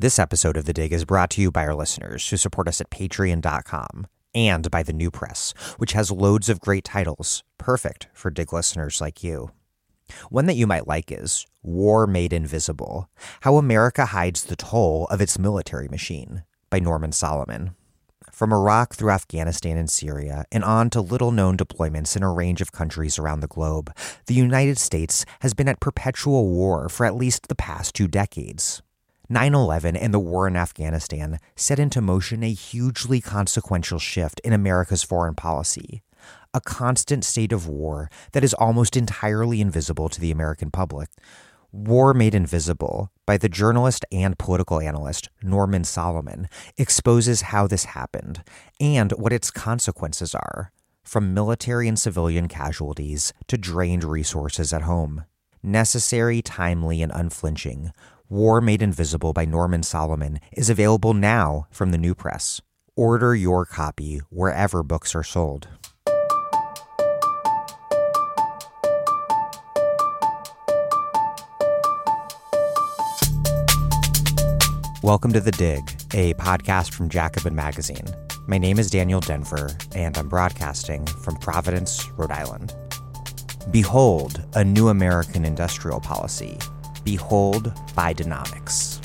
This episode of The Dig is brought to you by our listeners who support us at patreon.com and by the New Press, which has loads of great titles, perfect for Dig listeners like you. One that you might like is War Made Invisible How America Hides the Toll of Its Military Machine by Norman Solomon. From Iraq through Afghanistan and Syria, and on to little known deployments in a range of countries around the globe, the United States has been at perpetual war for at least the past two decades. 9 11 and the war in Afghanistan set into motion a hugely consequential shift in America's foreign policy. A constant state of war that is almost entirely invisible to the American public. War Made Invisible by the journalist and political analyst Norman Solomon exposes how this happened and what its consequences are, from military and civilian casualties to drained resources at home. Necessary, timely, and unflinching, War Made Invisible by Norman Solomon is available now from the New Press. Order your copy wherever books are sold. Welcome to The Dig, a podcast from Jacobin Magazine. My name is Daniel Denvir, and I'm broadcasting from Providence, Rhode Island. Behold, a new American industrial policy Behold Bidenomics.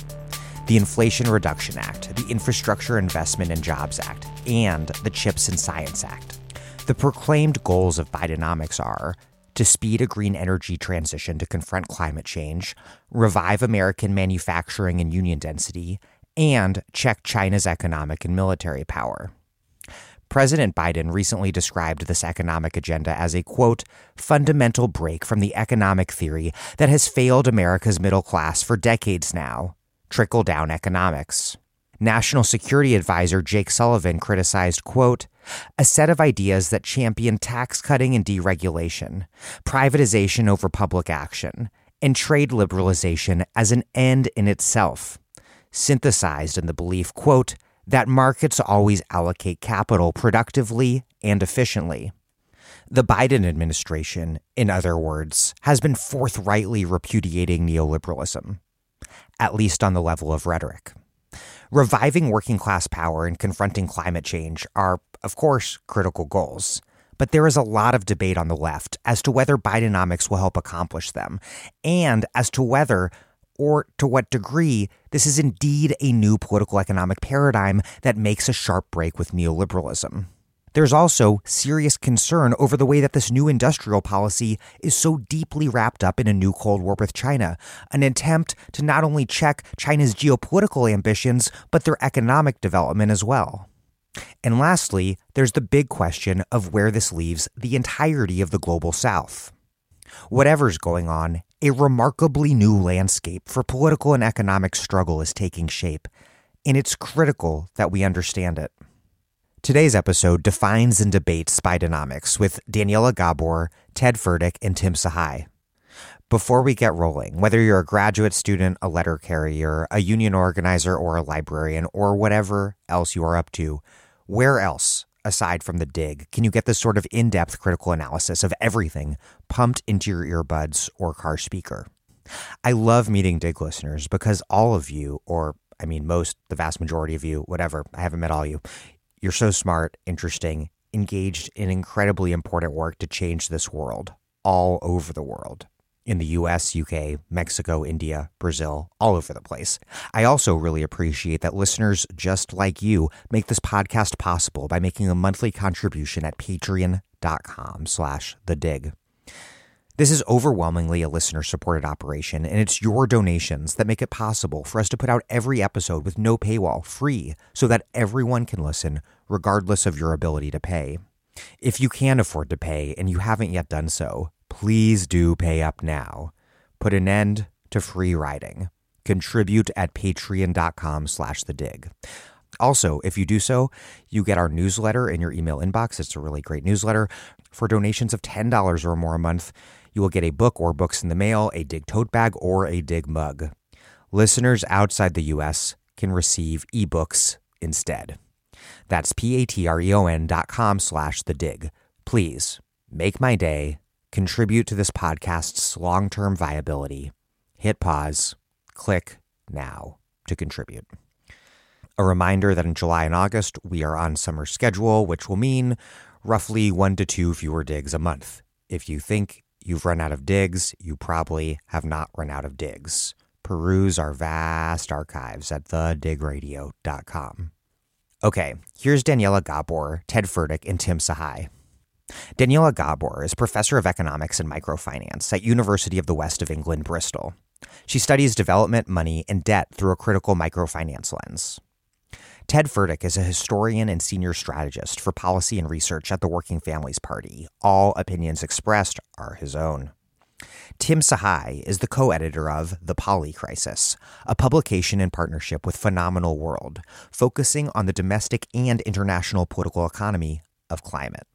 The Inflation Reduction Act, the Infrastructure Investment and Jobs Act, and the CHIPS and Science Act. The proclaimed goals of Bidenomics are to speed a green energy transition to confront climate change, revive American manufacturing and union density, and check China's economic and military power. President Biden recently described this economic agenda as a quote, fundamental break from the economic theory that has failed America's middle class for decades now trickle down economics. National Security Advisor Jake Sullivan criticized, quote, a set of ideas that champion tax cutting and deregulation, privatization over public action, and trade liberalization as an end in itself, synthesized in the belief, quote, that markets always allocate capital productively and efficiently. The Biden administration, in other words, has been forthrightly repudiating neoliberalism, at least on the level of rhetoric. Reviving working class power and confronting climate change are, of course, critical goals. But there is a lot of debate on the left as to whether Bidenomics will help accomplish them, and as to whether or to what degree this is indeed a new political economic paradigm that makes a sharp break with neoliberalism. There's also serious concern over the way that this new industrial policy is so deeply wrapped up in a new Cold War with China, an attempt to not only check China's geopolitical ambitions, but their economic development as well. And lastly, there's the big question of where this leaves the entirety of the global south. Whatever's going on, a remarkably new landscape for political and economic struggle is taking shape, and it's critical that we understand it. Today's episode defines and debates Bidenomics with Daniela Gabor, Ted Fertik, and Tim Sahay. Before we get rolling, whether you're a graduate student, a letter carrier, a union organizer, or a librarian, or whatever else you are up to, where else aside from the dig, can you get this sort of in depth critical analysis of everything pumped into your earbuds or car speaker? I love meeting dig listeners because all of you, or I mean, most, the vast majority of you, whatever, I haven't met all you, you're so smart, interesting, engaged in incredibly important work to change this world all over the world in the US, UK, Mexico, India, Brazil, all over the place. I also really appreciate that listeners just like you make this podcast possible by making a monthly contribution at patreon.com slash the dig. This is overwhelmingly a listener supported operation, and it's your donations that make it possible for us to put out every episode with no paywall, free, so that everyone can listen, regardless of your ability to pay. If you can afford to pay and you haven't yet done so, please do pay up now. Put an end to free riding. Contribute at patreon.com slash the dig. Also, if you do so, you get our newsletter in your email inbox. It's a really great newsletter. For donations of $10 or more a month, you will get a book or books in the mail, a dig tote bag, or a dig mug. Listeners outside the U.S. can receive ebooks instead. That's p-a-t-r-e-o-n dot com slash the dig. Please make my day contribute to this podcast's long term viability, hit pause, click now to contribute. A reminder that in July and August, we are on summer schedule, which will mean roughly one to two fewer digs a month. If you think you've run out of digs, you probably have not run out of digs. Peruse our vast archives at thedigradio.com. Okay, here's Daniela Gabor, Ted Fertik, and Tim Sahay. Daniela Gabor is professor of economics and macrofinance at University of the West of England, Bristol. She studies development, money, and debt through a critical macrofinance lens. Ted Fertik is a historian and senior strategist for policy and research at the Working Families Party. All opinions expressed are his own. Tim Sahay is the co editor of The Polycrisis, a publication in partnership with Phenomenal World, focusing on the domestic and international political economy of climate.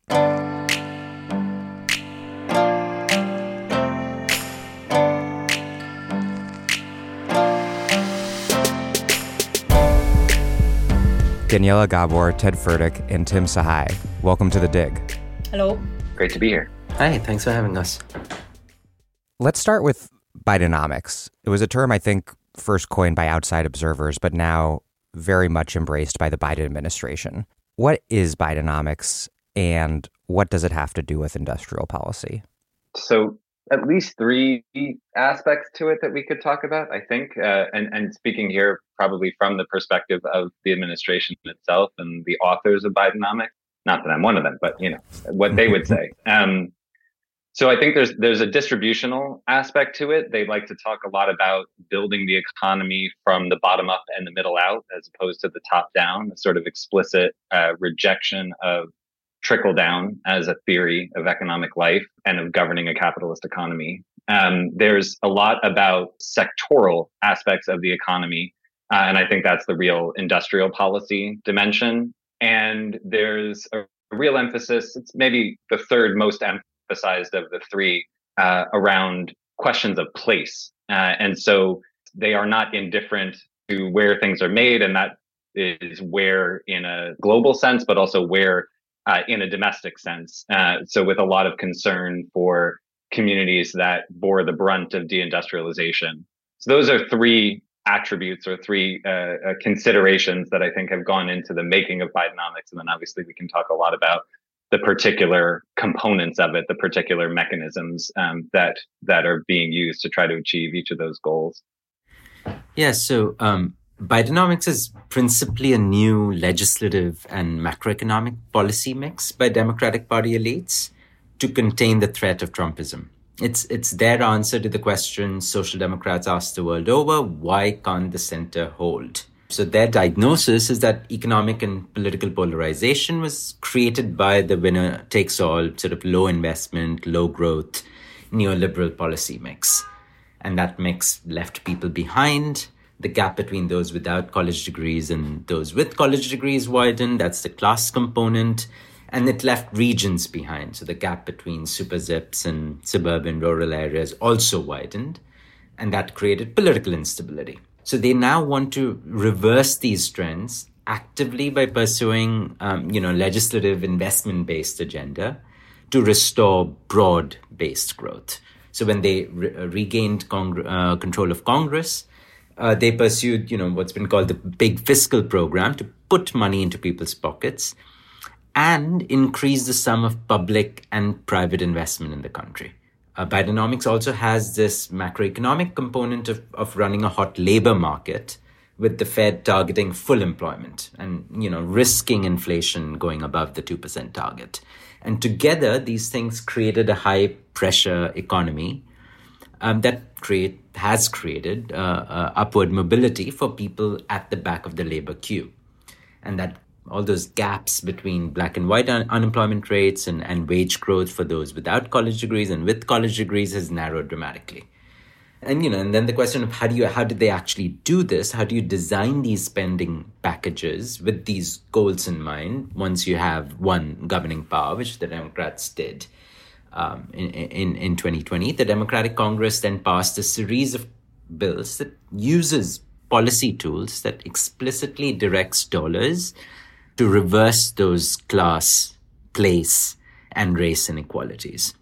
Daniela Gabor, Ted Fertik, and Tim Sahay. Welcome to The Dig. Hello. Great to be here. Hi, thanks for having us. Let's start with Bidenomics. It was a term I think first coined by outside observers, but now very much embraced by the Biden administration. What is Bidenomics and what does it have to do with industrial policy? So, at least three aspects to it that we could talk about, I think. Uh, and, and speaking here probably from the perspective of the administration itself and the authors of Bidenomics. Not that I'm one of them, but you know what they would say. Um, so I think there's there's a distributional aspect to it. They like to talk a lot about building the economy from the bottom up and the middle out, as opposed to the top down. A sort of explicit uh, rejection of trickle down as a theory of economic life and of governing a capitalist economy. Um, there's a lot about sectoral aspects of the economy uh, and I think that's the real industrial policy dimension. And there's a real emphasis, it's maybe the third most emphasized of the three, uh, around questions of place. Uh, and so they are not indifferent to where things are made. And that is where in a global sense, but also where uh, in a domestic sense. Uh, so with a lot of concern for communities that bore the brunt of deindustrialization. So those are three attributes or three uh, uh, considerations that I think have gone into the making of Bidenomics. And then obviously we can talk a lot about the particular components of it, the particular mechanisms um, that that are being used to try to achieve each of those goals. Yeah, so um, Bidenomics is principally a new legislative and macroeconomic policy mix by Democratic Party elites to contain the threat of Trumpism. It's it's their answer to the question social democrats ask the world over, why can't the center hold? So their diagnosis is that economic and political polarization was created by the winner takes all sort of low investment, low growth, neoliberal policy mix. And that mix left people behind. The gap between those without college degrees and those with college degrees widened. That's the class component and it left regions behind. So the gap between super zips and suburban rural areas also widened, and that created political instability. So they now want to reverse these trends actively by pursuing, um, you know, legislative investment-based agenda to restore broad-based growth. So when they re- regained uh, control of Congress, uh, they pursued, you know, what's been called the big fiscal program to put money into people's pockets and increase the sum of public and private investment in the country. Uh, Bidenomics also has this macroeconomic component of, of running a hot labor market with the Fed targeting full employment and you know risking inflation going above the 2% target. And together these things created a high pressure economy um, that create has created uh, uh, upward mobility for people at the back of the labor queue. And that all those gaps between black and white un- unemployment rates and, and wage growth for those without college degrees and with college degrees has narrowed dramatically. And you know, and then the question of how do you how did they actually do this? How do you design these spending packages with these goals in mind once you have one governing power, which the Democrats did um, in, in in 2020? The Democratic Congress then passed a series of bills that uses policy tools that explicitly directs dollars to reverse those class, place, and race inequalities.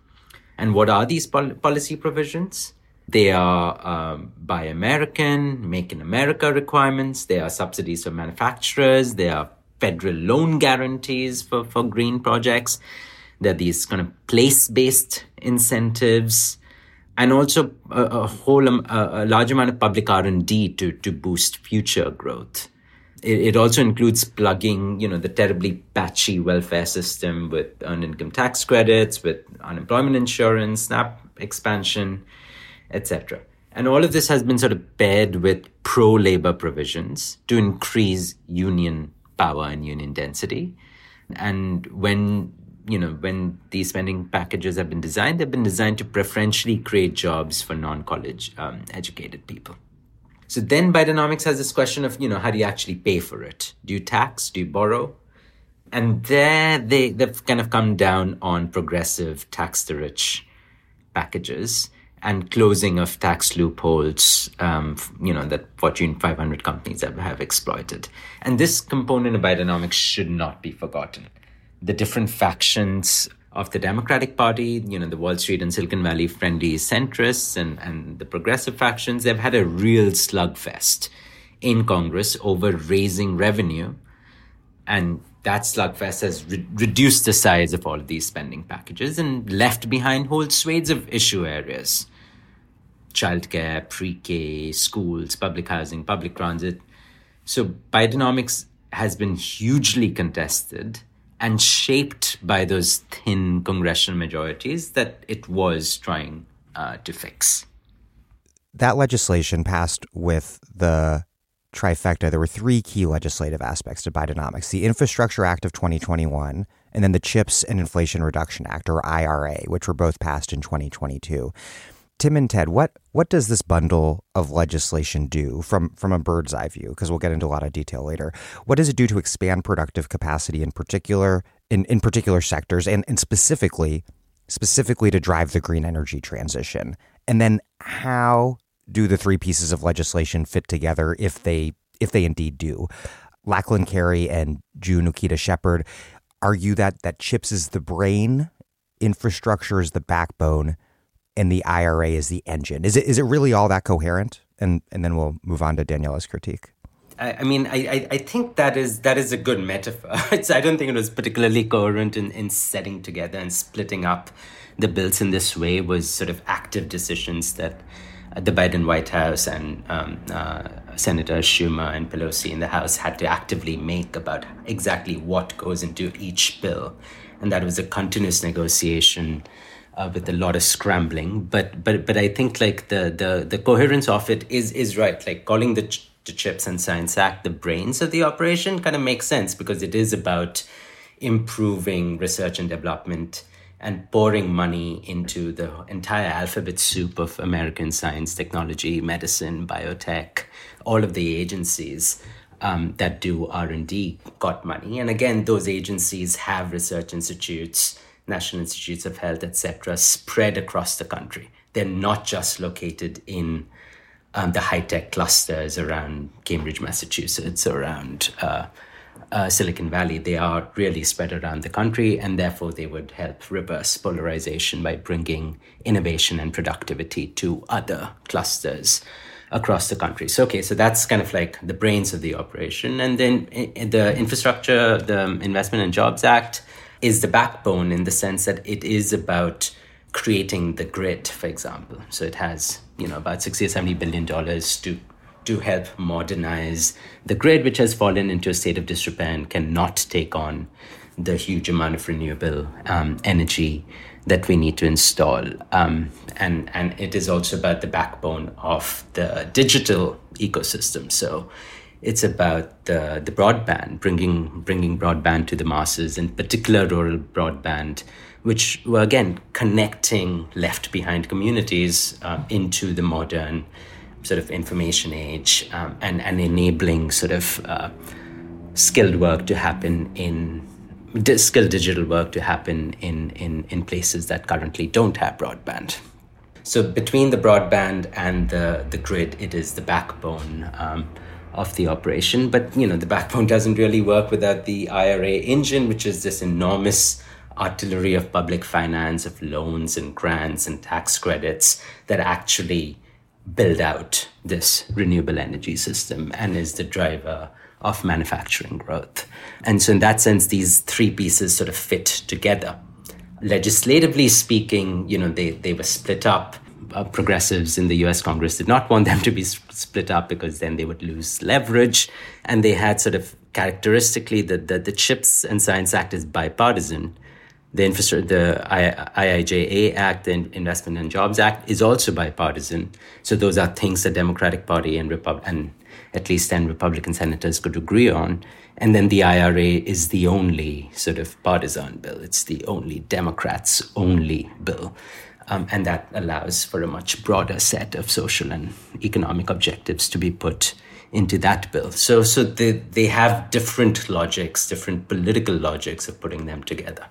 And what are these pol- policy provisions? They are um, Buy American, Make in America requirements. There are subsidies for manufacturers. There are federal loan guarantees for, for green projects. There are these kind of place based incentives and also a, a whole um, a, a, large amount of public R&D to, to boost future growth. It, it, also includes plugging, you know, the terribly patchy welfare system with earned income tax credits, with unemployment insurance, SNAP expansion, etc. And all of this has been sort of paired with pro labor provisions to increase union power and union density. And when you know when these spending packages have been designed, they've been designed to preferentially create jobs for non-college um, educated people. So then Bidenomics has this question of you know how do you actually pay for it? Do you tax? Do you borrow? And there they they've kind of come down on progressive tax the rich packages and closing of tax loopholes, um, you know, that Fortune 500 companies have, have exploited. And this component of Bidenomics should not be forgotten. The different factions of the Democratic Party, you know, the Wall Street and Silicon Valley friendly centrists and, and the progressive factions, they've had a real slugfest in Congress over raising revenue. And that slugfest has re- reduced the size of all of these spending packages and left behind whole swathes of issue areas childcare, pre K, schools, public housing, public transit. So Bidenomics has been hugely contested and shaped by those thin congressional majorities that it was trying uh, to fix. That legislation passed with the trifecta. There were three key legislative aspects to Bidenomics the Infrastructure Act of 2021, and then the CHIPS and Inflation Reduction Act, or IRA, which were both passed in 2022. Tim and Ted, what what does this bundle of legislation do from from a bird's eye view? Because we'll get into a lot of detail later. What does it do to expand productive capacity in particular in, in particular sectors and, and specifically specifically to drive the green energy transition? And then how do the three pieces of legislation fit together if they if they indeed do? Lachlan Carey and June Ukita Shepard argue that that chips is the brain, infrastructure is the backbone and the IRA is the engine. Is it is it really all that coherent? And and then we'll move on to Daniela's critique. I, I mean, I, I think that is that is a good metaphor. It's, I don't think it was particularly coherent in, in setting together and splitting up the bills in this way was sort of active decisions that the Biden White House and um, uh, Senator Schumer and Pelosi in the House had to actively make about exactly what goes into each bill. And that was a continuous negotiation uh, with a lot of scrambling. But but but I think like the the the coherence of it is is right. Like calling the, ch- the Chips and Science Act the brains of the operation kind of makes sense because it is about improving research and development and pouring money into the entire alphabet soup of American science, technology, medicine, biotech, all of the agencies. Um, that do r&d got money and again those agencies have research institutes National Institutes of Health, etc., spread across the country. They're not just located in um, the high tech clusters around Cambridge, Massachusetts, around uh, uh, Silicon Valley. They are really spread around the country, and therefore they would help reverse polarization by bringing innovation and productivity to other clusters across the country. So, okay, so that's kind of like the brains of the operation. And then the infrastructure, the Investment and Jobs Act is the backbone in the sense that it is about creating the grid, for example. So it has, you know, about 60 or 70 billion dollars to to help modernize the grid, which has fallen into a state of disrepair and cannot take on the huge amount of renewable um, energy that we need to install. Um, and, and it is also about the backbone of the digital ecosystem. So it's about the, the broadband, bringing, bringing broadband to the masses, in particular rural broadband, which were again connecting left behind communities uh, into the modern sort of information age um, and, and enabling sort of uh, skilled work to happen in skilled digital work to happen in, in, in places that currently don't have broadband. So between the broadband and the, the grid, it is the backbone um, of the operation. But you know, the backbone doesn't really work without the IRA engine, which is this enormous artillery of public finance, of loans and grants and tax credits that actually build out this renewable energy system and is the driver of manufacturing growth. And so, in that sense, these three pieces sort of fit together. Legislatively speaking, you know, they, they were split up. Uh, progressives in the US Congress did not want them to be split up because then they would lose leverage. And they had sort of characteristically that the, the CHIPS and Science Act is bipartisan the infrastructure, the IIJA Act, the Investment and Jobs Act is also bipartisan. So those are things the Democratic Party and Repub- and at least 10 Republican senators could agree on. And then the IRA is the only sort of partisan bill. It's the only Democrats' only bill. Um, and that allows for a much broader set of social and economic objectives to be put into that bill. So, so they, they have different logics, different political logics of putting them together.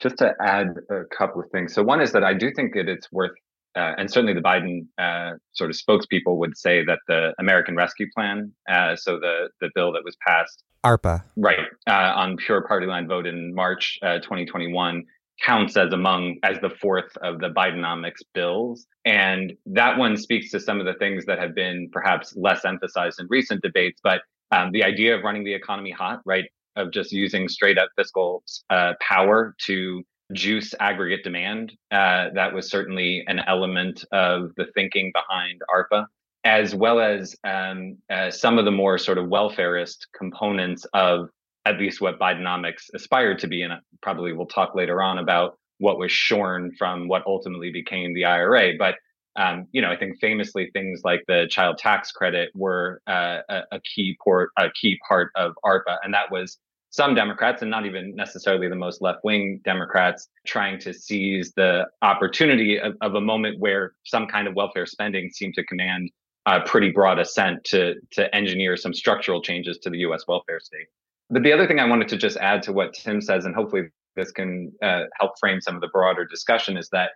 Just to add a couple of things. So one is that I do think that it's worth, uh, and certainly the Biden uh, sort of spokespeople would say that the American Rescue Plan, uh, so the the bill that was passed, ARPA, right, uh, on pure party line vote in March uh, 2021, counts as among as the fourth of the Bidenomics bills, and that one speaks to some of the things that have been perhaps less emphasized in recent debates, but. Um, the idea of running the economy hot, right? of just using straight up fiscal uh, power to juice aggregate demand. Uh, that was certainly an element of the thinking behind ARPA, as well as um, uh, some of the more sort of welfareist components of at least what Bidenomics aspired to be. And probably we'll talk later on about what was shorn from what ultimately became the IRA. But um, you know, I think famously things like the child tax credit were uh, a, a, key port, a key part of ARPA, and that was some Democrats, and not even necessarily the most left wing Democrats, trying to seize the opportunity of, of, a moment where some kind of welfare spending seemed to command a pretty broad assent to, to engineer some structural changes to the US welfare state. But the other thing I wanted to just add to what Tim says, and hopefully this can uh, help frame some of the broader discussion, is that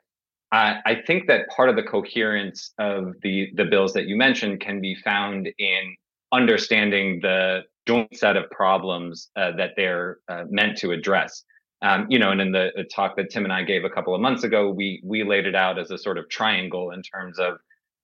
I, I think that part of the coherence of the, the bills that you mentioned can be found in understanding the joint set of problems uh, that they're uh, meant to address. Um, you know, and in the, the, talk that Tim and I gave a couple of months ago, we we laid it out as a sort of triangle in terms of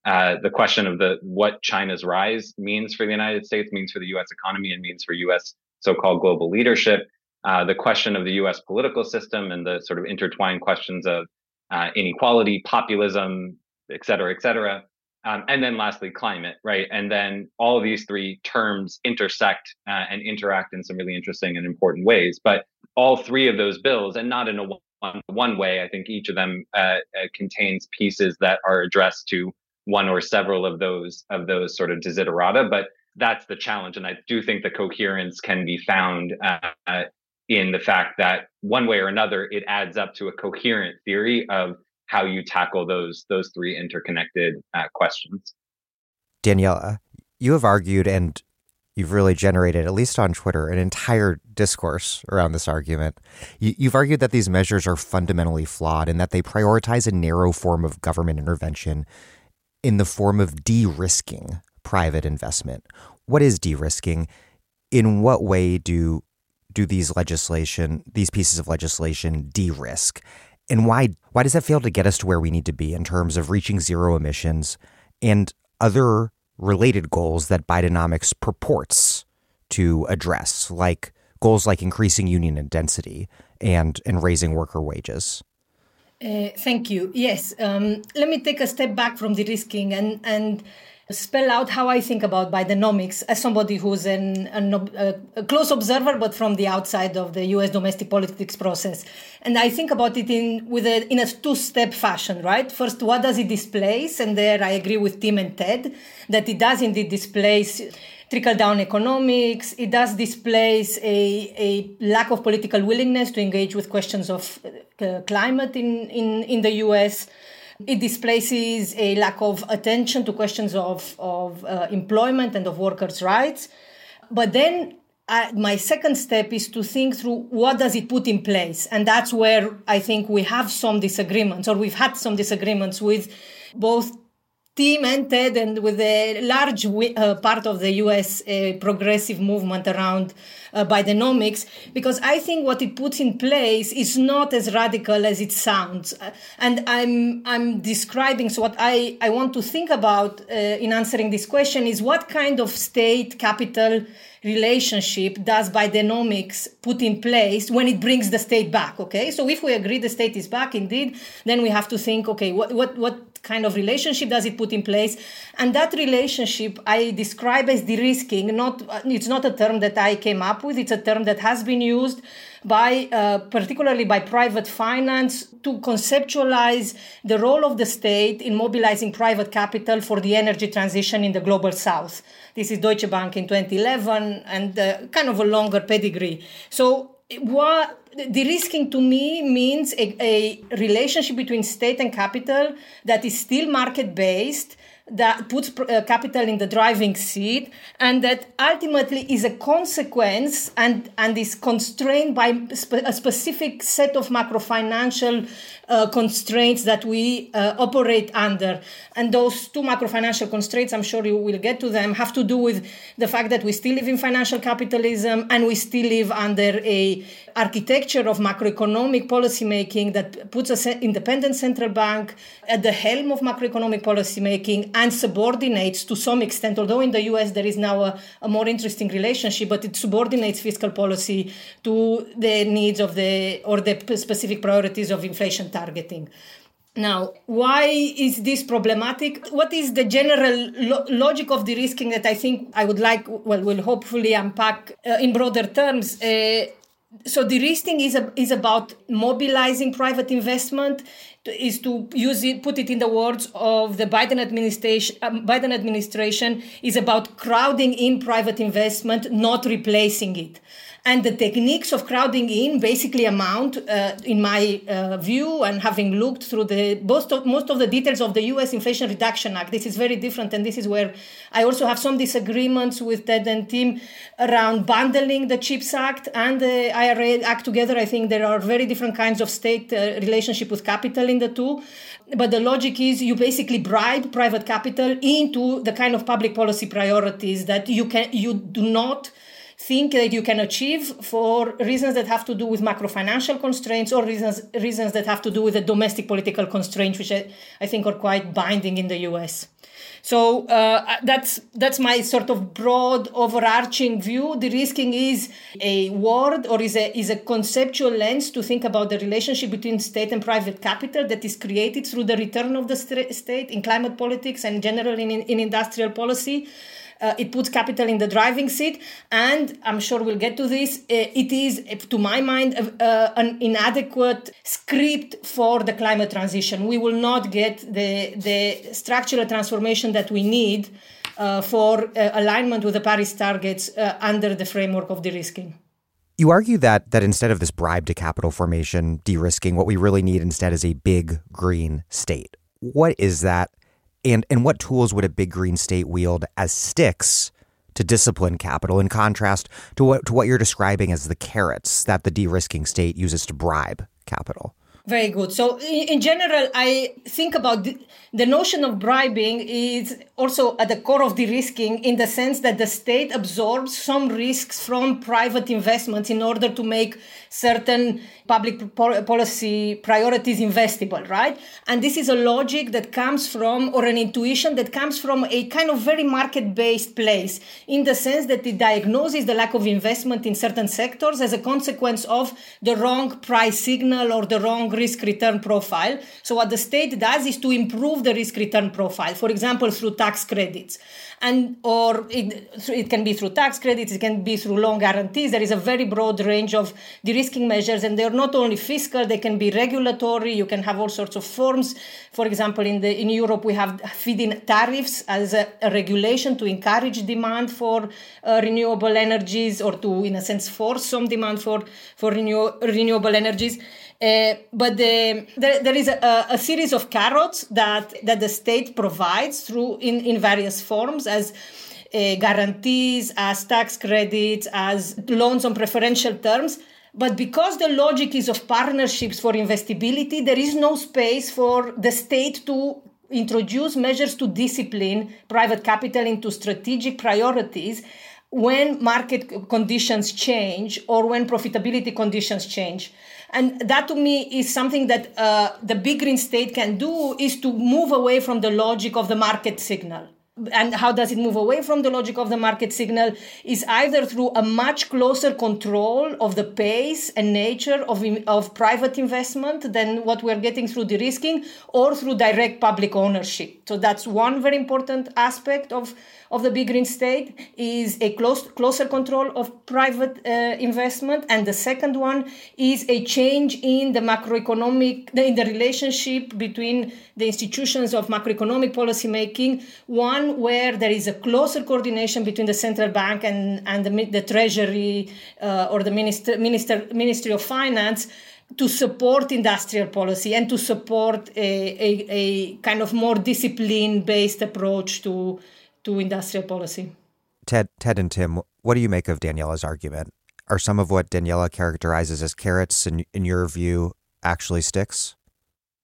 uh, the question of the what China's rise means for the United States, means for the U.S. economy, and means for U.S. so-called global leadership. Uh, the question of the U.S. political system and the sort of intertwined questions of uh, inequality, populism, et cetera, et cetera. Um, and then lastly, climate, right? And then all these three terms intersect uh, and interact in some really interesting and important ways. But all three of those bills, and not in a one, one way, I think each of them uh, uh, contains pieces that are addressed to one or several of those of those sort of desiderata. But that's the challenge, and I do think the coherence can be found uh, in the fact that one way or another, it adds up to a coherent theory of how you tackle those those three interconnected uh, questions. Daniela, you have argued and you've really generated, at least on Twitter, an entire discourse around this argument. You, have argued that these measures are fundamentally flawed and that they prioritize a narrow form of government intervention in the form of de risking private investment. What is de risking? In what way do do these legislation these pieces of legislation de risk? And why why does that fail to get us to where we need to be in terms of reaching zero emissions and other related goals that Bidenomics purports to address, like goals like increasing union density and and raising worker wages? Uh, thank you. Yes, um, let me take a step back from the risking and and spell out how I think about Bidenomics as somebody who's an, an a, a, close observer, but from the outside of the U.S. domestic politics process. And I think about it in with a, in a two-step fashion, right? First, what does it displace? And there, I agree with Tim and Ted that it does indeed displace trickle down economics. It does displace a, a lack of political willingness to engage with questions of uh, climate in, in, in the US. It displaces a lack of attention to questions of, of uh, employment and of workers' rights. But then uh, my second step is to think through what does it put in place and that's where i think we have some disagreements or we've had some disagreements with both And Ted, and with a large uh, part of the US uh, progressive movement around uh, Bidenomics, because I think what it puts in place is not as radical as it sounds. Uh, and I'm, I'm describing, so what I, I want to think about uh, in answering this question is what kind of state capital relationship does Bidenomics put in place when it brings the state back? Okay, so if we agree the state is back, indeed, then we have to think, okay, what, what, what kind of relationship does it put in place? And that relationship i describe as de-risking not it's not a term that i came up with. It's a term that has been used by uh, particularly by private finance to conceptualize the role of the state in mobilizing private capital for the energy transition in the global south. This is deutsche bank in 2011 and uh, kind of a longer pedigree. So what de-risking to me means a, a relationship between state and capital that is still market based that puts uh, capital in the driving seat and that ultimately is a consequence and, and is constrained by spe- a specific set of macro financial uh, constraints that we uh, operate under. And those two macro financial constraints, I'm sure you will get to them, have to do with the fact that we still live in financial capitalism and we still live under a architecture of macroeconomic policy making that puts an independent central bank at the helm of macroeconomic policy making and subordinates to some extent, although in the US there is now a, a more interesting relationship, but it subordinates fiscal policy to the needs of the or the specific priorities of inflation targeting. Now, why is this problematic? What is the general lo- logic of de-risking that I think I would like, well, we'll hopefully unpack uh, in broader terms? Uh, so de-risking is a, is about mobilizing private investment is to use it put it in the words of the biden administration um, biden administration is about crowding in private investment not replacing it and the techniques of crowding in basically amount, uh, in my uh, view, and having looked through the most of, most of the details of the U.S. Inflation Reduction Act, this is very different, and this is where I also have some disagreements with Ted and Tim around bundling the CHIPS Act and the IRA Act together. I think there are very different kinds of state uh, relationship with capital in the two but the logic is you basically bribe private capital into the kind of public policy priorities that you can you do not think that you can achieve for reasons that have to do with macro financial constraints or reasons reasons that have to do with the domestic political constraints, which I, I think are quite binding in the US. So uh, that's that's my sort of broad overarching view. De-risking is a word or is a is a conceptual lens to think about the relationship between state and private capital that is created through the return of the state in climate politics and generally in, in industrial policy. Uh, it puts capital in the driving seat, and I'm sure we'll get to this. Uh, it is, to my mind, uh, an inadequate script for the climate transition. We will not get the the structural transformation that we need uh, for uh, alignment with the Paris targets uh, under the framework of de-risking. You argue that that instead of this bribe to capital formation, de-risking, what we really need instead is a big green state. What is that? And, and what tools would a big green state wield as sticks to discipline capital in contrast to what, to what you're describing as the carrots that the de risking state uses to bribe capital? Very good. So, in, general, I think about the, notion of bribing is also at the core of de-risking in the sense that the state absorbs some risks from private investments in order to make certain public policy priorities investable, right? And this is a logic that comes from, or an intuition that comes from a kind of very market based place in the sense that it diagnoses the lack of investment in certain sectors as a consequence of the wrong price signal or the wrong risk return profile. So, what the state does is to improve the risk return profile, for example, through tax credits. And or it, it can be through tax credits it can be through loan guarantees. There is a very broad range of de-risking measures and they're not only fiscal they can be regulatory. You can have all sorts of forms. For example in the in europe we have feed-in tariffs as a, a, regulation to encourage demand for uh, renewable energies or to in a sense force some demand for for renew, renewable energies uh, but the, there, there is a, a, series of carrots that, that the state provides through in, in various forms as uh, guarantees, as tax credits, as loans on preferential terms. But because the logic is of partnerships for investability, there is no space for the state to introduce measures to discipline private capital into strategic priorities when market conditions change or when profitability conditions change. And that to me is something that uh, the big green state can do is to move away from the logic of the market signal. And how does it move away from the logic of the market signal? Is either through a much closer control of the pace and nature of, of private investment than what we're getting through de-risking or through direct public ownership. So that's one very important aspect of of the big green state is a close, closer control of private uh, investment. And the second one is a change in the macroeconomic in the relationship between the institutions of macroeconomic policy making one where there is a closer coordination between the central bank and, and the, the treasury uh, or the minister, minister, ministry of finance to support industrial policy and to support a, a, a kind of more discipline based approach to to industrial policy. Ted, Ted and Tim, what do you make of Daniela's argument? Are some of what Daniela characterizes as carrots, in, in your view, actually sticks?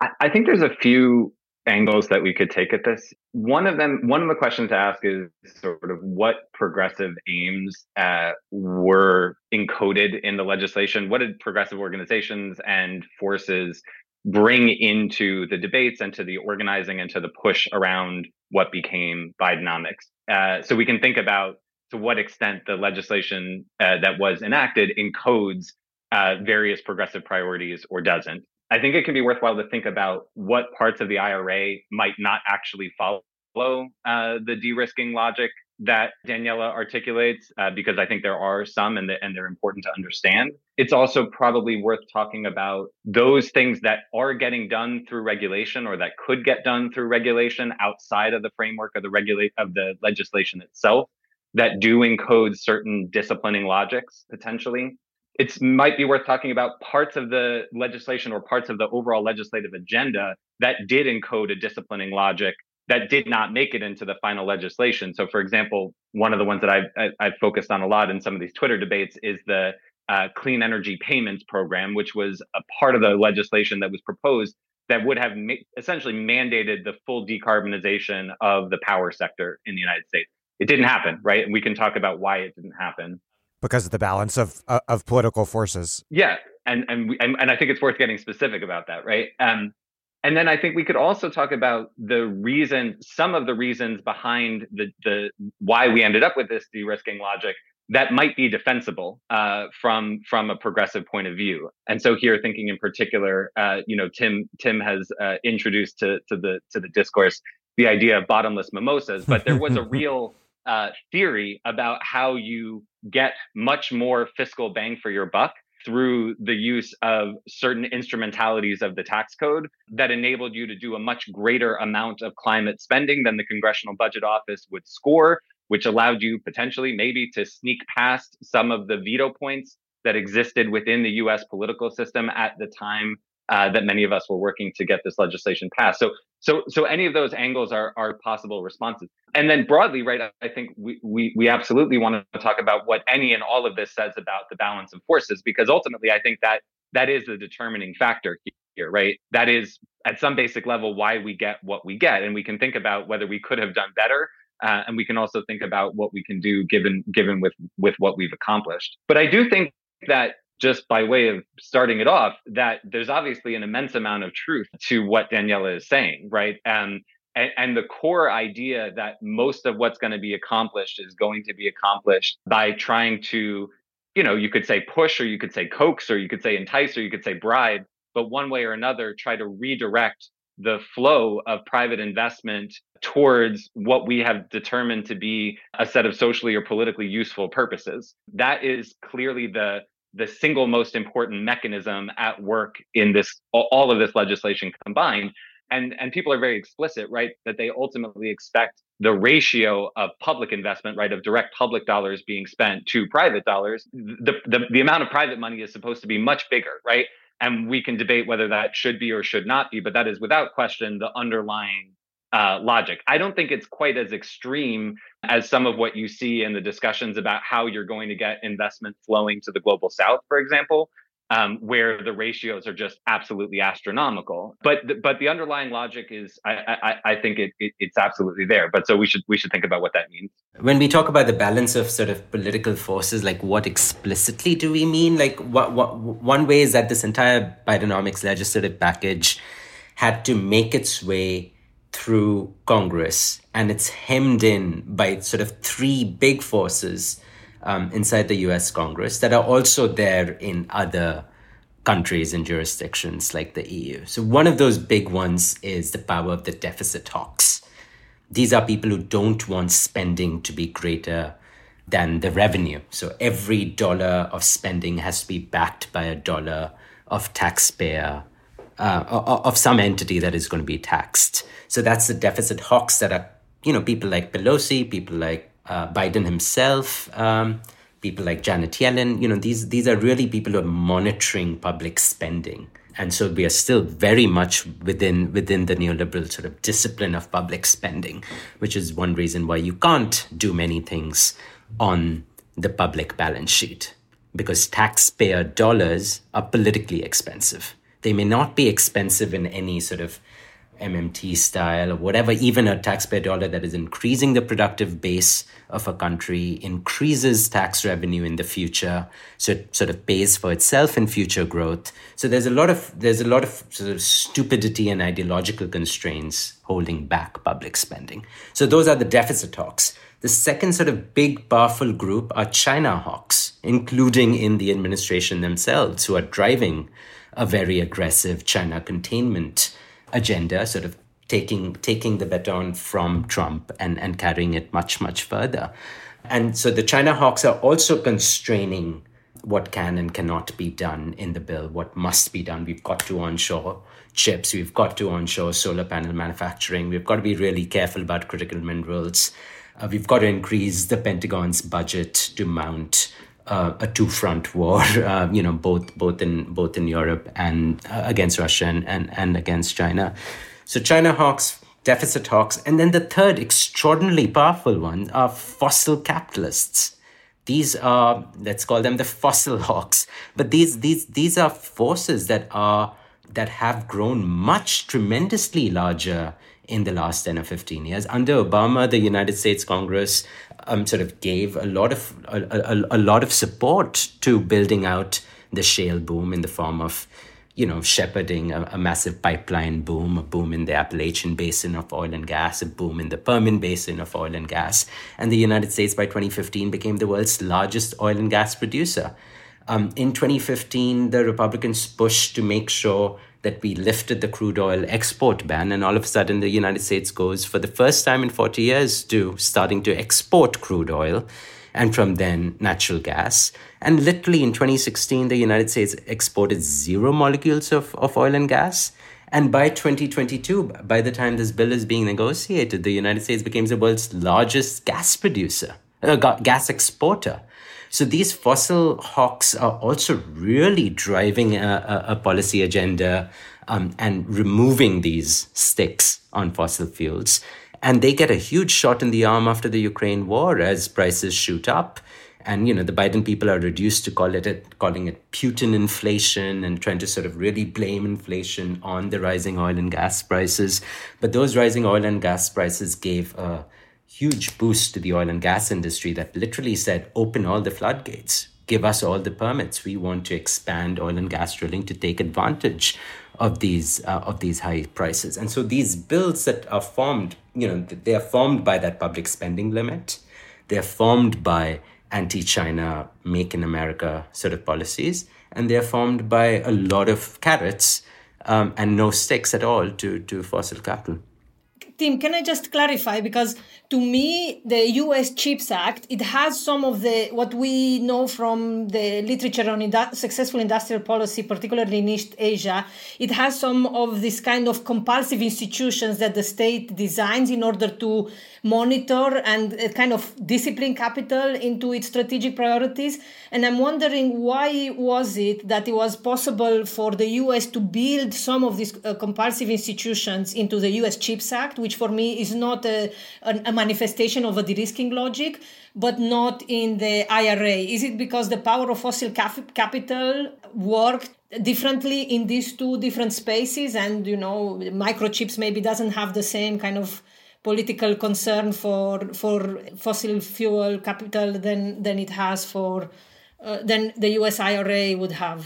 I, I think there's a few angles that we could take at this. One of them, one of the questions to ask is sort of what progressive aims uh, were encoded in the legislation. What did progressive organizations and forces bring into the debates and to the organizing and to the push around what became Bidenomics. Uh, so we can think about to what extent the legislation uh, that was enacted encodes uh, various progressive priorities or doesn't. I think it can be worthwhile to think about what parts of the IRA might not actually follow uh, the de-risking logic that Daniela articulates, uh, because I think there are some and, the, and they're important to understand. It's also probably worth talking about those things that are getting done through regulation or that could get done through regulation outside of the framework of the regulate of the legislation itself that do encode certain disciplining logics potentially. It might be worth talking about parts of the legislation or parts of the overall legislative agenda that did encode a disciplining logic that did not make it into the final legislation. So, for example, one of the ones that I've, I've focused on a lot in some of these Twitter debates is the uh, Clean Energy Payments Program, which was a part of the legislation that was proposed that would have ma- essentially mandated the full decarbonization of the power sector in the United States. It didn't happen, right? And we can talk about why it didn't happen because of the balance of uh, of political forces. Yeah, and and, we, and and I think it's worth getting specific about that, right? Um, and then I think we could also talk about the reason, some of the reasons behind the the why we ended up with this de-risking logic that might be defensible uh, from from a progressive point of view. And so here, thinking in particular, uh, you know, Tim Tim has uh, introduced to to the to the discourse the idea of bottomless mimosas, but there was a real uh, theory about how you get much more fiscal bang for your buck through the use of certain instrumentalities of the tax code that enabled you to do a much greater amount of climate spending than the Congressional Budget Office would score, which allowed you potentially maybe to sneak past some of the veto points that existed within the US political system at the time uh, that many of us were working to get this legislation passed. So, so, so any of those angles are are possible responses. And then broadly, right? I think we we we absolutely want to talk about what any and all of this says about the balance of forces, because ultimately, I think that that is the determining factor here, right? That is at some basic level why we get what we get, and we can think about whether we could have done better. Uh, and we can also think about what we can do given given with with what we've accomplished. But I do think that just by way of starting it off, that there's obviously an immense amount of truth to what Daniela is saying, right? Um, and, and the core idea that most of what's going to be accomplished is going to be accomplished by trying to, you know, you could say push, or you could say coax, or you could say entice, or you could say bribe, but one way or another, try to redirect the flow of private investment towards what we have determined to be a set of socially or politically useful purposes. That is clearly the the single most important mechanism at work in this all of this legislation combined. And and people are very explicit right that they ultimately expect the ratio of public investment right of direct public dollars being spent to private dollars the, the the amount of private money is supposed to be much bigger right? And we can debate whether that should be or should not be but that is without question the underlying uh, logic. I don't think it's quite as extreme as some of what you see in the discussions about how you're going to get investment flowing to the global south, for example. um, where the ratios are just absolutely astronomical. But the, but the underlying logic is, I I, I think it, it, it's absolutely there. But so we should we should think about what that means. When we talk about the balance of sort of political forces, like what explicitly do we mean? Like what what one way is that this entire Bidenomics legislative package had to make its way through Congress, and it's hemmed in by sort of three big forces um, inside the US Congress that are also there in other countries and jurisdictions like the EU. So, one of those big ones is the power of the deficit hawks. These are people who don't want spending to be greater than the revenue. So, every dollar of spending has to be backed by a dollar of taxpayer. Uh, of some entity that is going to be taxed. So that's the deficit hawks that are, you know, people like Pelosi, people like uh, Biden himself, um, people like Janet Yellen. You know, these these are really people who are monitoring public spending, and so we are still very much within within the neoliberal sort of discipline of public spending, which is one reason why you can't do many things on the public balance sheet because taxpayer dollars are politically expensive. They may not be expensive in any sort of MMT style or whatever, even a taxpayer dollar that is increasing the productive base of a country, increases tax revenue in the future, so it sort of pays for itself in future growth. So there's a lot of there's a lot of sort of stupidity and ideological constraints holding back public spending. So those are the deficit hawks. The second sort of big powerful group are China hawks, including in the administration themselves, who are driving a very aggressive China containment agenda, sort of taking taking the baton from Trump and, and carrying it much, much further. And so the China hawks are also constraining what can and cannot be done in the bill, what must be done. We've got to onshore chips, we've got to onshore solar panel manufacturing, we've got to be really careful about critical minerals. Uh, we've got to increase the Pentagon's budget to mount uh, a two-front war, uh, you know, both both in both in Europe and uh, against Russia and, and, and against China. So China hawks, deficit hawks, and then the third extraordinarily powerful one are fossil capitalists. These are let's call them the fossil hawks, but these these these are forces that are that have grown much tremendously larger in the last 10 or 15 years. Under Obama, the United States Congress um, sort of gave a lot of a, a, a lot of support to building out the shale boom in the form of you know, shepherding a, a, massive pipeline boom, a boom in the Appalachian Basin of oil and gas, a boom in the Permian Basin of oil and gas. And the United States by 2015 became the world's largest oil and gas producer. Um, in 2015, the Republicans pushed to make sure that we lifted the crude oil export ban, and all of a sudden the United States goes for the first time in 40 years to starting to export crude oil, and from then natural gas. And literally in 2016, the United States exported zero molecules of, of oil and gas. And by 2022, by the time this bill is being negotiated, the United States becomes the world's largest gas producer, uh, gas exporter. So these fossil hawks are also really driving a, a, a policy agenda um, and removing these sticks on fossil fuels. And they get a huge shot in the arm after the Ukraine war as prices shoot up. And you know the Biden people are reduced to call it calling it Putin inflation and trying to sort of really blame inflation on the rising oil and gas prices. But those rising oil and gas prices gave a huge boost to the oil and gas industry that literally said, open all the floodgates, give us all the permits. We want to expand oil and gas drilling to take advantage of these uh, of these high prices. And so these bills that are formed, you know, they are formed by that public spending limit. They're formed by anti-China, make in America sort of policies, and they're formed by a lot of carrots um, and no sticks at all to to fossil capital. Tim, can I just clarify? Because to me, the US CHIPS Act, it has some of the, what we know from the literature on indu- successful industrial policy, particularly in East Asia. It has some of this kind of compulsive institutions that the state designs in order to monitor and uh, kind of discipline capital into its strategic priorities. And I'm wondering why was it that it was possible for the US to build some of these uh, compulsive institutions into the US CHIPS Act, which for me is not a, a, a manifestation of a de-risking logic, but not in the IRA? Is it because the power of fossil cap- capital worked differently in these two different spaces, and you know, microchips maybe doesn't have the same kind of political concern for for fossil fuel capital than than it has for uh, than the US IRA would have.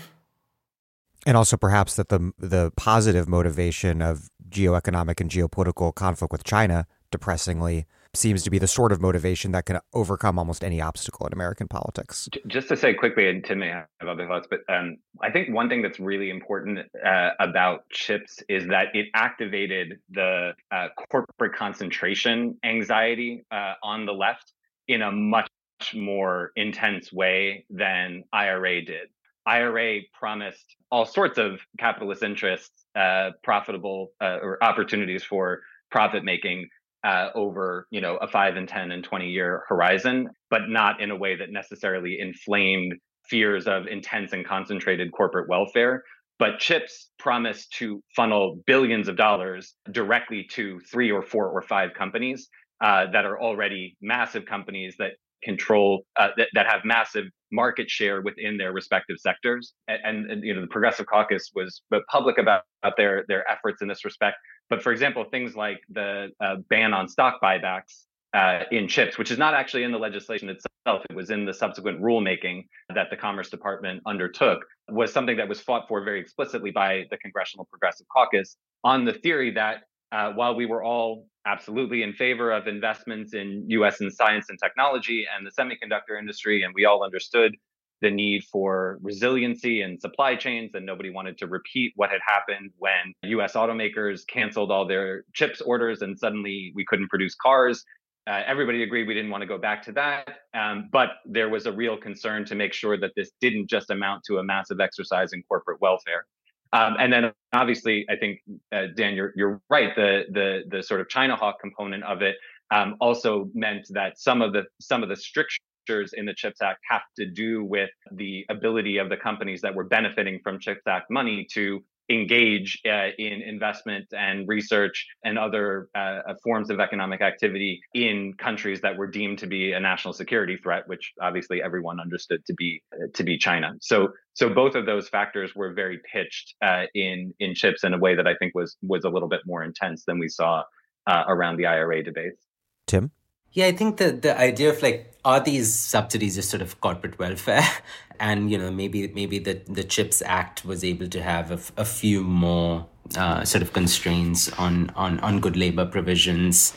And also perhaps that the the positive motivation of geoeconomic and geopolitical conflict with China, depressingly, seems to be the sort of motivation that can overcome almost any obstacle in American politics. Just to say quickly, and Tim may have other thoughts, but um, I think one thing that's really important uh, about chips is that it activated the uh, corporate concentration anxiety uh, on the left in a much more intense way than IRA did. IRA promised all sorts of capitalist interests, uh, profitable uh, or opportunities for profit making uh, over you know a five and ten and twenty year horizon, but not in a way that necessarily inflamed fears of intense and concentrated corporate welfare. But chips promise to funnel billions of dollars directly to three or four or five companies uh, that are already massive companies that control uh, that, that have massive market share within their respective sectors. And, and, and, you know the progressive caucus was public about, about their their efforts in this respect. But for example things like the uh, ban on stock buybacks uh, in chips which is not actually in the legislation itself it was in the subsequent rulemaking that the commerce department undertook was something that was fought for very explicitly by the congressional progressive caucus on the theory that uh, while we were all absolutely in favor of investments in US in science and technology and the semiconductor industry, and we all understood the need for resiliency and supply chains, and nobody wanted to repeat what had happened when US automakers canceled all their chips orders and suddenly we couldn't produce cars. Uh, everybody agreed we didn't want to go back to that. Um, but there was a real concern to make sure that this didn't just amount to a massive exercise in corporate welfare. Um, and then obviously, I think uh, Dan, you're you're right. The the the sort of China hawk component of it um, also meant that some of the some of the strictures in the CHIPS Act have to do with the ability of the companies that were benefiting from CHIPS Act money to engage uh, in investment and research and other uh, forms of economic activity in countries that were deemed to be a national security threat, which obviously everyone understood to be uh, to be China. So so both of those factors were very pitched uh, in in chips in a way that I think was was a little bit more intense than we saw uh, around the IRA debates. Tim. Yeah, I think the the idea of like are these subsidies just sort of corporate welfare, and you know maybe maybe the the Chips Act was able to have a, a few more uh, sort of constraints on on on good labor provisions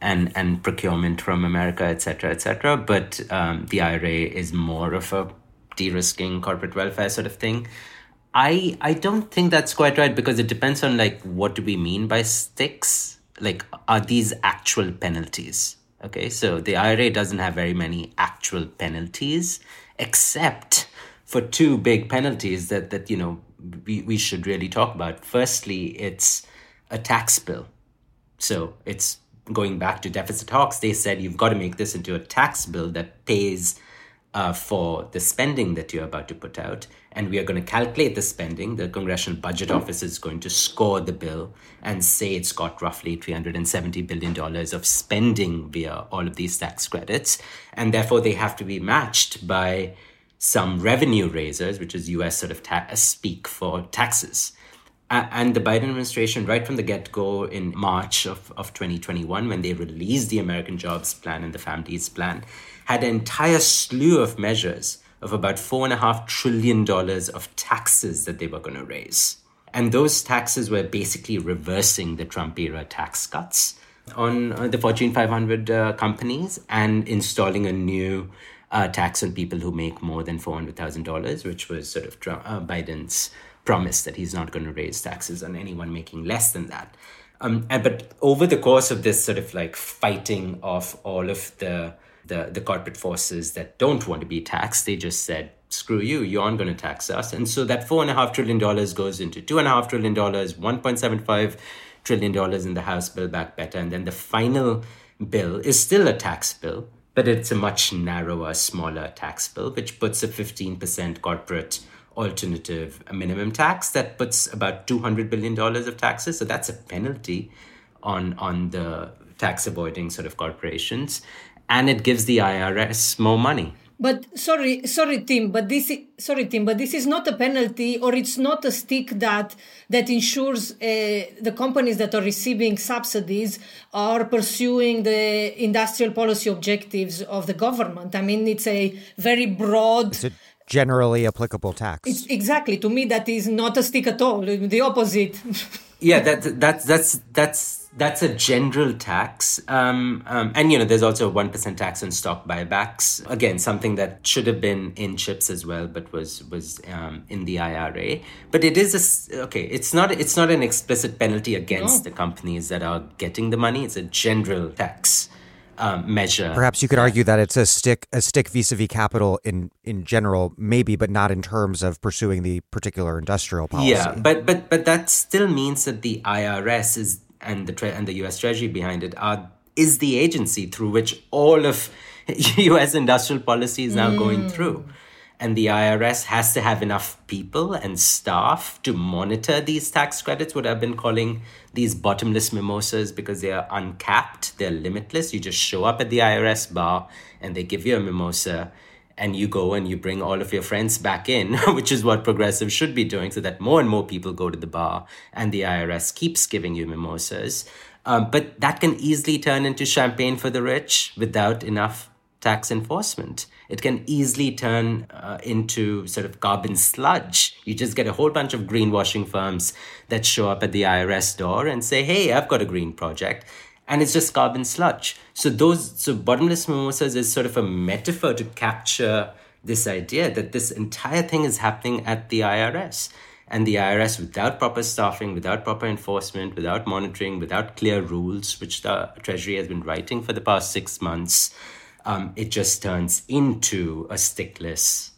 and and procurement from America, et cetera, et cetera. But um, the IRA is more of a de-risking corporate welfare sort of thing. I I don't think that's quite right because it depends on like what do we mean by sticks? Like are these actual penalties? Okay, so the IRA doesn't have very many actual penalties, except for two big penalties that that you know we, we should really talk about. Firstly, it's a tax bill. So it's going back to deficit talks. They said you've got to make this into a tax bill that pays uh, for the spending that you're about to put out. And we are going to calculate the spending. The Congressional Budget Office is going to score the bill and say it's got roughly $370 billion of spending via all of these tax credits. And therefore, they have to be matched by some revenue raisers, which is US sort of ta- speak for taxes. and the Biden administration, right from the get go in March of, of 2021, when they released the American Jobs Plan and the Families Plan, had an entire slew of measures of about $4.5 trillion of taxes that they were going to raise. And those taxes were basically reversing the Trump era tax cuts on uh, the Fortune 500 uh, companies and installing a new uh, tax on people who make more than $400,000, which was sort of Trump, uh, Biden's promise that he's not going to raise taxes on anyone making less than that. Um, and, but over the course of this sort of like fighting of all of the the, the corporate forces that don't want to be taxed, they just said, screw you, you aren't going to tax us. And so that $4.5 trillion goes into $2.5 trillion, $1.75 trillion in the House Build Back Better. And then the final bill is still a tax bill, but it's a much narrower, smaller tax bill, which puts a 15% corporate alternative minimum tax that puts about $200 billion of taxes. So that's a penalty on on the tax avoiding sort of corporations, and it gives the IRS more money. But sorry, sorry, Tim. But this, is, sorry, Tim. But this is not a penalty, or it's not a stick that that ensures uh, the companies that are receiving subsidies are pursuing the industrial policy objectives of the government. I mean, it's a very broad. It's a generally applicable tax. It's exactly to me that is not a stick at all. The opposite. yeah, that that's that's that's that's a general tax. Um, um, and, you know, there's also a 1% tax on stock buybacks. Again, something that should have been in chips as well, but was, was um, in the IRA. But it is a, okay, it's not, it's not an explicit penalty against no. the companies that are getting the money. It's a general tax. Um, measure. Perhaps you could argue that it's a stick a stick vis-a-vis capital in in general, maybe, but not in terms of pursuing the particular industrial policy. Yeah, but but but that still means that the IRS is and the tre- and the U.S. Treasury behind it are is the agency through which all of U.S. industrial policy is now mm. going through. And the IRS has to have enough people and staff to monitor these tax credits, what I've been calling these bottomless mimosas, because they are uncapped, they're limitless. You just show up at the IRS bar and they give you a mimosa and you go and you bring all of your friends back in, which is what progressives should be doing, so that more and more people go to the bar and the IRS keeps giving you mimosas. Um, but that can easily turn into champagne for the rich without enough tax enforcement. It can easily turn uh, into sort of carbon sludge. You just get a whole bunch of greenwashing firms that show up at the IRS door and say, hey, I've got a green project and it's just carbon sludge. So those so bottomless mimosas is sort of a metaphor to capture this idea that this entire thing is happening at the IRS. And the IRS, without proper staffing, without proper enforcement, without monitoring, without clear rules, which the Treasury has been writing for the past six months, um, it just turns into a stickless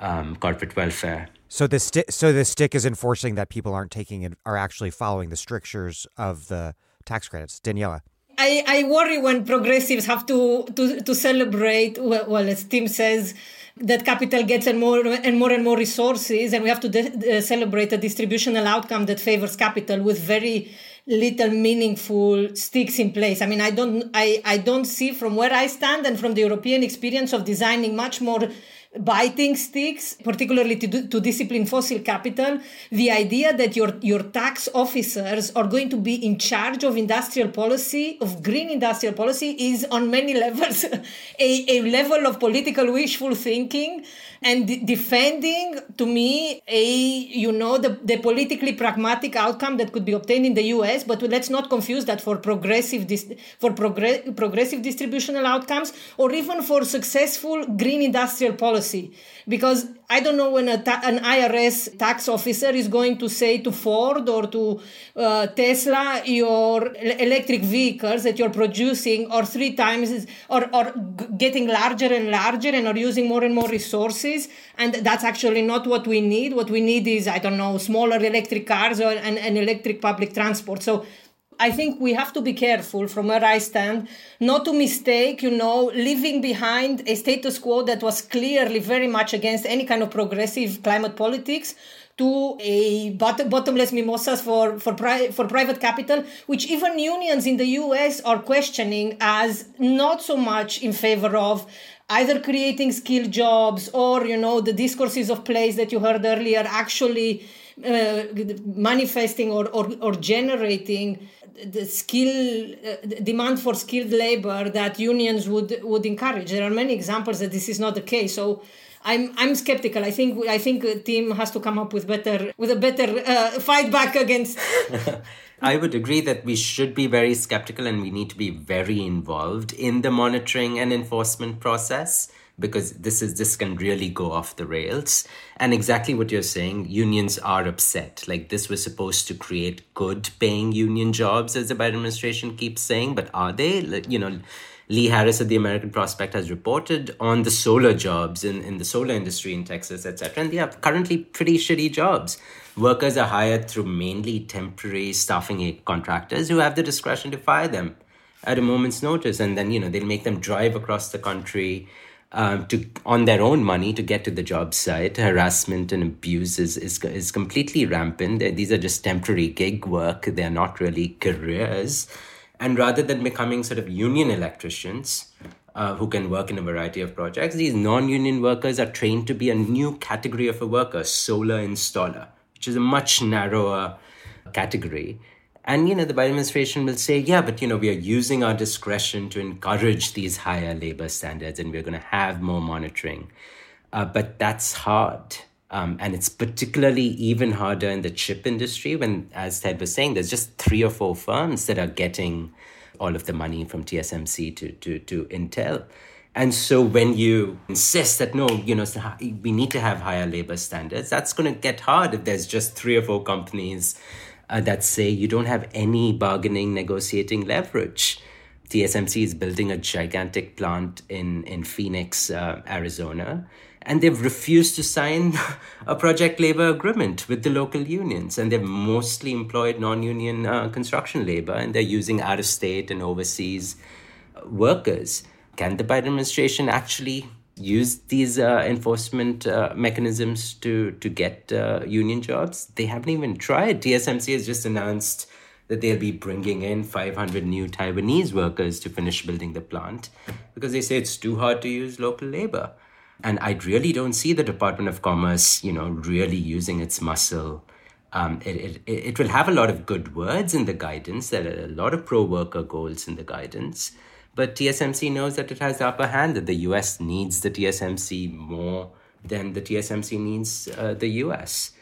um, corporate welfare. So the so the stick is enforcing that people aren't taking it, are actually following the strictures of the tax credits. Daniela. I, I worry when progressives have to, to, to celebrate, well, well, as Tim says, that capital gets and more and more and more resources, and we have to de- celebrate a distributional outcome that favors capital with very little meaningful sticks in place. I mean, I don't, I, I don't see from where I stand and from the European experience of designing much more biting sticks, particularly to, to discipline fossil capital, the idea that your, your tax officers are going to be in charge of industrial policy, of green industrial policy, is on many levels a, a level of political wishful thinking and defending to me a you know the, the politically pragmatic outcome that could be obtained in the US but let's not confuse that for progressive dis- for progr- progressive distributional outcomes or even for successful green industrial policy because I don't know when ta- an IRS tax officer is going to say to Ford or to uh, Tesla, your electric vehicles that you're producing are three times or, or getting larger and larger and are using more and more resources. And that's actually not what we need. What we need is, I don't know, smaller electric cars or, and, and electric public transport. So I think we have to be careful from where I stand, not to mistake, you know, leaving behind a status quo that was clearly very much against any kind of progressive climate politics to a bot- bottomless mimosas for for, pri- for private capital, which even unions in the U.S. are questioning as not so much in favor of either creating skilled jobs or you know the discourses of place that you heard earlier actually uh, manifesting or, or, or generating the skill uh, demand for skilled labor that unions would would encourage. There are many examples that this is not the case. So. I'm I'm skeptical. I think I think a team has to come up with better with a better uh, fight back against. I would agree that we should be very skeptical and we need to be very involved in the monitoring and enforcement process because this is this can really go off the rails. And exactly what you're saying unions are upset. Like this was supposed to create good paying union jobs as the biden administration keeps saying but are they? You know lee harris of the american prospect has reported on the solar jobs in, in the solar industry in texas etc and they are currently pretty shitty jobs workers are hired through mainly temporary staffing contractors who have the discretion to fire them at a moment's notice and then you know they'll make them drive across the country um, to on their own money to get to the job site. Harassment and abuse is, is, is completely rampant. These are just temporary gig work. They're not really careers. And rather than becoming sort of union electricians uh, who can work in a variety of projects, these non-union workers are trained to be a new category of a worker, solar installer, which is a much narrower category. And you know, the Biden administration will say, yeah, but you know, we are using our discretion to encourage these higher labor standards, and we're going to have more monitoring. Uh, but that's hard. Um, and it's particularly even harder in the chip industry when, as Ted was saying, there's just three or four firms that are getting all of the money from TSMC to, to, to Intel. And so when you insist that no, you know, we need to have higher labor standards, that's going to get hard if there's just three or four companies uh, that say you don't have any bargaining, negotiating leverage. TSMC is building a gigantic plant in, in Phoenix, uh, Arizona, and they've refused to sign a project labor agreement with the local unions. And they've mostly employed non union uh, construction labor, and they're using out of state and overseas workers. Can the Biden administration actually use these uh, enforcement uh, mechanisms to to get uh, union jobs. They haven't even tried. TSMC has just announced that they'll be bringing in 500 new Taiwanese workers to finish building the plant because they say it's too hard to use local labor. And I really don't see the Department of Commerce, you know, really using its muscle. Um, it, it, it will have a lot of good words in the guidance. There are a lot of pro worker goals in the guidance but TSMC knows that it has the upper hand, that the US needs the TSMC more than the TSMC needs uh, the US.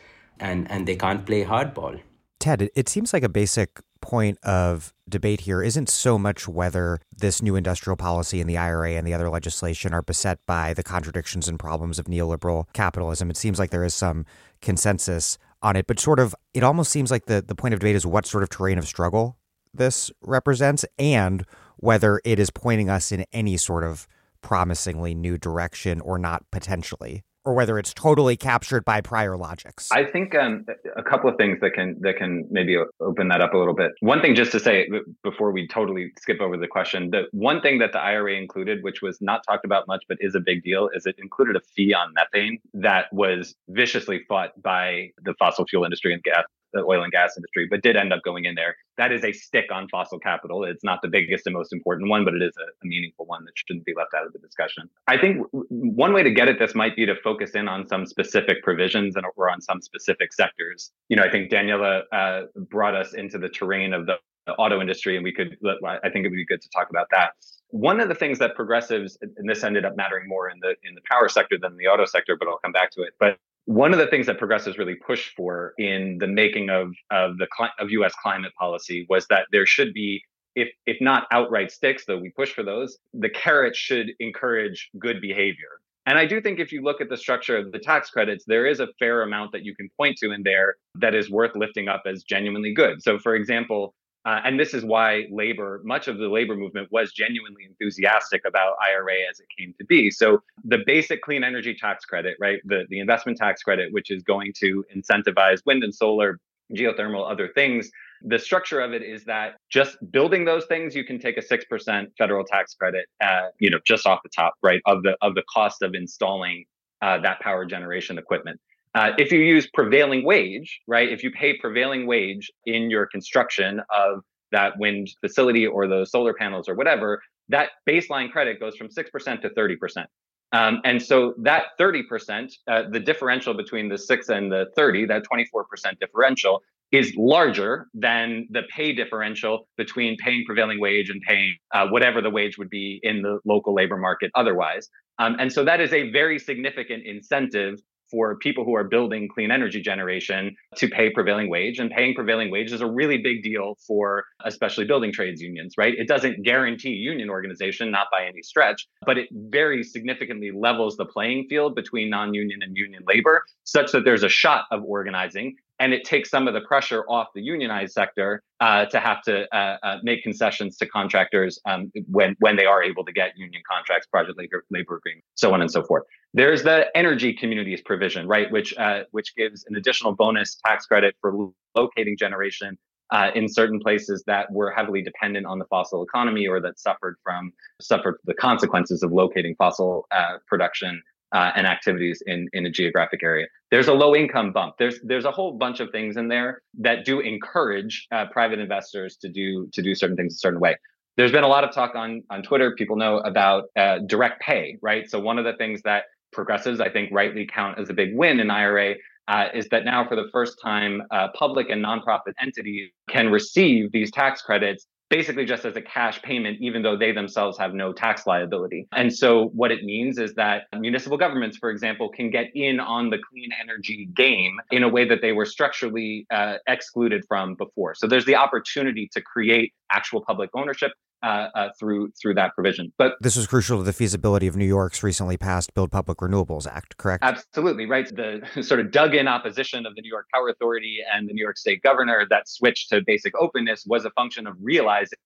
And, and they can't play hardball. Ted, it seems like a basic point of debate here isn't so much whether this new industrial policy and the IRA and the other legislation are beset by the contradictions and problems of neoliberal capitalism. It seems like there is some consensus on it, but sort of it almost seems like the, the point of debate is what sort of terrain of struggle this represents and whether it is pointing us in any sort of promisingly new direction or not potentially or whether it's totally captured by prior logics. I think um, a couple of things that can that can maybe open that up a little bit. One thing, just to say before we totally skip over the question, the one thing that the IRA included, which was not talked about much but is a big deal, is it included a fee on methane that was viciously fought by the fossil fuel industry and gas the oil and gas industry, but did end up going in there. That is a stick on fossil capital. It's not the biggest and most important one, but it is a, a meaningful one that shouldn't be left out of the discussion. I think one way to get at this might be to focus in on some specific provisions and or on some specific sectors. You know, I think Daniela uh, brought us into the terrain of the auto industry, and we could. I think it would be good to talk about that. One of the things that progressives, and this ended up mattering more in the in the power sector than the auto sector, but I'll come back to it. But one of the things that progressives really pushed for in the making of of the of U.S. climate policy was that there should be, if if not outright sticks, though we push for those, the carrot should encourage good behavior. And I do think if you look at the structure of the tax credits, there is a fair amount that you can point to in there that is worth lifting up as genuinely good. So, for example, uh, and this is why labor, much of the labor movement was genuinely enthusiastic about IRA as it came to be. So the basic clean energy tax credit, right, the, the investment tax credit, which is going to incentivize wind and solar, geothermal, other things. The structure of it is that just building those things, you can take a six percent federal tax credit, uh, you know, just off the top, right, of the of the cost of installing uh, that power generation equipment. Uh, if you use prevailing wage, right? If you pay prevailing wage in your construction of that wind facility or those solar panels or whatever, that baseline credit goes from 6% to 30%. Um, and so that 30%, uh, the differential between the 6 and the 30, that 24% differential, is larger than the pay differential between paying prevailing wage and paying uh, whatever the wage would be in the local labor market otherwise. Um, and so that is a very significant incentive for people who are building clean energy generation to pay prevailing wage. And paying prevailing wage is a really big deal for especially building trades unions, right? It doesn't guarantee union organization, not by any stretch, but it very significantly levels the playing field between non union and union labor such that there's a shot of organizing and it takes some of the pressure off the unionized sector uh, to have to uh, uh, make concessions to contractors um, when when they are able to get union contracts, project labor, labor agreements, so on and so forth. There's the energy communities provision, right, which uh, which gives an additional bonus tax credit for locating generation uh, in certain places that were heavily dependent on the fossil economy or that suffered from suffered the consequences of locating fossil uh, production uh, and activities in, in a geographic area. There's a low income bump. There's there's a whole bunch of things in there that do encourage uh, private investors to do to do certain things a certain way. There's been a lot of talk on on Twitter. People know about uh, direct pay, right? So one of the things that progressives, I think, rightly count as a big win in IRA uh, is that now for the first time, uh, public and nonprofit entities can receive these tax credits basically just as a cash payment, even though they themselves have no tax liability. And so what it means is that municipal governments, for example, can get in on the clean energy game in a way that they were structurally uh, excluded from before. So there's the opportunity to create actual public ownership uh, uh, through through that provision. But this was crucial to the feasibility of New York's recently passed Build Public Renewables Act, correct? Absolutely right. The sort of dug in opposition of the New York Power Authority and the New York State governor that switched to basic openness was a function of realizing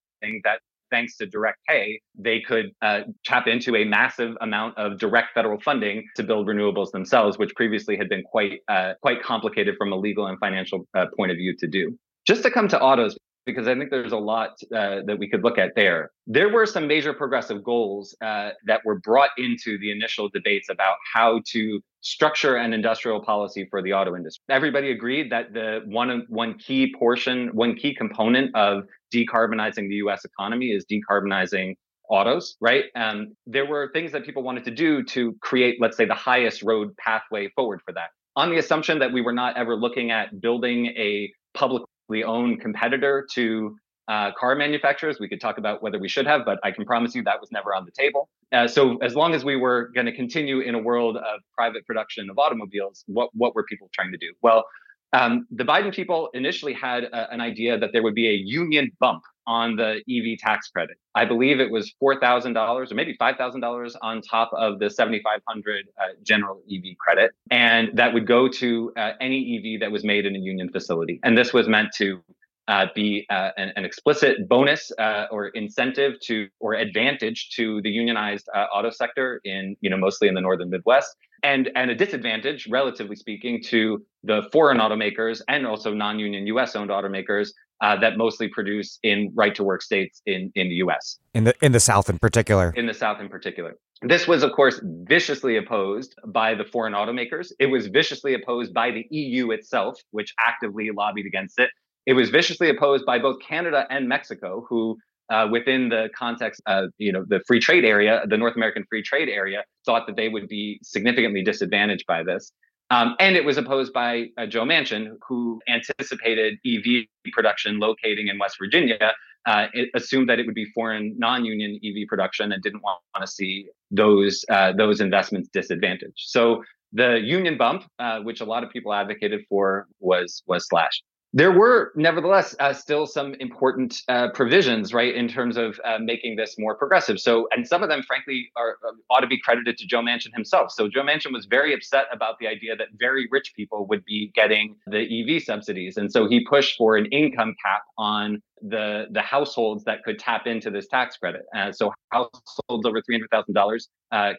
that thanks to direct pay, they could uh, tap into a massive amount of direct federal funding to build renewables themselves, which previously had been quite uh, quite complicated from a legal and financial uh, point of view to do. Just to come to autos because I think there's a lot uh, that we could look at there. There were some major progressive goals uh, that were brought into the initial debates about how to structure an industrial policy for the auto industry. Everybody agreed that the one one key portion, one key component of decarbonizing the U.S. economy is decarbonizing autos, right? Um, there were things that people wanted to do to create, let's say, the highest road pathway forward for that. On the assumption that we were not ever looking at building a public owned competitor to uh, car manufacturers. We could talk about whether we should have, but I can promise you that was never on the table. Uh, so as long as we were going to continue in a world of private production of automobiles, what what were people trying to do? Well, um, the Biden people initially had a, an idea that there would be a union bump on the EV tax credit. I believe it was four thousand dollars or maybe five thousand dollars on top of the seventy five hundred uh, general EV credit, and that would go to uh, any EV that was made in a union facility. And this was meant to uh, be uh, an, an, explicit bonus uh, or incentive to or advantage to the unionized uh, auto sector in you know mostly in the northern Midwest, and and a disadvantage, relatively speaking, to the foreign automakers and also non-union U.S. owned automakers uh, that mostly produce in right to work states in in the U.S. In the in the South in particular. In the South in particular. This was, of course, viciously opposed by the foreign automakers. It was viciously opposed by the EU itself, which actively lobbied against it. It was viciously opposed by both Canada and Mexico, who, uh, within the context of you know the free trade area, the North American free trade area, thought that they would be significantly disadvantaged by this. Um, and it was opposed by uh, Joe Manchin, who anticipated EV production locating in West Virginia. Uh, assumed that it would be foreign non-union EV production and didn't want, want to see those uh, those investments disadvantaged. So the union bump, uh, which a lot of people advocated for, was was slashed there were nevertheless uh, still some important uh, provisions right in terms of uh, making this more progressive. So and some of them frankly are uh, ought to be credited to joe manchin himself. So joe manchin was very upset about the idea that very rich people would be getting the ev subsidies. And so he pushed for an income cap on the the households that could tap into this tax credit. Uh, so households over three hundred thousand uh, dollars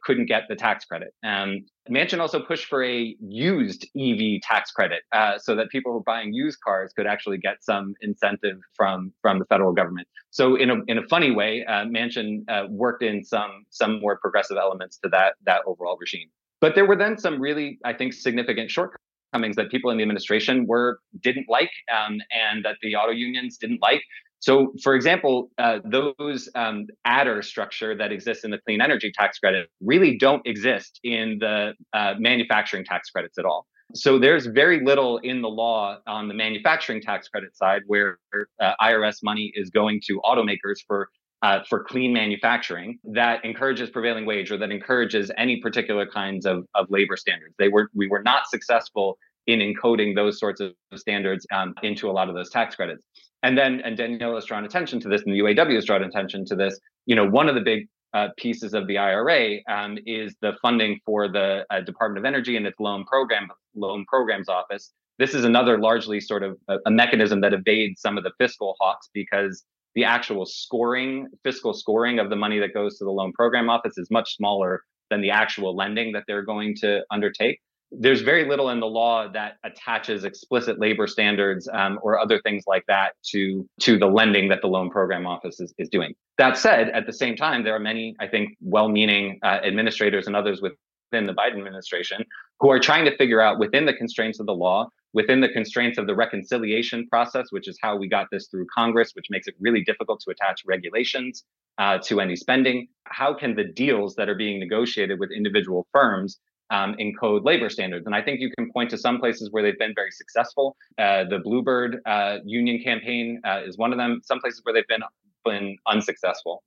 couldn't get the tax credit. Um, Manchin also pushed for a used EV tax credit, uh, so that people who are buying used cars could actually get some incentive from from the federal government. So in a in a funny way, uh, Manchin uh, worked in some some more progressive elements to that that overall regime. But there were then some really, I think, significant shortcomings shortcomings that people in the administration were didn't like um, and that the auto unions didn't like. So, for example, uh, those um, adder structure that exists in the clean energy tax credit really don't exist in the uh, manufacturing tax credits at all. So there's very little in the law on the manufacturing tax credit side where uh, IRS money is going to automakers for uh, for clean manufacturing that encourages prevailing wage or that encourages any particular kinds of, of labor standards. They were we were not successful in encoding those sorts of standards um, into a lot of those tax credits. And then, and Daniela has drawn attention to this, and the UAW has drawn attention to this. You know, one of the big uh, pieces of the IRA um, is the funding for the uh, Department of Energy and its loan program loan programs office. This is another largely sort of a, a mechanism that evades some of the fiscal hawks because the actual scoring, fiscal scoring of the money that goes to the loan program office is much smaller than the actual lending that they're going to undertake. there's very little in the law that attaches explicit labor standards um, or other things like that to to the lending that the loan program office is, is doing. That said, at the same time, there are many, I think, well-meaning uh, administrators and others within the Biden administration who are trying to figure out within the constraints of the law, within the constraints of the reconciliation process, which is how we got this through Congress, which makes it really difficult to attach regulations uh, to any spending. How can the deals that are being negotiated with individual firms um, encode labor standards. And I think you can point to some places where they've been very successful. Uh, the Bluebird uh, union campaign uh, is one of them. Some places where they've been been unsuccessful.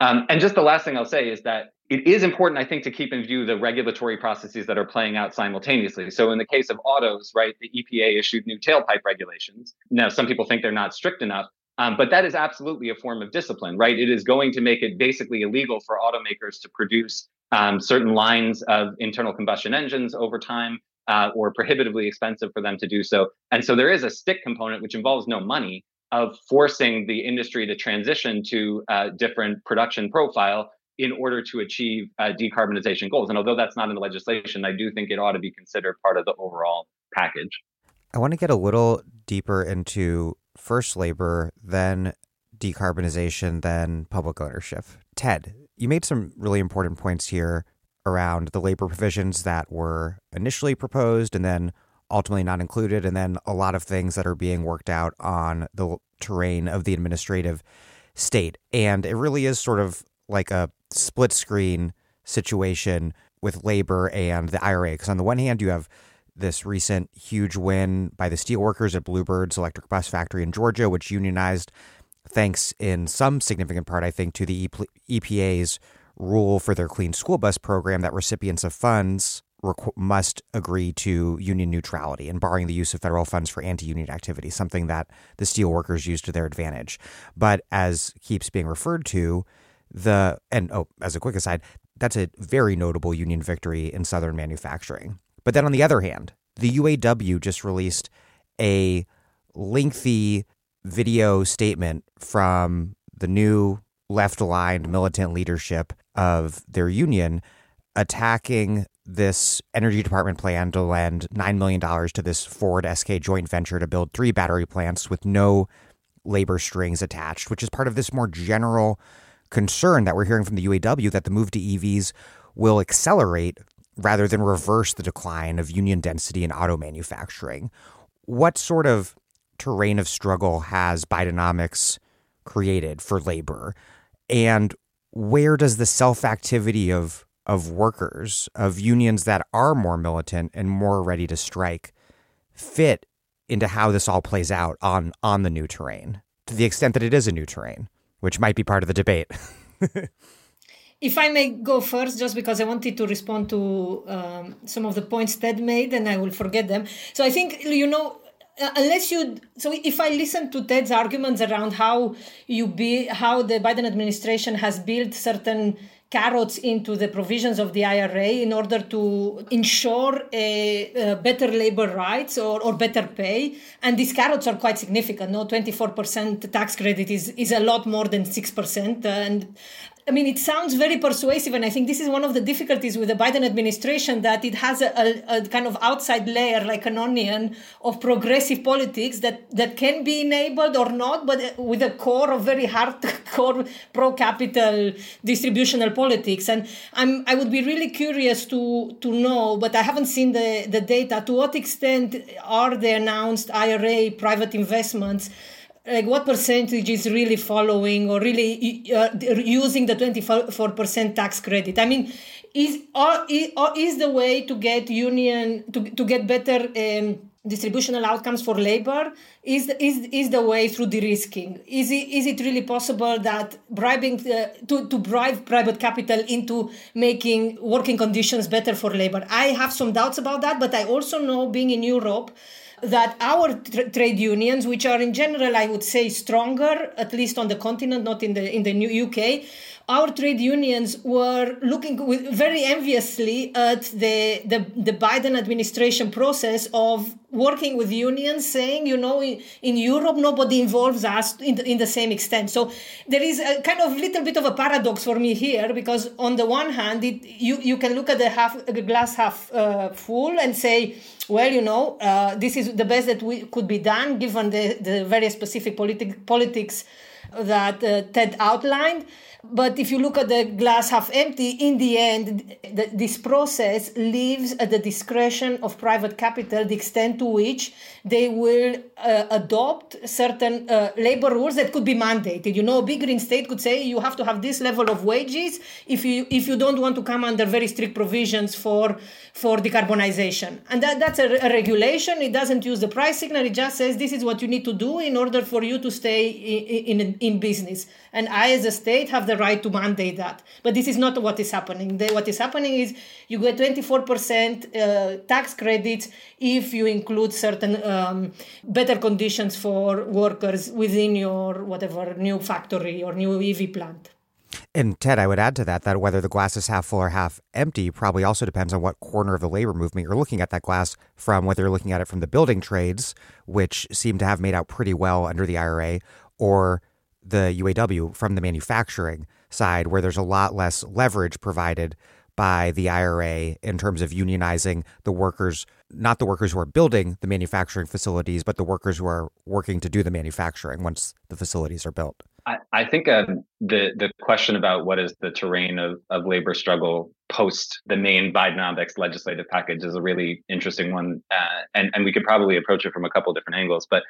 Um, and just the last thing I'll say is that it is important, I think, to keep in view the regulatory processes that are playing out simultaneously. So, in the case of autos, right, the EPA issued new tailpipe regulations. Now, some people think they're not strict enough, um, but that is absolutely a form of discipline, right? It is going to make it basically illegal for automakers to produce um, certain lines of internal combustion engines over time uh, or prohibitively expensive for them to do so. And so there is a stick component, which involves no money, of forcing the industry to transition to a different production profile in order to achieve uh, decarbonization goals. And although that's not in the legislation, I do think it ought to be considered part of the overall package. I want to get a little deeper into first labor, then decarbonization, then public ownership. Ted, you made some really important points here around the labor provisions that were initially proposed and then ultimately not included, and then a lot of things that are being worked out on the terrain of the administrative state. And it really is sort of like a split screen situation with labor and the IRA. Because on the one hand, you have this recent huge win by the steelworkers at Bluebird's electric bus factory in Georgia, which unionized thanks in some significant part, I think, to the EPA's rule for their clean school bus program that recipients of funds requ- must agree to union neutrality and barring the use of federal funds for anti-union activity, something that the steelworkers use to their advantage. But as keeps being referred to, the and oh, as a quick aside, that's a very notable union victory in southern manufacturing. But then on the other hand, the UAW just released a lengthy video statement from the new left aligned militant leadership of their union attacking this energy department plan to lend $9 million to this Ford SK joint venture to build three battery plants with no labor strings attached, which is part of this more general concern that we're hearing from the UAW that the move to EVs will accelerate rather than reverse the decline of union density in auto manufacturing. What sort of terrain of struggle has Bidenomics created for labor? And where does the self activity of of workers, of unions that are more militant and more ready to strike, fit into how this all plays out on on the new terrain, to the extent that it is a new terrain, which might be part of the debate. if I may go first, just because I wanted to respond to um, some of the points Ted made, and I will forget them. So I think you know uh, unless you so if i listen to ted's arguments around how you be how the biden administration has built certain carrots into the provisions of the ira in order to ensure a, a better labor rights or, or better pay. And these carrots are quite significant no? 24% tax credit is, is a lot more than 6% and I mean, it sounds very persuasive, and I think this is one of the difficulties with the Biden administration that it has a, a, a, kind of outside layer, like an onion, of progressive politics that, that can be enabled or not, but uh, with a core of very hardcore pro-capital distributional politics. And I'm I would be really curious to to know, but I haven't seen the the data. To what extent are the announced IRA private investments? Like what percentage is really following or really uh, using the 24% tax credit? I mean is or, is the way to get union to, to get better um, distributional outcomes for labor is is is the way through de-risking. Is it is it really possible that bribing the, to to bribe private capital into making working conditions better for labor? I have some doubts about that but i also know being in europe that our tra- trade unions, which are in general, I would say, stronger, at least on the continent, not in the in the new UK, our trade unions were looking very enviously at the, the, the Biden administration process of working with unions, saying, you know, in, in Europe, nobody involves us in the, in the same extent. So there is a kind of little bit of a paradox for me here, because on the one hand, it, you, you can look at the, half, the glass half uh, full and say, well, you know, uh, this is the best that we could be done given the, the very specific politi- politics that uh, Ted outlined. But if you look at the glass half empty, in the end, this process leaves at the discretion of private capital the extent to which they will uh, adopt certain uh, labor rules that could be mandated. You know, a big green state could say you have to have this level of wages if you if you don't want to come under very strict provisions for for decarbonization. And that, that's a, a regulation. It doesn't use the price signal. It just says this is what you need to do in order for you to stay in, in, in business. And I, as a state, have the right to mandate that. But this is not what is happening. The, what is happening is you get 24% uh, tax credits if you include certain um, better conditions for workers within your whatever new factory or new EV plant. And Ted, I would add to that that whether the glass is half full or half empty probably also depends on what corner of the labor movement you're looking at that glass from, whether you're looking at it from the building trades, which seem to have made out pretty well under the IRA, or the UAW from the manufacturing side, where there's a lot less leverage provided by the IRA in terms of unionizing the workers, not the workers who are building the manufacturing facilities, but the workers who are working to do the manufacturing once the facilities are built. I, I think um, the the question about what is the terrain of, of labor struggle post the main Bidenomics legislative package is a really interesting one, uh, and and we could probably approach it from a couple different angles. But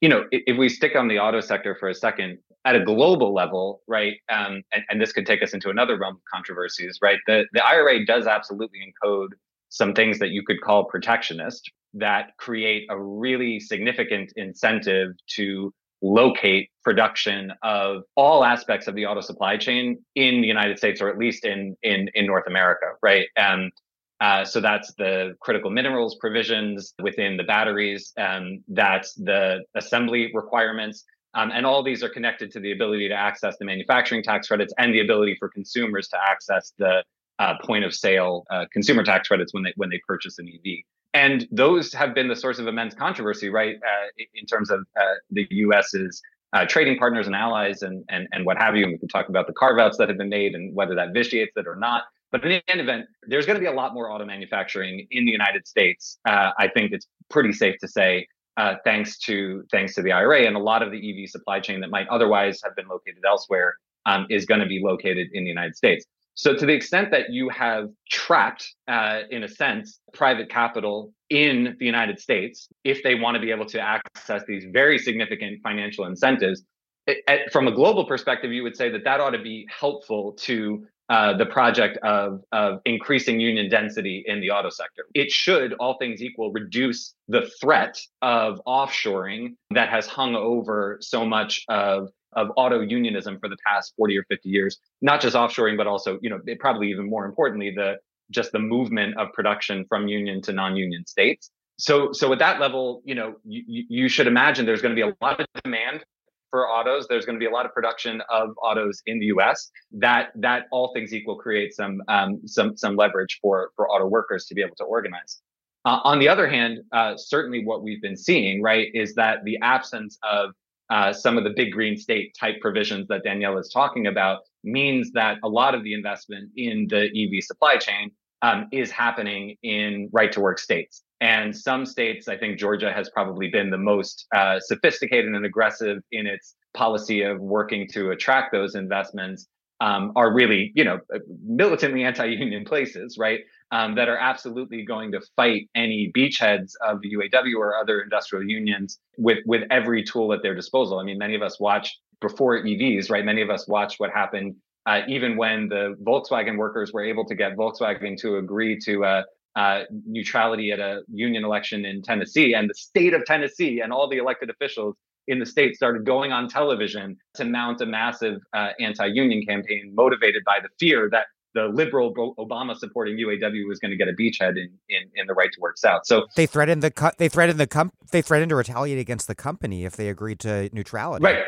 you know, if, if, we stick on the auto sector for a second, at a global level, right, um, and, and this could take us into another realm of controversies, right? The the IRA does absolutely encode some things that you could call protectionist that create a really significant incentive to locate production of all aspects of the auto supply chain in the United States, or at least in in in North America, right? And uh, so that's the critical minerals provisions within the batteries. Um, that's the assembly requirements. Um, and all these are connected to the ability to access the manufacturing tax credits and the ability for consumers to access the uh, point of sale uh, consumer tax credits when they when they purchase an EV and those have been the source of immense controversy, right, uh, in terms of uh, the U.S.'s uh, trading partners and allies and, and, and what have you. And we can talk about the carve outs that have been made and whether that vitiates it or not. But in the end event, there's going to be a lot more auto manufacturing in the United States. Uh, I think it's pretty safe to say, uh, thanks to thanks to the IRA, and a lot of the EV supply chain that might otherwise have been located elsewhere um, is going to be located in the United States. So, to the extent that you have trapped, uh, in a sense, private capital in the United States, if they want to be able to access these very significant financial incentives, it, from a global perspective, you would say that that ought to be helpful to uh, the project of, of increasing union density in the auto sector. It should, all things equal, reduce the threat of offshoring that has hung over so much of of auto unionism for the past 40 or 50 years, not just offshoring, but also, you know, probably even more importantly, the just the movement of production from union to non-union states. So, so at that level, you know, you, you should imagine there's going to be a lot of demand for autos. There's going to be a lot of production of autos in the U.S. That that all things equal creates some um, some some leverage for for auto workers to be able to organize. Uh, on the other hand, uh, certainly what we've been seeing, right, is that the absence of uh, some of the big green state type provisions that Daniela is talking about means that a lot of the investment in the EV supply chain um, is happening in right to work states. And some states, I think Georgia has probably been the most uh, sophisticated and aggressive in its policy of working to attract those investments. Um, are really, you know, militantly anti-union places, right? Um, that are absolutely going to fight any beachheads of the UAW or other industrial unions with with every tool at their disposal. I mean, many of us watched before EVs, right? Many of us watched what happened uh, even when the Volkswagen workers were able to get Volkswagen to agree to uh, uh, neutrality at a union election in Tennessee, and the state of Tennessee and all the elected officials in the state started going on television to mount a massive uh, anti-union campaign motivated by the fear that the liberal Obama supporting UAW was going to get a beachhead in, in, in the right to work South. So they threatened the co- they threatened the com- they threatened to retaliate against the company if they agreed to neutrality. Right.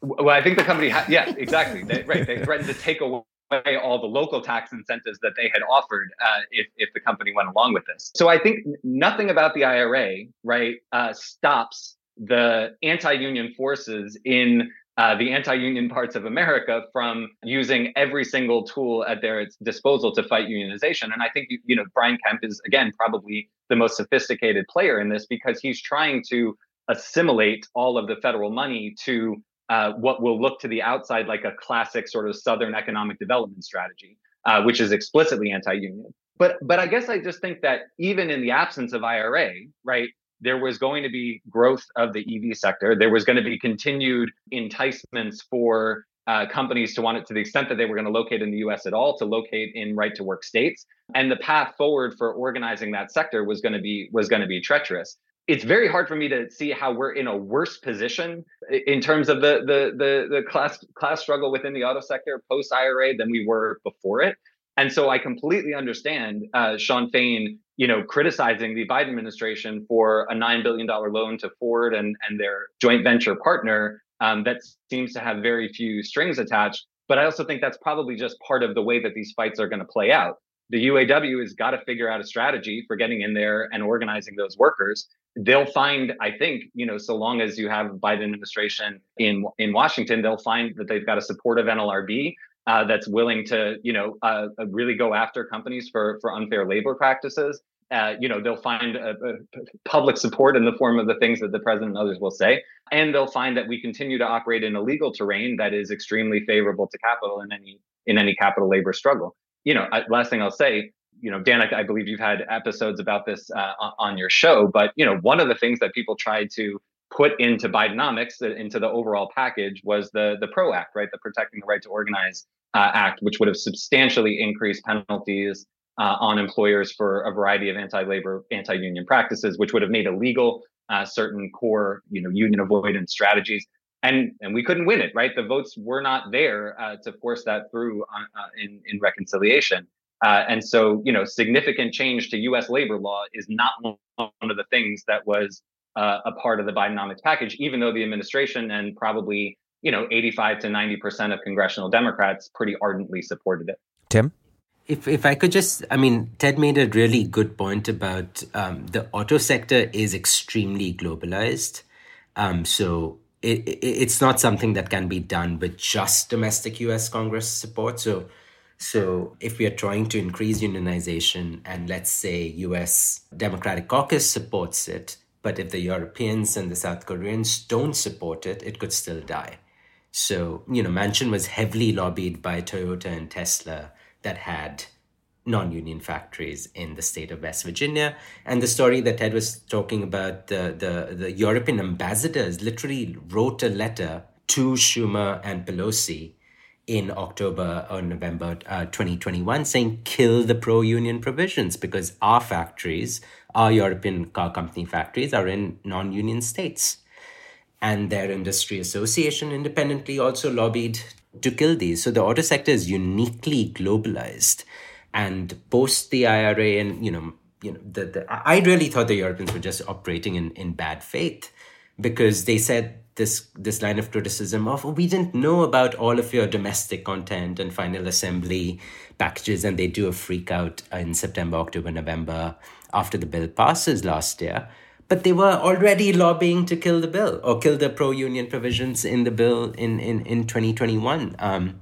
Well, I think the company, ha- yeah, exactly. They, right. They threatened to take away all the local tax incentives that they had offered uh, if, if the company went along with this. So I think nothing about the IRA, right, uh, stops the anti-union forces in uh, the anti-union parts of America from using every single tool at their disposal to fight unionization. And I think you know Brian Kemp is again probably the most sophisticated player in this because he's trying to assimilate all of the federal money to uh, what will look to the outside like a classic sort of Southern economic development strategy, uh, which is explicitly anti-union. But but I guess I just think that even in the absence of IRA, right, there was going to be growth of the EV sector. There was going to be continued enticements for uh, companies to want it to the extent that they were going to locate in the US at all to locate in right to work states and the path forward for organizing that sector was going to be was going to be treacherous it's very hard for me to see how we're in a worse position in terms of the the the, the class class struggle within the auto sector post IRA than we were before it. And so I completely understand uh, Shawn Fain, you know, criticizing the Biden administration for a nine billion dollar loan to Ford and and their joint venture partner um, that seems to have very few strings attached. But I also think that's probably just part of the way that these fights are going to play out. The UAW has got to figure out a strategy for getting in there and organizing those workers they'll find i think you know so long as you have biden administration in in washington they'll find that they've got a supportive nlrb uh, that's willing to you know uh, uh, really go after companies for for unfair labor practices uh, you know they'll find a, a public support in the form of the things that the president and others will say and they'll find that we continue to operate in a legal terrain that is extremely favorable to capital in any in any capital labor struggle. You know last thing i'll say you know, Dan, I, believe you've had episodes about this uh, on your show, but you know, one of the things that people tried to put into Bidenomics, uh, into the overall package, was the the PRO Act, right, the Protecting the Right to Organize uh, Act, which would have substantially increased penalties uh, on employers for a variety of anti-labor, anti-union practices, which would have made illegal uh, certain core, you know, union avoidance strategies. And, and we couldn't win it, right? The votes were not there uh, to force that through in, in reconciliation. Uh, and so, you know, significant change to U.S. labor law is not one of the things that was uh, a part of the Bidenomics package, even though the administration and probably, you know, 85 to 90 percent of congressional Democrats pretty ardently supported it. Tim? If, if I could just, I mean, Ted made a really good point about um, the auto sector is extremely globalized. Um, so it, it, it's not something that can be done with just domestic US Congress support. So so, if we are trying to increase unionization, and let's say US Democratic Caucus supports it, but if the Europeans and the South Koreans don't support it, it could still die. So, you know, Manchin was heavily lobbied by Toyota and Tesla that had non union factories in the state of West Virginia. And the story that Ted was talking about, the, the, the European ambassadors literally wrote a letter to Schumer and Pelosi in October or November uh, 2021 saying kill the pro union provisions because our factories, our European car company factories, are in non union states. And their industry association independently also lobbied to kill these. So the auto sector is uniquely globalized. And post the IRA and, you know, you know, the, the, I really thought the Europeans were just operating in, in bad faith because they said this this line of criticism of oh, we didn't know about all of your domestic content and final assembly packages and they do a freak out in September, October, November after the bill passes last year. But they were already lobbying to kill the bill or kill the pro union provisions in the bill in, in, in 2021. Um,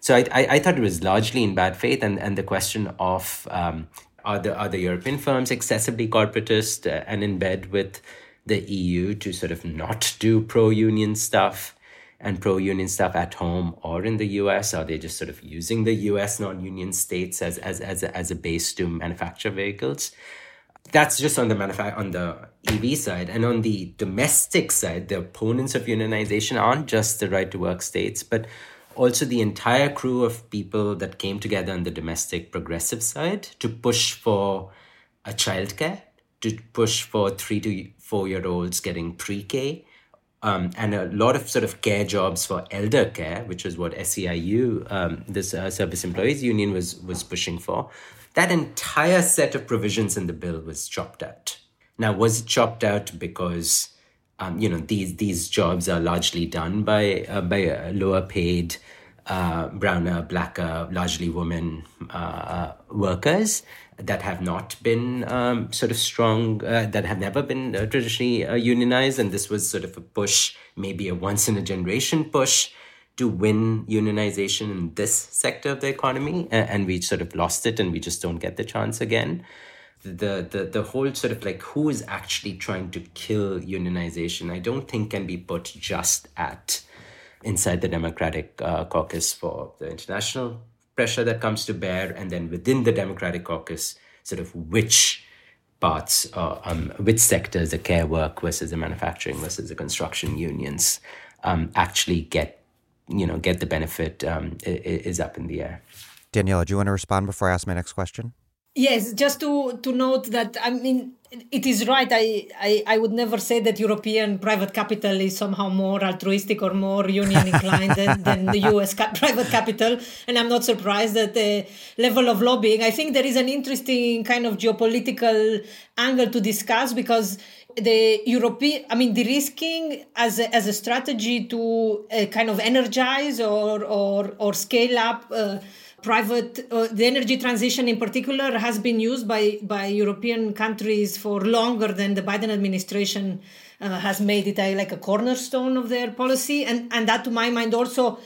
so I, I, I, thought it was largely in bad faith. And, and the question of um, are, the, are the European firms excessively corporatist uh, and in bed with the EU to sort of not do pro union stuff and pro union stuff at home or in the US? Are they just sort of using the US non union states as, as, as, a, as a base to manufacture vehicles? That's just on the manufa- on the EV side. And on the domestic side, the opponents of unionization aren't just the right to work states, but also the entire crew of people that came together on the domestic progressive side to push for a childcare, to push for three to four year olds getting pre K. Um, and a lot of sort of care jobs for elder care, which is what SEIU, um, this uh, Service Employees Union, was was pushing for. That entire set of provisions in the bill was chopped out. Now, was it chopped out because um, you know these these jobs are largely done by uh, by uh, lower paid uh, browner blacker largely women uh, workers that have not been um, sort of strong uh, that have never been uh, traditionally unionized? And this was sort of a push maybe a once in a generation push to win unionization in this sector of the economy and we sort of lost it and we just don't get the chance again the, the the whole sort of like who is actually trying to kill unionization, I don't think can be put just at inside the Democratic uh, caucus for the international pressure that comes to bear, and then within the Democratic caucus, sort of which parts, uh, um, which sectors, the care work versus the manufacturing versus the construction unions, um, actually get, you know, get the benefit um, is up in the air. Daniela, do you want to respond before I ask my next question? Yes, just to, to note that, I mean, it is right. I, I, I would never say that European private capital is somehow more altruistic or more union inclined than, than the US ca- private capital. And I'm not surprised at the level of lobbying. I think there is an interesting kind of geopolitical angle to discuss because the European, I mean, de-risking as a, as a strategy to uh, kind of energize or, or, or scale up uh, private uh, the energy transition in particular has been used by by European countries for longer than the Biden administration uh, has made it a, like a cornerstone of their policy. And and that to my mind also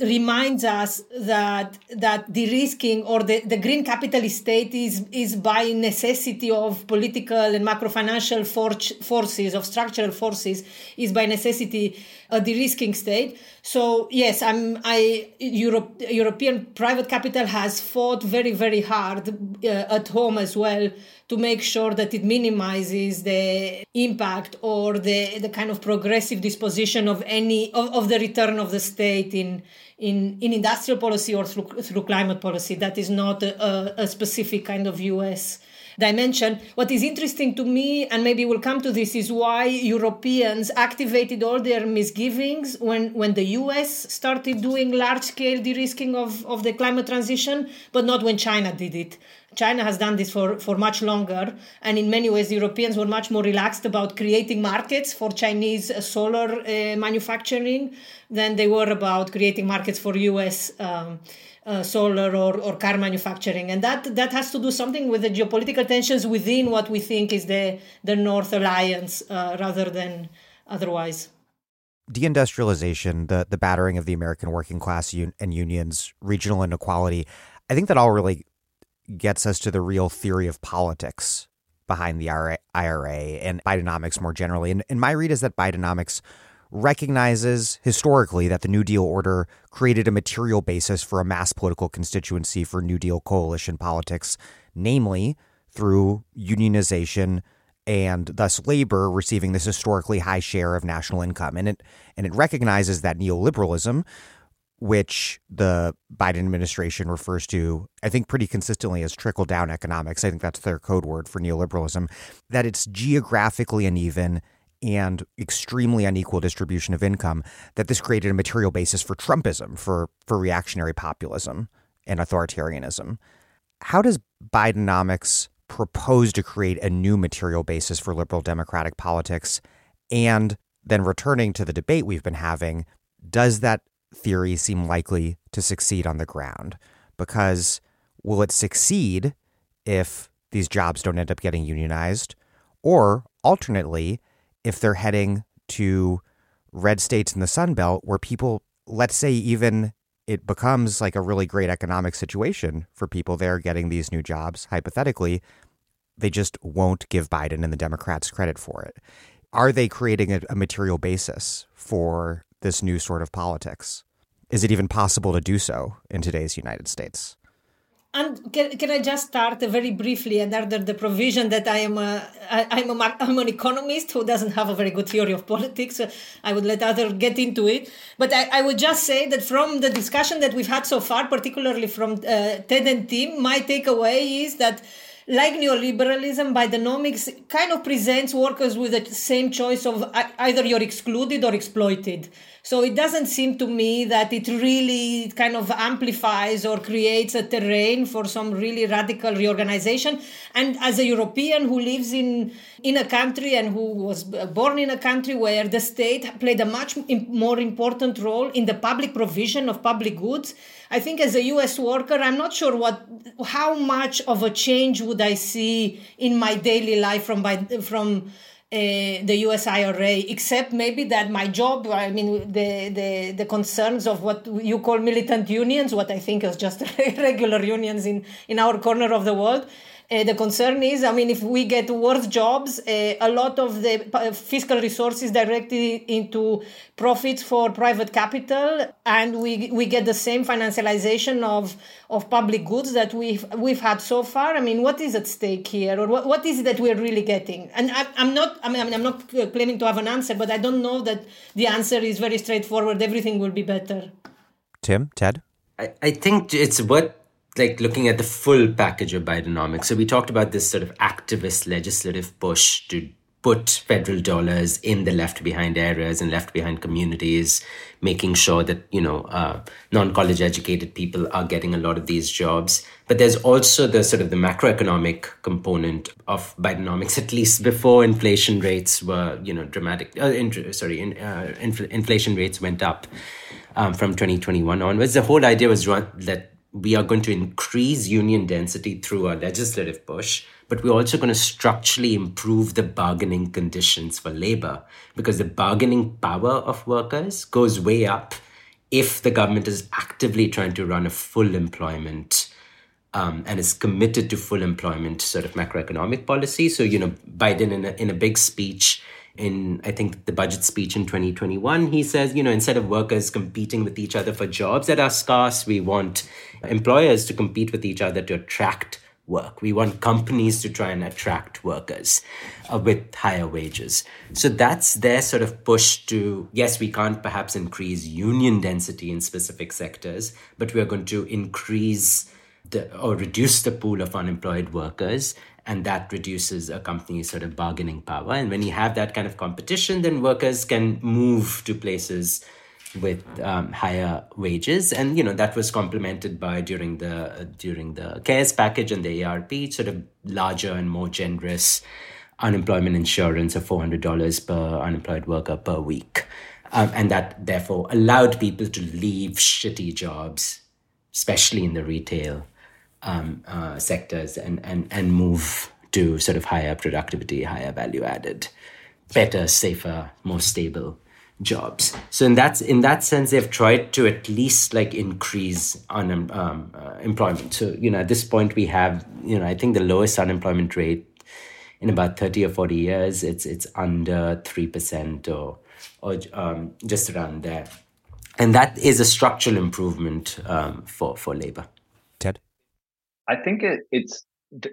reminds us that that de-risking or the, the green capitalist state is is by necessity of political and macro financial for, forces of structural forces is by necessity a de-risking state so yes i'm i europe european private capital has fought very very hard uh, at home as well to make sure that it minimizes the impact or the, the kind of progressive disposition of any of, of the return of the state in in, in industrial policy or through, through climate policy. That is not a, a specific kind of US dimension. What is interesting to me, and maybe we'll come to this, is why Europeans activated all their misgivings when, when the US started doing large scale de risking of, of the climate transition, but not when China did it. China has done this for, for much longer, and in many ways, Europeans were much more relaxed about creating markets for Chinese solar uh, manufacturing than they were about creating markets for US. Um, uh, solar or, or car manufacturing and that that has to do something with the geopolitical tensions within what we think is the the north alliance uh, rather than otherwise deindustrialization the the battering of the american working class un- and unions regional inequality i think that all really gets us to the real theory of politics behind the IRA, and Bidenomics more generally. And, and my read is that Bidenomics recognizes historically that the New Deal order created a material basis for a mass political constituency for New Deal coalition politics, namely through unionization and thus labor receiving this historically high share of national income. And it and it recognizes that neoliberalism, which the Biden administration refers to, I think, pretty consistently as trickle down economics. I think that's their code word for neoliberalism, that it's geographically uneven and extremely unequal distribution of income, that this created a material basis for Trumpism, for, for reactionary populism and authoritarianism. How does Bidenomics propose to create a new material basis for liberal democratic politics? And then returning to the debate we've been having, does that theory seem likely to succeed on the ground? Because will it succeed if these jobs don't end up getting unionized? Or alternately, if they're heading to red states in the Sun Belt where people, let's say, even it becomes like a really great economic situation for people there getting these new jobs, hypothetically, they just won't give Biden and the Democrats credit for it. Are they creating a, a material basis for this new sort of politics? Is it even possible to do so in today's United States? And can, can I just start very briefly and under the provision that I am a, I, am a, I'm an economist who doesn't have a very good theory of politics. I would let others get into it. But I, I would just say that from the discussion that we've had so far, particularly from uh, Ted and Tim, my takeaway is that like neoliberalism, Bidenomics kind of presents workers with the same choice of either you're excluded or exploited. So it doesn't seem to me that it really kind of amplifies or creates a terrain for some really radical reorganization. And as a European who lives in in a country and who was born in a country where the state played a much more important role in the public provision of public goods, I think as a US worker, I'm not sure what how much of a change would I see in my daily life from by from uh, the US IRA, except maybe that my job, I mean, the, the, the concerns of what you call militant unions, what I think is just regular unions in, in our corner of the world, uh, the concern is, I mean, if we get worse jobs, uh, a lot of the fiscal resources directed into profits for private capital, and we we get the same financialization of of public goods that we've we've had so far. I mean, what is at stake here, or what, what is it that we're really getting? And I, am not, I mean, I'm not claiming to have an answer, but I don't know that the answer is very straightforward. Everything will be better. Tim, Ted. I, I think it's what like looking at the full package of Bidenomics. So we talked about this sort of activist legislative push to put federal dollars in the left behind areas and left behind communities, making sure that you know uh, non-college educated people are getting a lot of these jobs. But there's also the sort of the macroeconomic component of Bidenomics. At least before inflation rates were you know dramatic. Uh, in, sorry, in, uh, infl- inflation rates went up um, from 2021 onwards. The whole idea was run, that we are going to increase union density through our legislative push, but we're also going to structurally improve the bargaining conditions for labor because the bargaining power of workers goes way up if the government is actively trying to run a full employment um, and is committed to full employment sort of macroeconomic policy. So, you know, Biden in a, in a big speech in I think the budget speech in 2021, he says, you know, instead of workers competing with each other for jobs that are scarce, we want employers to compete with each other to attract work. We want companies to try and attract workers uh, with higher wages. So that's their sort of push to yes, we can't perhaps increase union density in specific sectors, but we are going to increase the, or reduce the pool of unemployed workers and that reduces a company's sort of bargaining power. And when you have that kind of competition, then workers can move to places with um, higher wages, and you know that was complemented by during the uh, during the CARES package and the ARP, sort of larger and more generous unemployment insurance of four hundred dollars per unemployed worker per week, um, and that therefore allowed people to leave shitty jobs, especially in the retail um, uh, sectors and, and, and move to sort of higher productivity, higher value added, better, safer, more stable jobs. So in that in that sense, they've tried to at least like increase un, um, uh, employment. So you know at this point we have you know I think the lowest unemployment rate in about thirty or forty years. It's it's under three percent or or um, just around there, and that is a structural improvement um, for for labor. I think it, it's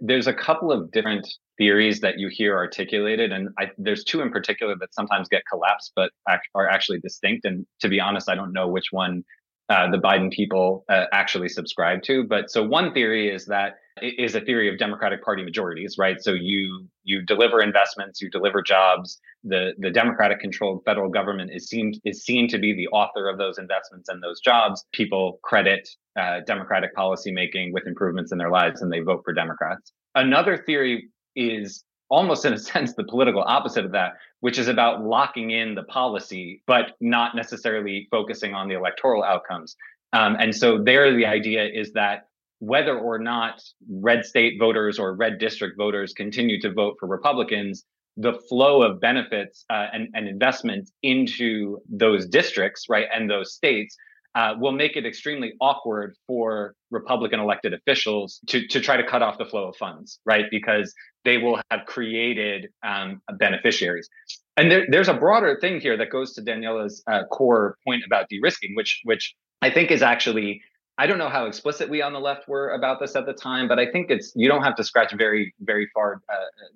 there's a couple of different theories that you hear articulated, and I, there's two in particular that sometimes get collapsed, but are actually distinct. And to be honest, I don't know which one uh, the Biden people uh, actually subscribe to. But so one theory is that is a theory of Democratic Party majorities, right? So you you deliver investments, you deliver jobs. The the Democratic controlled federal government is seen is seen to be the author of those investments and those jobs. People credit uh, Democratic policymaking with improvements in their lives, and they vote for Democrats. Another theory is almost in a sense the political opposite of that, which is about locking in the policy, but not necessarily focusing on the electoral outcomes. Um, and so there, the idea is that whether or not red state voters or red district voters continue to vote for Republicans, the flow of benefits uh, and, and investment into those districts, right, and those states uh, will make it extremely awkward for Republican elected officials to, to try to cut off the flow of funds, right? Because they will have created um, beneficiaries. And there, there's a broader thing here that goes to Daniela's uh, core point about de-risking, which which I think is actually I don't know how explicit we on the left were about this at the time, but I think it's you don't have to scratch very very far uh,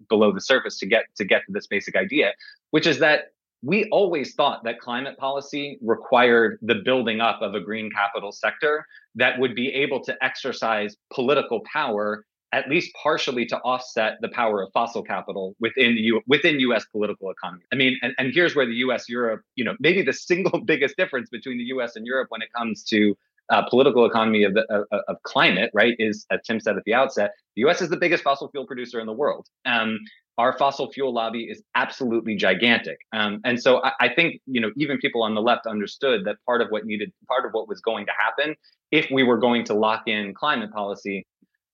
below the surface to get to get to this basic idea, which is that we always thought that climate policy required the building up of a green capital sector that would be able to exercise political power at least partially to offset the power of fossil capital within the U- within U.S. political economy. I mean, and, and here's where the U.S. Europe, you know, maybe the single biggest difference between the U.S. and Europe when it comes to uh, political economy of, the, of, of climate, right, is as Tim said at the outset, the U.S. is the biggest fossil fuel producer in the world. Um, our fossil fuel lobby is absolutely gigantic, um, and so I, I think you know even people on the left understood that part of what needed, part of what was going to happen if we were going to lock in climate policy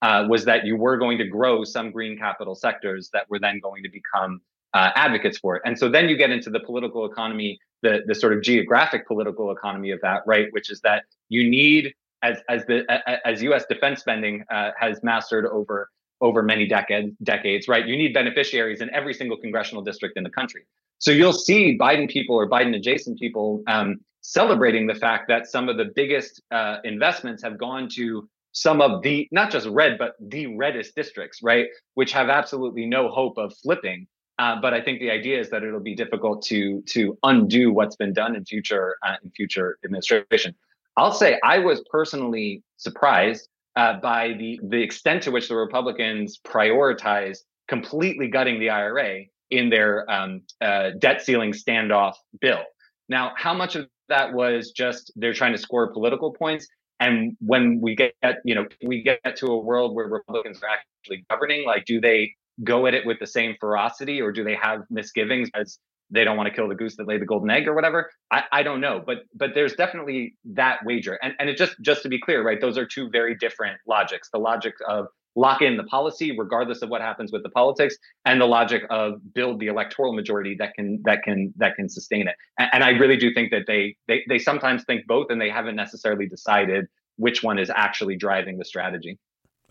uh, was that you were going to grow some green capital sectors that were then going to become uh, advocates for it. And so then you get into the political economy, the the sort of geographic political economy of that, right? Which is that you need as as the as U.S. defense spending uh, has mastered over over many decades decades, right? You need beneficiaries in every single congressional district in the country. So you'll see Biden people or Biden adjacent people um, celebrating the fact that some of the biggest uh, investments have gone to some of the not just red but the reddest districts right which have absolutely no hope of flipping uh, but i think the idea is that it'll be difficult to to undo what's been done in future uh, in future administration. I'll say i was personally surprised uh, by the the extent to which the republicans prioritized completely gutting the ira in their um, uh, debt ceiling standoff bill. Now how much of that was just they're trying to score political points? And when we get, you know, we get to a world where Republicans are actually governing, like, do they go at it with the same ferocity or do they have misgivings as they don't want to kill the goose that laid the golden egg or whatever? I, I don't know. But but there's definitely that wager. And and it just just to be clear, right? Those are two very different logics. The logic of lock in the policy regardless of what happens with the politics and the logic of build the electoral majority that can that can that can sustain it and, and, i really do think that they, they they sometimes think both and they haven't necessarily decided which one is actually driving the strategy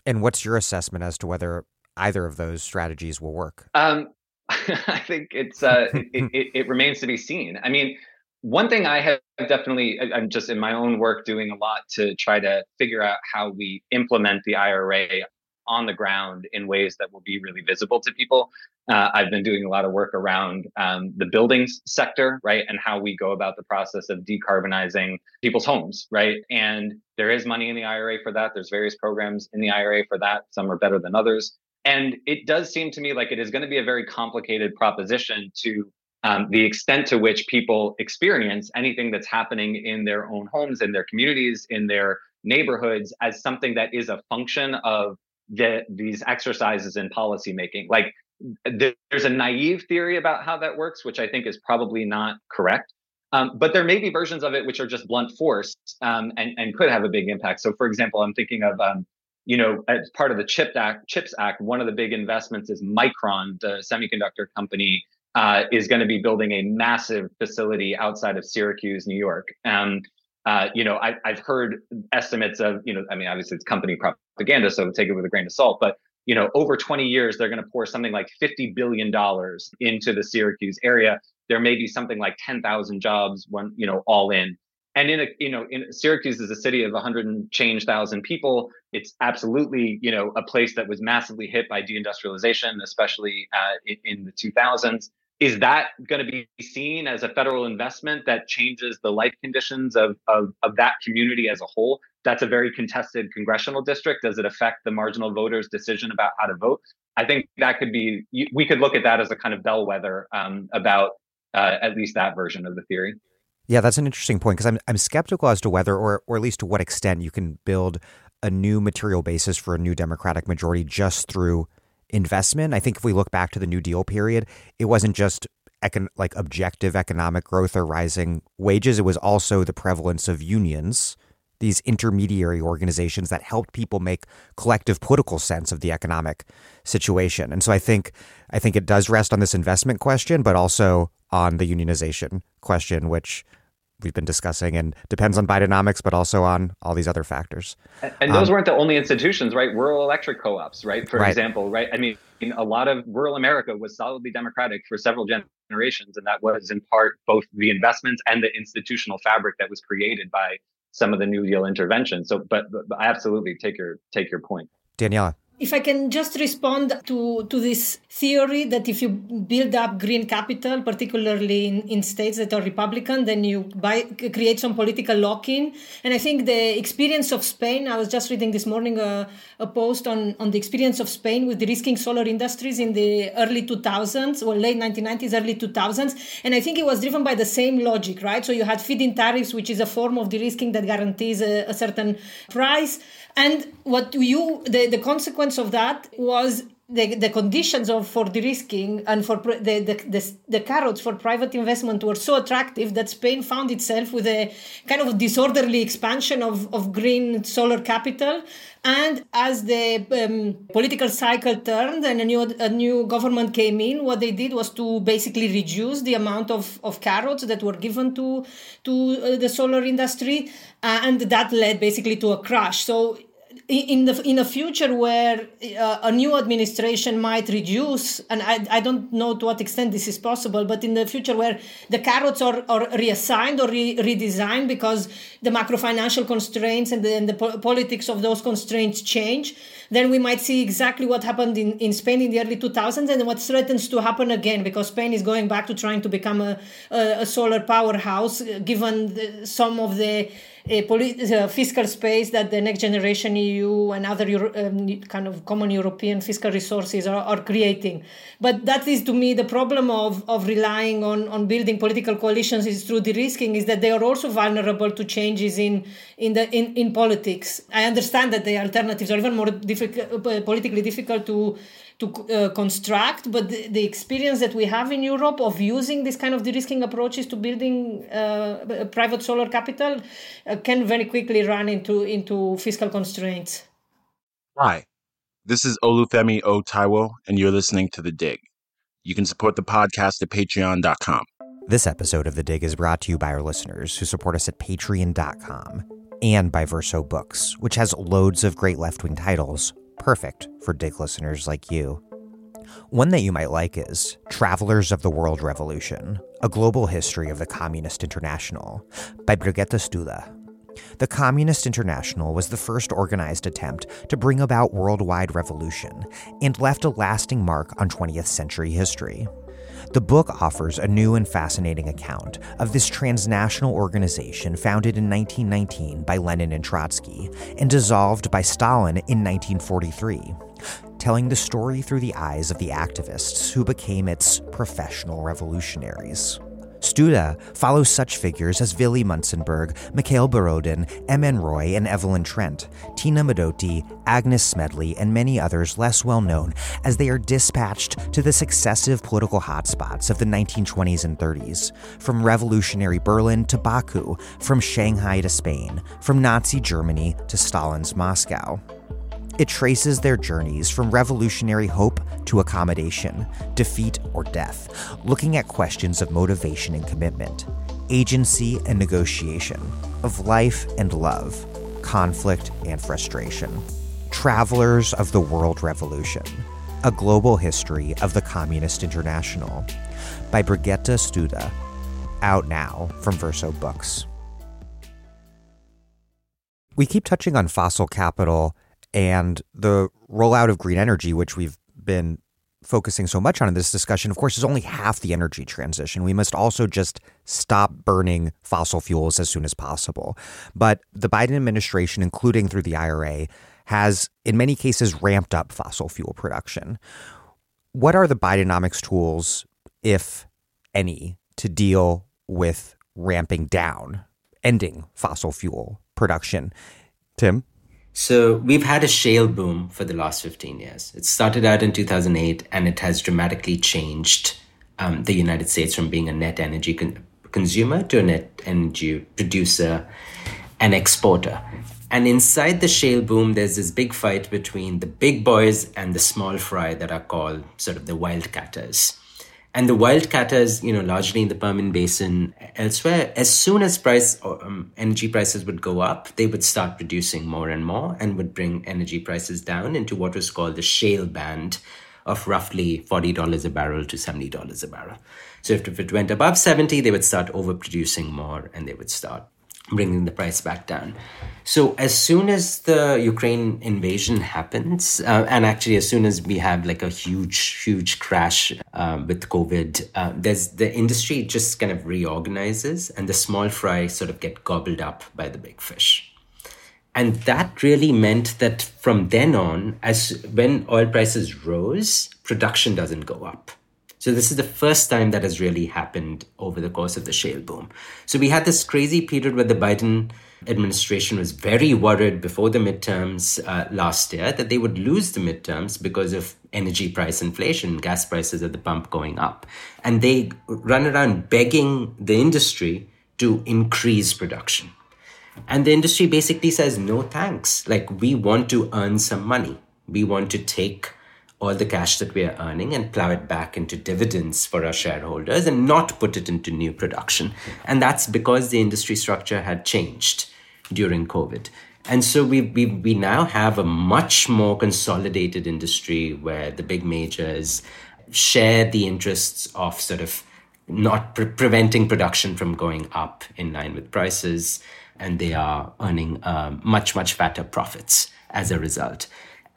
and what's your assessment as to whether either of those strategies will work um, i think it's uh, it, it, it remains to be seen i mean one thing I have definitely, I'm just in my own work doing a lot to try to figure out how we implement the IRA on the ground in ways that will be really visible to people. Uh, I've been doing a lot of work around um, the buildings sector, right, and how we go about the process of decarbonizing people's homes, right. And there is money in the IRA for that. There's various programs in the IRA for that. Some are better than others. And it does seem to me like it is going to be a very complicated proposition to um, the extent to which people experience anything that's happening in their own homes, in their communities, in their neighborhoods as something that is a function of the, these exercises in policymaking. Like there's a naive theory about how that works, which I think is probably not correct. Um, but there may be versions of it which are just blunt force um, and, and could have a big impact. So, for example, I'm thinking of, um, you know, as part of the CHIP Act, CHIPS Act, one of the big investments is Micron, the semiconductor company, uh, is going to be building a massive facility outside of Syracuse, New York. Um, uh, you know, I, have heard estimates of, you know, I mean, obviously it's company propaganda, so take it with a grain of salt. But you know, over 20 years, they're going to pour something like 50 billion dollars into the Syracuse area. There may be something like 10,000 jobs when you know all in. And in a, you know, in Syracuse is a city of 100 and change thousand people. It's absolutely, you know, a place that was massively hit by deindustrialization, especially uh, in, in the 2000s is that going to be seen as a federal investment that changes the life conditions of, of, of, that community as a whole? That's a very contested congressional district. Does it affect the marginal voters' decision about how to vote? I think that could be, we could look at that as a kind of bellwether um, about uh, at least that version of the theory. Yeah, that's an interesting point because I'm, I'm skeptical as to whether, or, or at least to what extent, you can build a new material basis for a new Democratic majority just through investment. I think if we look back to the New Deal period, it wasn't just econ- like objective economic growth or rising wages. It was also the prevalence of unions, these intermediary organizations that helped people make collective political sense of the economic situation. And so I think I think it does rest on this investment question, but also on the unionization question, which we've been discussing and depends on Bidenomics, but also on all these other factors. And, those um, weren't the only institutions, right? Rural electric co-ops, right? For right. example, right? I mean, a lot of rural America was solidly democratic for several generations, and that was in part both the investments and the institutional fabric that was created by some of the New Deal interventions. So, but, but I absolutely take your take your point. Daniela. If I can just respond to, to this theory that if you build up green capital, particularly in, in states that are Republican, then you buy, create some political lock in. And I think the experience of Spain, I was just reading this morning a, a post on, on the experience of Spain with de-risking solar industries in the early 2000s or late 1990s, early 2000s. And I think it was driven by the same logic, right? So you had feed in tariffs, which is a form of de risking that guarantees a, a certain price. And what you, the, the consequence of that was the, the conditions of for de-risking and for the, the, the, the, carrots for private investment were so attractive that Spain found itself with a kind of disorderly expansion of, of green solar capital. And as the um, political cycle turned and a new, a new government came in, what they did was to basically reduce the amount of, of carrots that were given to, to uh, the solar industry. Uh, and that led basically to a crash. So in the in a future where uh, a new administration might reduce and I, I don't know to what extent this is possible but in the future where the carrots are, are reassigned or re- redesigned because the macro financial constraints and the, and the po- politics of those constraints change then we might see exactly what happened in, in Spain in the early 2000s and what threatens to happen again because Spain is going back to trying to become a, a, a solar powerhouse given the, some of the a fiscal space that the next generation EU and other Euro- um, kind of common European fiscal resources are, are creating. But that is to me the problem of, of relying on, on building political coalitions is through de-risking is that they are also vulnerable to changes in in the in, in politics. I understand that the alternatives are even more difficult, uh, politically difficult to to uh, construct, but the, the, experience that we have in Europe of using this kind of de-risking approaches to building uh, private solar capital uh, can very quickly run into into fiscal constraints. Hi, this is Olufemi O Taiwo, and you're listening to The Dig. You can support the podcast at patreon.com. This episode of The Dig is brought to you by our listeners who support us at patreon.com and by Verso Books, which has loads of great left wing titles perfect for Dig listeners like you. One that you might like is Travelers of the World Revolution A Global History of the Communist International by Brigitte Studer. The Communist International was the first organized attempt to bring about worldwide revolution and left a lasting mark on 20th century history. The book offers a new and fascinating account of this transnational organization founded in 1919 by Lenin and Trotsky and dissolved by Stalin in 1943, telling the story through the eyes of the activists who became its professional revolutionaries. Studer follows such figures as Willy Munzenberg, Mikhail Borodin, M.N. Roy, and Evelyn Trent, Tina Modotti, Agnes Smedley, and many others less well known as they are dispatched to the successive political hotspots of the 1920s and 30s, from revolutionary Berlin to Baku, from Shanghai to Spain, from Nazi Germany to Stalin's Moscow. It traces their journeys from revolutionary hope to accommodation, defeat, or death, looking at questions of motivation and commitment, agency and negotiation, of life and love, conflict and frustration. Travelers of the World Revolution A Global History of the Communist International by Brigitte Studer. out now from Verso Books. We keep touching on fossil capital and the rollout of green energy, which we've been focusing so much on in this discussion, of course, is only half the energy transition. We must also just stop burning fossil fuels as soon as possible. But the Biden administration, including through the IRA, has in many cases ramped up fossil fuel production. What are the Bidenomics tools, if any, to deal with ramping down, ending fossil fuel production? Tim? So we've had a shale boom for the last 15 years. It started out in 2008 and it has dramatically changed um, the United States from being a net energy con- consumer to a net energy producer and exporter. And inside the shale boom, there's this big fight between the big boys and the small fry that are called sort of the wildcatters. And the wildcatters, you know, largely in the Permian Basin, elsewhere, as soon as price um, energy prices would go up, they would start producing more and more and would bring energy prices down into what was called the shale band of roughly $40 a barrel to $70 a barrel. So if, if it went above 70, they would start overproducing more and they would start bringing the price back down. So as soon as the Ukraine invasion happens, uh, and actually as soon as we have like a huge, huge crash uh, with COVID, uh, there's the industry just kind of reorganizes, and the small fry sort of get gobbled up by the big fish. And that really meant that from then on, as when oil prices rose, production doesn't go up. So this is the first time that has really happened over the course of the shale boom. So we had this crazy period where the Biden administration was very worried before the midterms uh, last year that they would lose the midterms because of energy price inflation, gas prices at the pump going up. And they run around begging the industry to increase production. And the industry basically says, no thanks. Like, we want to earn some money. We want to take all the cash that we are earning and plow it back into dividends for our shareholders and not put it into new production. And that's because the industry structure had changed during COVID. And so we, we, we now have a much more consolidated industry where the big majors share the interests of sort of not pre- preventing production from going up in line with prices, and they are earning uh, much, much fatter profits as a result.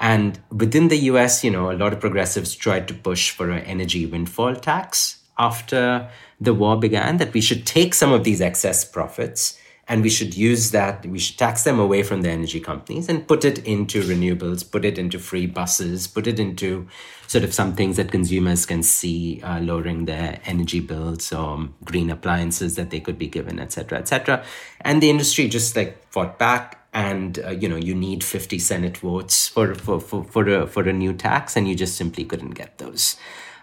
And within the US, you know, a lot of progressives tried to push for an energy windfall tax after the war began, that we should take some of these excess profits and we should use that, we should tax them away from the energy companies and put it into renewables, put it into free buses, put it into sort of some things that consumers can see uh, lowering their energy bills or green appliances that they could be given, etc., etc. And the industry just like fought back and uh, you know you need 50 senate votes for for for for a, for a new tax and you just simply couldn't get those.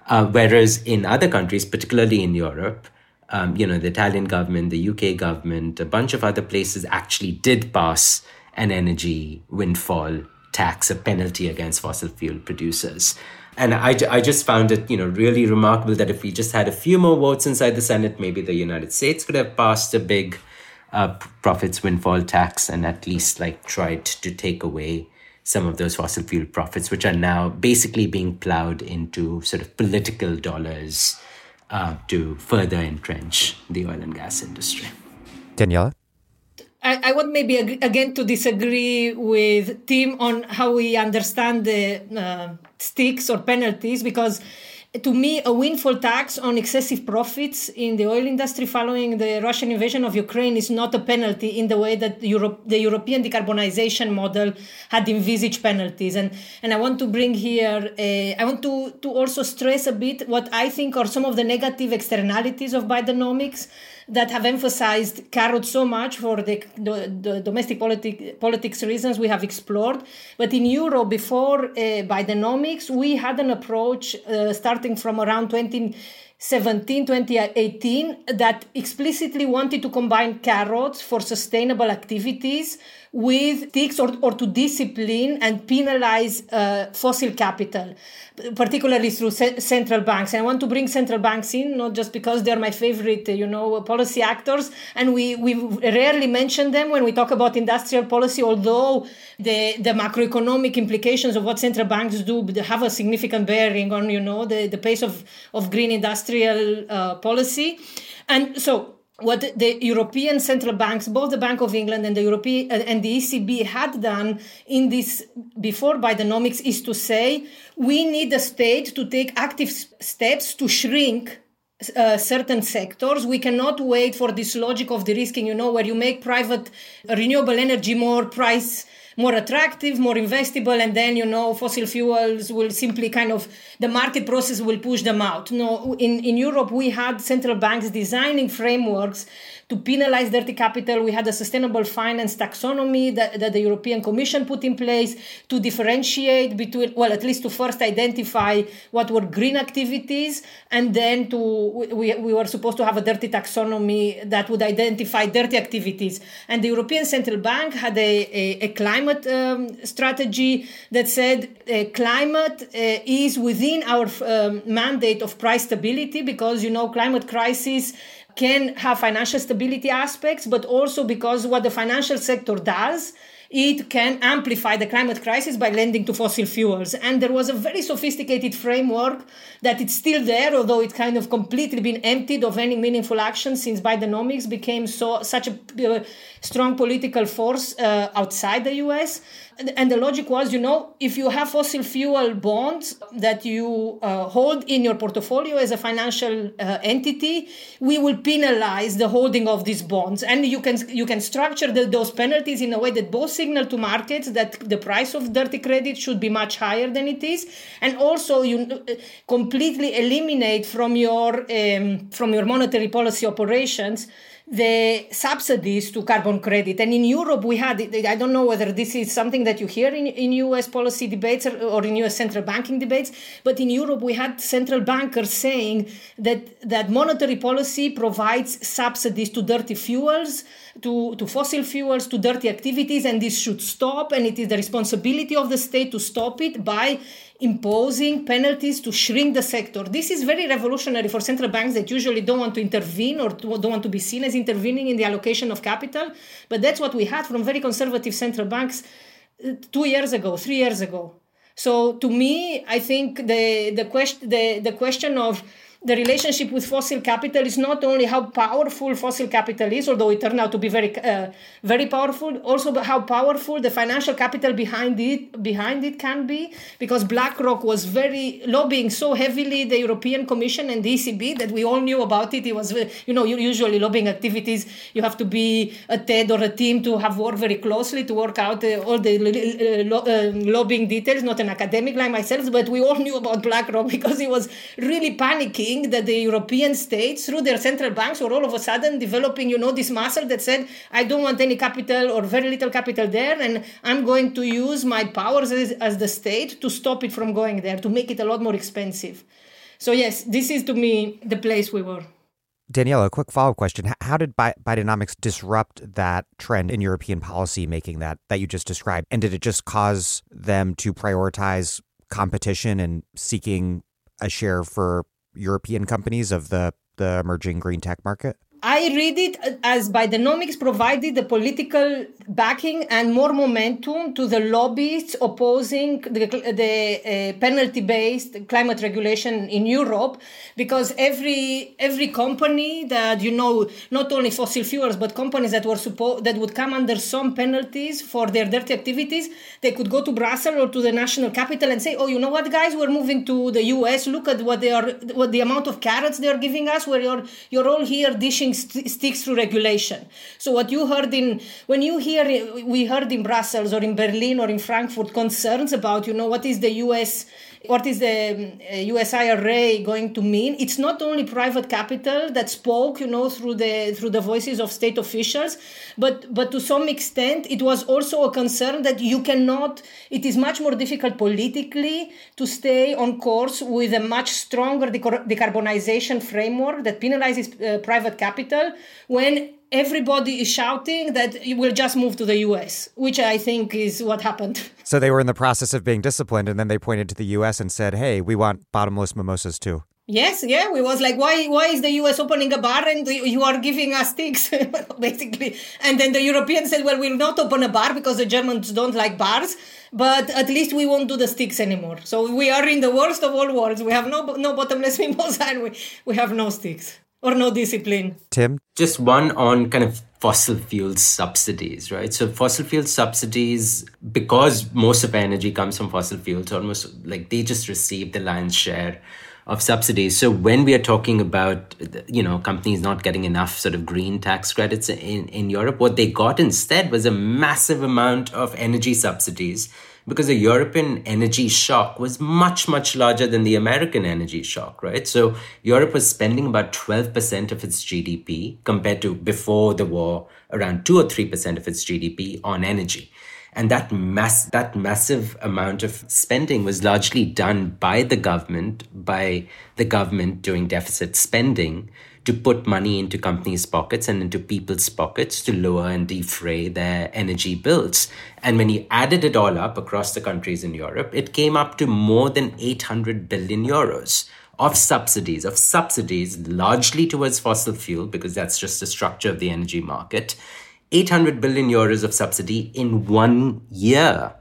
Uh, whereas in other countries particularly in europe um, you know the italian government the uk government a bunch of other places actually did pass an energy windfall tax a penalty against fossil fuel producers. And I, I just found it you know really remarkable that if we just had a few more votes inside the senate maybe the united states could have passed a big uh, profits windfall tax and at least like tried to take away some of those fossil fuel profits, which are now basically being plowed into sort of political dollars uh, to further entrench the oil and gas industry. Daniela? I, I want maybe ag- again to disagree with Tim on how we understand the uh, sticks or penalties because to me, a windfall tax on excessive profits in the oil industry following the Russian invasion of Ukraine is not a penalty in the way that Europe, the European decarbonization model had envisaged penalties. And, and I want to bring here, uh, I want to, to also stress a bit what I think are some of the negative externalities of Bidenomics that have emphasized carrots so much for the, the, the domestic politi- politics reasons we have explored. But in Europe, before uh, Bidenomics, we had an approach uh, starting from around 2017, 2018 that explicitly wanted to combine carrots for sustainable activities with ticks or, or to discipline and penalize uh, fossil capital, particularly through ce- central banks. And I want to bring central banks in, not just because they're my favorite, you know, policy actors. And we, we rarely mention them when we talk about industrial policy, although the, the macroeconomic implications of what central banks do have a significant bearing on, you know, the, the pace of, of green industrial uh, policy. And so what the European central banks, both the Bank of England and the European uh, and the ECB had done in this before Bidenomics is to say we need the state to take active steps to shrink uh, certain sectors. We cannot wait for this logic of de-risking, you know, where you make private renewable energy more price more attractive, more investable, and then you know fossil fuels will simply kind of the market process will push them out. No, in in Europe we had central banks designing frameworks to penalize dirty capital. We had a sustainable finance taxonomy that, that the European Commission put in place to differentiate between, well, at least to first identify what were green activities, and then to, we, we were supposed to have a dirty taxonomy that would identify dirty activities. And the European Central Bank had a, a, a climate um, strategy that said uh, climate uh, is within our um, mandate of price stability because, you know, climate crisis can have financial stability aspects, but also because what the financial sector does it can amplify the climate crisis by lending to fossil fuels. And there was a very sophisticated framework that it's still there, although it's kind of completely been emptied of any meaningful action since Bidenomics became so such a uh, strong political force uh, outside the US and the logic was you know if you have fossil fuel bonds that you uh, hold in your portfolio as a financial uh, entity we will penalize the holding of these bonds. And you can you can structure the, those penalties in a way that both signal to markets that the price of dirty credit should be much higher than it is. And also you uh, completely eliminate from your um, from your monetary policy operations the subsidies to carbon credit. And in Europe, we had, I don't know whether this is something that you hear in, in US policy debates or, or in US central banking debates, but in Europe, we had central bankers saying that, that monetary policy provides subsidies to dirty fuels, to, to fossil fuels, to dirty activities, and this should stop. And it is the responsibility of the state to stop it by imposing penalties to shrink the sector. This is very revolutionary for central banks that usually don't want to intervene or don't want to be seen as intervening in the allocation of capital. But that's what we had from very conservative central banks uh, two years ago, three years ago. So to me, I think the the question the, the question of the relationship with fossil capital is not only how powerful fossil capital is, although it turned out to be very, uh, very powerful, also how powerful the financial capital behind it behind it can be. Because BlackRock was very lobbying so heavily the European Commission and the ECB that we all knew about it. It was, you know, usually lobbying activities you have to be a Ted or a Tim to have worked very closely to work out uh, all the uh, lo- uh, lobbying details. Not an academic like myself, but we all knew about BlackRock because it was really panicking that the European states, through their central banks, were all of a sudden developing, you know, this muscle that said, I don't want any capital or very little capital there, and I'm going to use my powers as, as the state to stop it from going there, to make it a lot more expensive. So, yes, this is to me the place we were. Daniela, a quick follow-up question. How did Bidenomics disrupt that trend in European policy making that that you just described? And did it just cause them to prioritize competition and seeking a share for European companies of the the emerging green tech market? I read it as Bidenomics provided the political backing and more momentum to the lobbyists opposing the, the uh, penalty-based climate regulation in Europe, because every every company that you know, not only fossil fuels, but companies that were supposed that would come under some penalties for their dirty activities, they could go to Brussels or to the national capital and say, "Oh, you know what, guys, we're moving to the U.S. Look at what they are, what the amount of carrots they are giving us. Where you're you're all here dishing." St- sticks through regulation. So what you heard in when you hear we heard in Brussels or in Berlin or in Frankfurt concerns about you know what is the U.S. What is the US uh, IRA going to mean? It's not only private capital that spoke, you know, through the through the voices of state officials, but but to some extent it was also a concern that you cannot. It is much more difficult politically to stay on course with a much stronger decarbonization framework that penalizes uh, private capital when everybody is shouting that we'll just move to the US, which I think is what happened. So they were in the process of being disciplined, and then they pointed to the US and said, hey, we want bottomless mimosas too. Yes, yeah, we was like, why, why is the US opening a bar and you are giving us sticks, basically? And then the Europeans said, well, we'll not open a bar because the Germans don't like bars, but at least we won't do the sticks anymore. So we are in the worst of all worlds. We have no no bottomless mimosa and we, we have no sticks or no discipline. Tim? Just one on kind of fossil fuel subsidies, right? So fossil fuel subsidies, because most of energy comes from fossil fuels, almost like they just receive the lion's share of subsidies. So when we are talking about, you know, companies not getting enough sort of green tax credits in, in Europe, what they got instead was a massive amount of energy subsidies because the European energy shock was much, much larger than the American energy shock, right? So Europe was spending about 12% of its GDP compared to before the war, around 2 or 3% of its GDP on energy. And that mass, that massive amount of spending was largely done by the government, by the government doing deficit spending to put money into companies' pockets and into people's pockets to lower and defray their energy bills. And when you added it all up across the countries in Europe, it came up to more than 800 billion euros of subsidies, of subsidies largely towards fossil fuel, because that's just the structure of the energy market, 800 billion euros of subsidy in one year,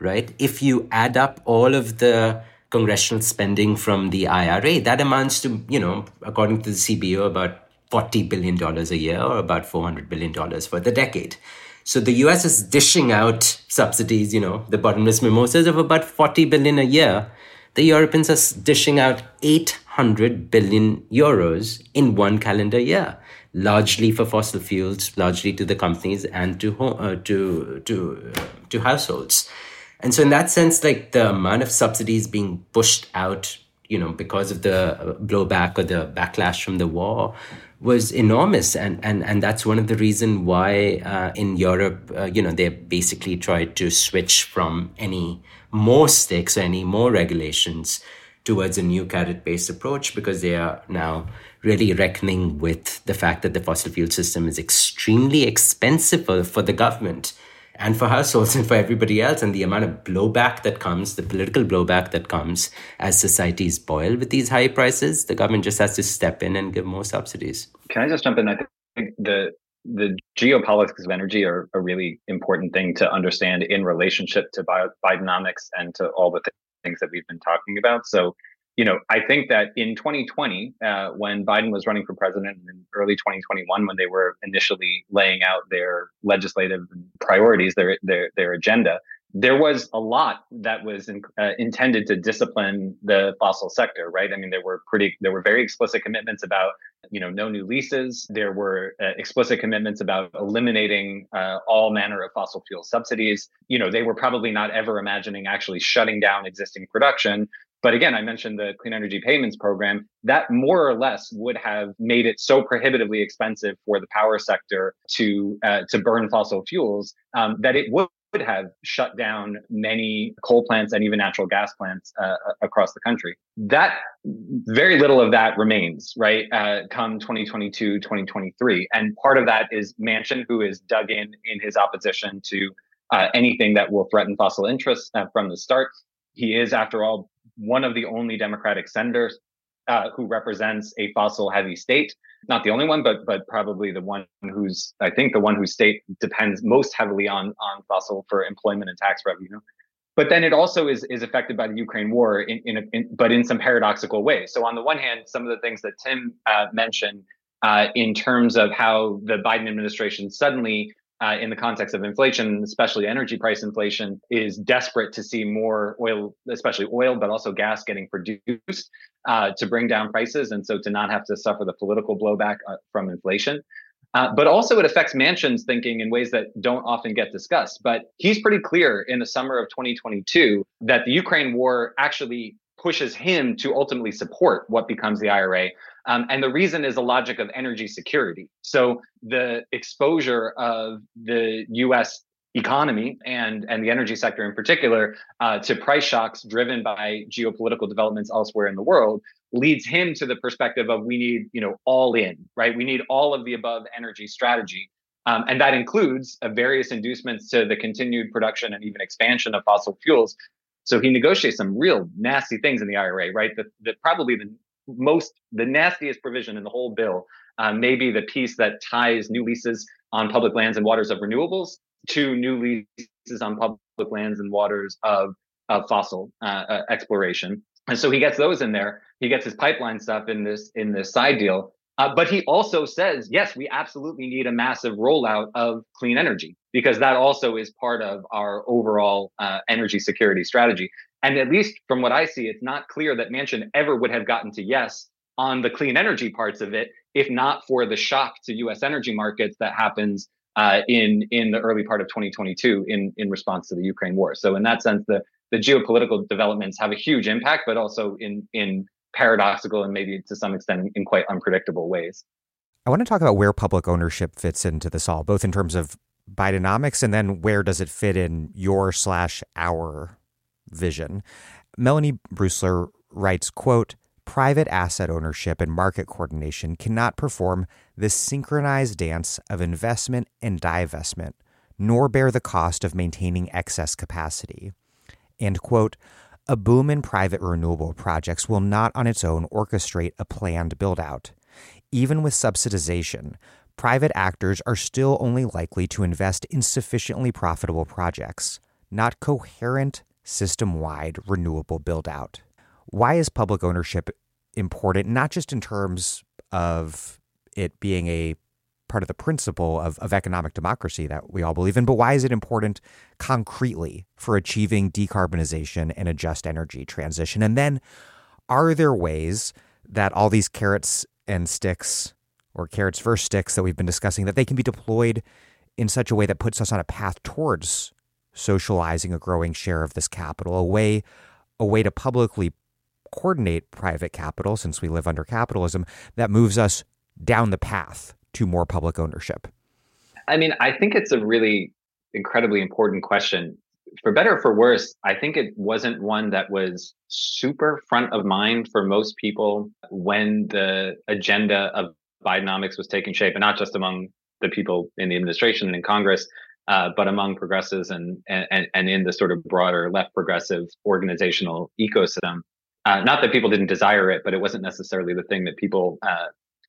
right? If you add up all of the congressional spending from the IRA, that amounts to, you know, according to the CBO, about $40 billion a year or about $400 billion for the decade. So the US is dishing out subsidies, you know, the bottomless mimosas of about 40 billion a year. The Europeans are dishing out 800 billion euros in one calendar year, largely for fossil fuels, largely to the companies and to uh, to to uh, to households. And so in that sense, like the amount of subsidies being pushed out, you know, because of the blowback or the backlash from the war was enormous and and and that's one of the reason why uh, in Europe uh, you know they basically tried to switch from any more sticks, or any more regulations towards a new carrot based approach because they are now really reckoning with the fact that the fossil fuel system is extremely expensive for, for the government and for households and for everybody else. And the amount of blowback that comes the political blowback that comes as societies boil with these high prices the government just has to step in and give more subsidies. Can i just jump in? I think the the geopolitics of energy are a really important thing to understand in relationship to bio- Bidenomics and to all the things that we've been talking about. So you know, I think that in 2020, uh, when Biden was running for president in early 2021, when they were initially laying out their legislative priorities, their their their agenda, there was a lot that was in, uh, intended to discipline the fossil sector, right? I mean, there were pretty, there were very explicit commitments about, you know, no new leases. There were uh, explicit commitments about eliminating uh, all manner of fossil fuel subsidies. You know, they were probably not ever imagining actually shutting down existing production, but again, I mentioned the Clean Energy Payments Program. That more or less would have made it so prohibitively expensive for the power sector to uh, to burn fossil fuels um, that it would have shut down many coal plants and even natural gas plants uh, across the country. That very little of that remains, right? Uh, come 2022, 2023. And part of that is Manchin, who is dug in in his opposition to uh, anything that will threaten fossil interests uh, from the start. He is, after all, one of the only Democratic senators uh, who represents a fossil heavy state. Not the only one, but but probably the one who's I think the one whose state depends most heavily on on fossil for employment and tax revenue. But then it also is is affected by the Ukraine war, in, in, a, in but in some paradoxical ways. So on the one hand, some of the things that Tim uh, mentioned uh, in terms of how the Biden administration suddenly uh, in the context of inflation, especially energy price inflation, is desperate to see more oil, especially oil, but also gas getting produced uh, to bring down prices. And so to not have to suffer the political blowback uh, from inflation. Uh, but also, it affects Manchin's thinking in ways that don't often get discussed. But he's pretty clear in the summer of 2022 that the Ukraine war actually pushes him to ultimately support what becomes the IRA. Um, and the reason is a logic of energy security. So the exposure of the US economy and, and the energy sector in particular uh, to price shocks driven by geopolitical developments elsewhere in the world leads him to the perspective of we need, you know, all in, right? We need all of the above energy strategy. Um, and that includes uh, various inducements to the continued production and even expansion of fossil fuels so he negotiates some real nasty things in the IRA, right? That, that probably the most, the nastiest provision in the whole bill uh, may be the piece that ties new leases on public lands and waters of renewables to new leases on public lands and waters of, of fossil uh, uh, exploration. And so he gets those in there. He gets his pipeline stuff in this in this side deal. Uh, but he also says, yes, we absolutely need a massive rollout of clean energy because that also is part of our overall uh, energy security strategy. And at least from what I see, it's not clear that Manchin ever would have gotten to yes on the clean energy parts of it, if not for the shock to U.S. energy markets that happens uh, in in the early part of 2022 in in response to the Ukraine war. So in that sense, the the geopolitical developments have a huge impact, but also in in paradoxical and maybe to some extent in quite unpredictable ways. I want to talk about where public ownership fits into this all, both in terms of Bidenomics and then where does it fit in your slash our vision. Melanie Brusseler writes, quote, private asset ownership and market coordination cannot perform the synchronized dance of investment and divestment, nor bear the cost of maintaining excess capacity. And, quote, a boom in private renewable projects will not on its own orchestrate a planned build out. Even with subsidization, private actors are still only likely to invest in sufficiently profitable projects, not coherent system wide renewable build out. Why is public ownership important, not just in terms of it being a part of the principle of, of economic democracy that we all believe in, but why is it important concretely for achieving decarbonization and a just energy transition? And then, are there ways that all these carrots and sticks, or carrots versus sticks that we've been discussing, that they can be deployed in such a way that puts us on a path towards socializing a growing share of this capital, a way, a way to publicly coordinate private capital, since we live under capitalism, that moves us down the path to more public ownership? I mean, I think it's a really incredibly important question. For better or for worse, I think it wasn't one that was super front of mind for most people when the agenda of Bidenomics was taking shape, and not just among the people in the administration and in Congress, uh, but among progressives and, and and in the sort of broader left progressive organizational ecosystem. Uh, not that people didn't desire it, but it wasn't necessarily the thing that people uh,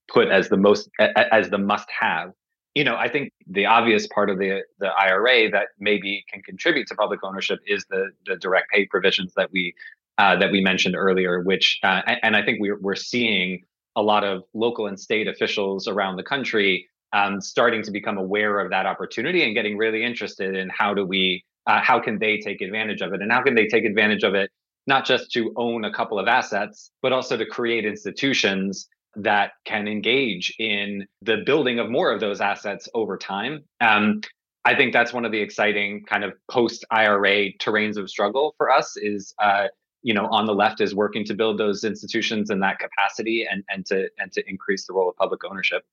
put as the most as the must have you know i think the obvious part of the the ira that maybe can contribute to public ownership is the the direct pay provisions that we uh, that we mentioned earlier which uh, and i think we're, we're seeing a lot of local and state officials around the country um, starting to become aware of that opportunity and getting really interested in how do we uh, how can they take advantage of it and how can they take advantage of it not just to own a couple of assets but also to create institutions that can engage in the building of more of those assets over time. Um, I think that's one of the exciting kind of post IRA terrains of struggle for us is uh, you know on the left is working to build those institutions and that capacity and and to and to increase the role of public ownership.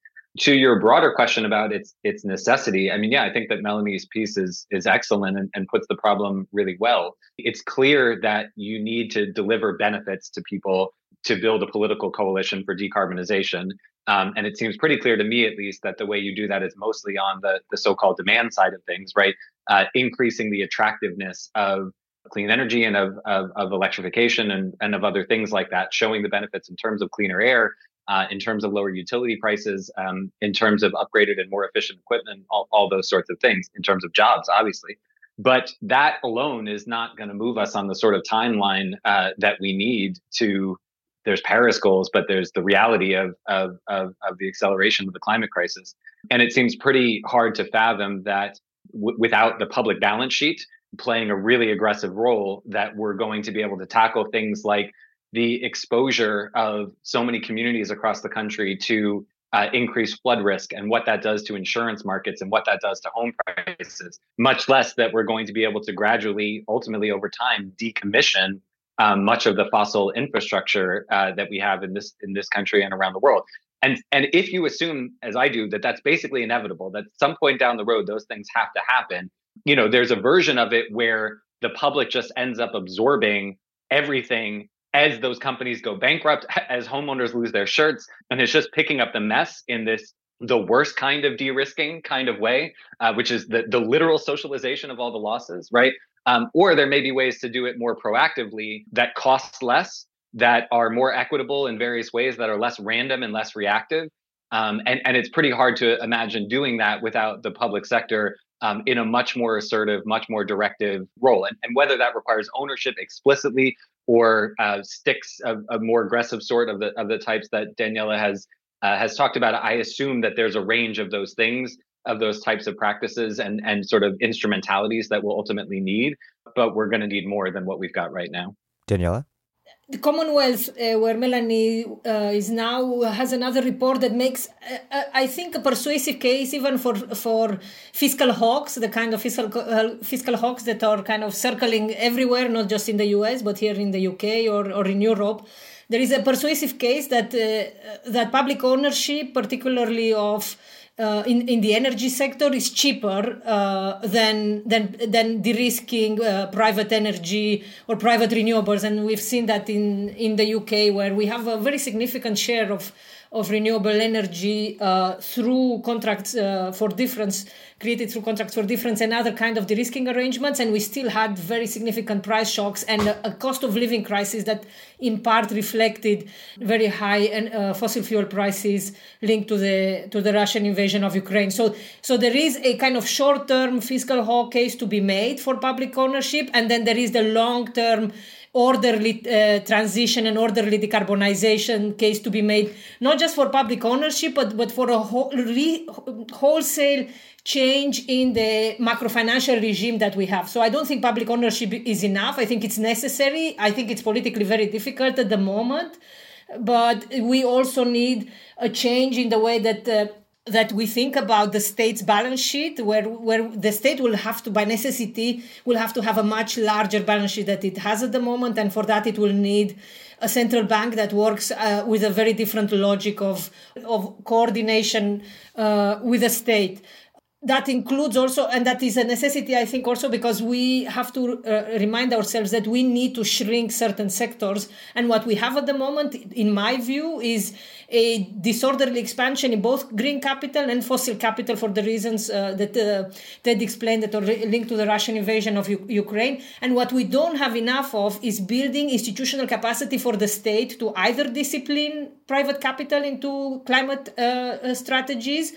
To your broader question about its its necessity, I mean, yeah, I think that Melanie's piece is is excellent and, and puts the problem really well. It's clear that you need to deliver benefits to people to build a political coalition for decarbonization. Um, and it seems pretty clear to me, at least, that the way you do that is mostly on the, the so called demand side of things, right? Uh, increasing the attractiveness of clean energy and of, of, of, electrification and, and of other things like that, showing the benefits in terms of cleaner air, uh, in terms of lower utility prices, um, in terms of upgraded and more efficient equipment, all, all those sorts of things, in terms of jobs, obviously. But that alone is not going to move us on the sort of timeline uh, that we need to there's Paris goals, but there's the reality of, of, of, of, the acceleration of the climate crisis. And it seems pretty hard to fathom that w- without the public balance sheet playing a really aggressive role, that we're going to be able to tackle things like the exposure of so many communities across the country to uh, increased flood risk and what that does to insurance markets and what that does to home prices, much less that we're going to be able to gradually, ultimately over time, decommission um, much of the fossil infrastructure uh, that we have in this in this country and around the world. And and if you assume, as I do, that that's basically inevitable, that some point down the road those things have to happen. You know, there's a version of it where the public just ends up absorbing everything as those companies go bankrupt, as homeowners lose their shirts, and it's just picking up the mess in this the worst kind of de-risking kind of way, uh, which is the the literal socialization of all the losses, right? Um, or there may be ways to do it more proactively that cost less, that are more equitable in various ways, that are less random and less reactive. Um, and, and it's pretty hard to imagine doing that without the public sector um, in a much more assertive, much more directive role. And, and whether that requires ownership explicitly or uh, sticks of a more aggressive sort of the of the types that Daniela has uh, has talked about, I assume that there's a range of those things of those types of practices and and sort of instrumentalities that we'll ultimately need but we're going to need more than what we've got right now daniela the Commonwealth, uh, where Melanie uh, is now, has another report that makes, uh, uh I think, a persuasive case even for for fiscal hawks, the kind of fiscal uh, fiscal hawks that are kind of circling everywhere, not just in the U.S. but here in the U.K. or, or in Europe. There is a persuasive case that uh, that public ownership, particularly of uh, in in the energy sector is cheaper uh, than than than de-risking uh, private energy or private renewables, and we've seen that in in the UK where we have a very significant share of of renewable energy uh, through contracts uh, for difference created through contracts for difference and other kind of de-risking arrangements and we still had very significant price shocks and a, cost of living crisis that in part reflected very high uh, fossil fuel prices linked to the to the Russian invasion of Ukraine. So so there is a kind of short-term fiscal hawk case to be made for public ownership and then there is the long-term orderly uh, transition and orderly decarbonization case to be made, not just for public ownership, but, but for a whole, re, wholesale change in the macro financial regime that we have. So I don't think public ownership is enough. I think it's necessary. I think it's politically very difficult at the moment. But we also need a change in the way that uh, that we think about the state's balance sheet where where the state will have to by necessity will have to have a much larger balance sheet that it has at the moment. And for that it will need a central bank that works uh, with a very different logic of of coordination uh, with the state. That includes also and that is a necessity i think also because we have to uh, remind ourselves that we need to shrink certain sectors. And what we have at the moment in my view is a disorderly expansion in both green capital and fossil capital for the reasons uh, that uh, ted explained that are linked to the russian invasion of U- ukraine. And what we don't have enough of is building institutional capacity for the state to either discipline private capital into climate uh, uh strategies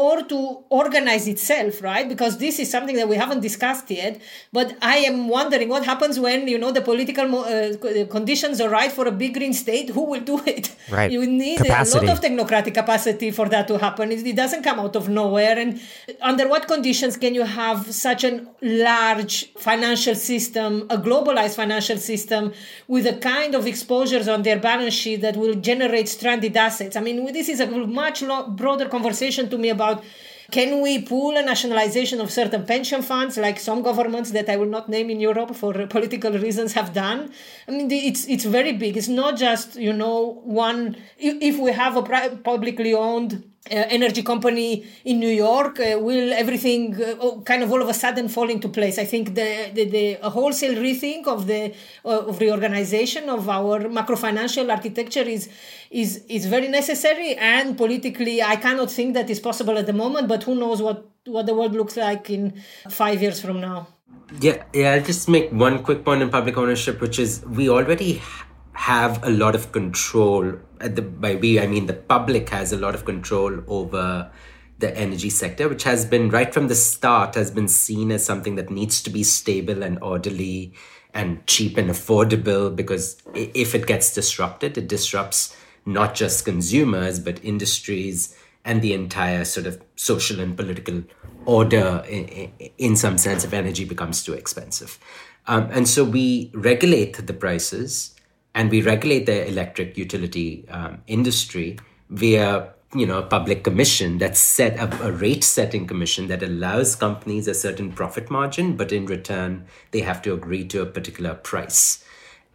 or to organize itself right? Because this is something that we haven't discussed yet but i am wondering what happens when you know the political uh, conditions are right for a big green state who will do it? Right. You need capacity. a lot of technocratic capacity for that to happen. It, it doesn't come out of nowhere. And under what conditions can you have such a large financial system a globalized financial system with a kind of exposures on their balance sheet that will generate stranded assets? I mean this is a much broader conversation to me about can we pool a nationalization of certain pension funds like some governments that I will not name in Europe for political reasons have done? I mean, it's it's very big. It's not just you know one. If we have a publicly owned energy company in New York, uh, will everything uh, kind of all of a sudden fall into place? I think the the, the wholesale rethink of the uh, of reorganization of our macro financial architecture is is is very necessary and politically I cannot think that is possible at the moment. But who knows what what the world looks like in five years from now? Yeah, yeah. I'll just make one quick point in public ownership, which is we already have a lot of control the, by we i mean the public has a lot of control over the energy sector which has been right from the start has been seen as something that needs to be stable and orderly and cheap and affordable because if it gets disrupted it disrupts not just consumers but industries and the entire sort of social and political order in, in some sense if energy becomes too expensive. Um, and so we regulate the prices and we regulate the electric utility um, industry via you know a public commission that's set up a rate setting commission that allows companies a certain profit margin but in return they have to agree to a particular price.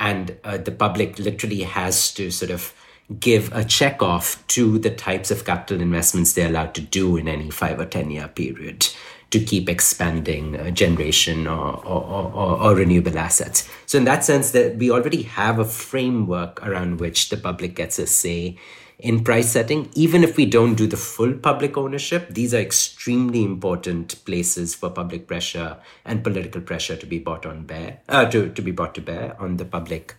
And uh, the public literally has to sort of give a check off to the types of capital investments they're allowed to do in any five or ten year period to keep expanding generation or, or, or, or, renewable assets. So in that sense, that we already have a framework around which the public gets a say in price setting. Even if we don't do the full public ownership, these are extremely important places for public pressure and political pressure to be brought on bear, uh, to, to be brought to bear on the public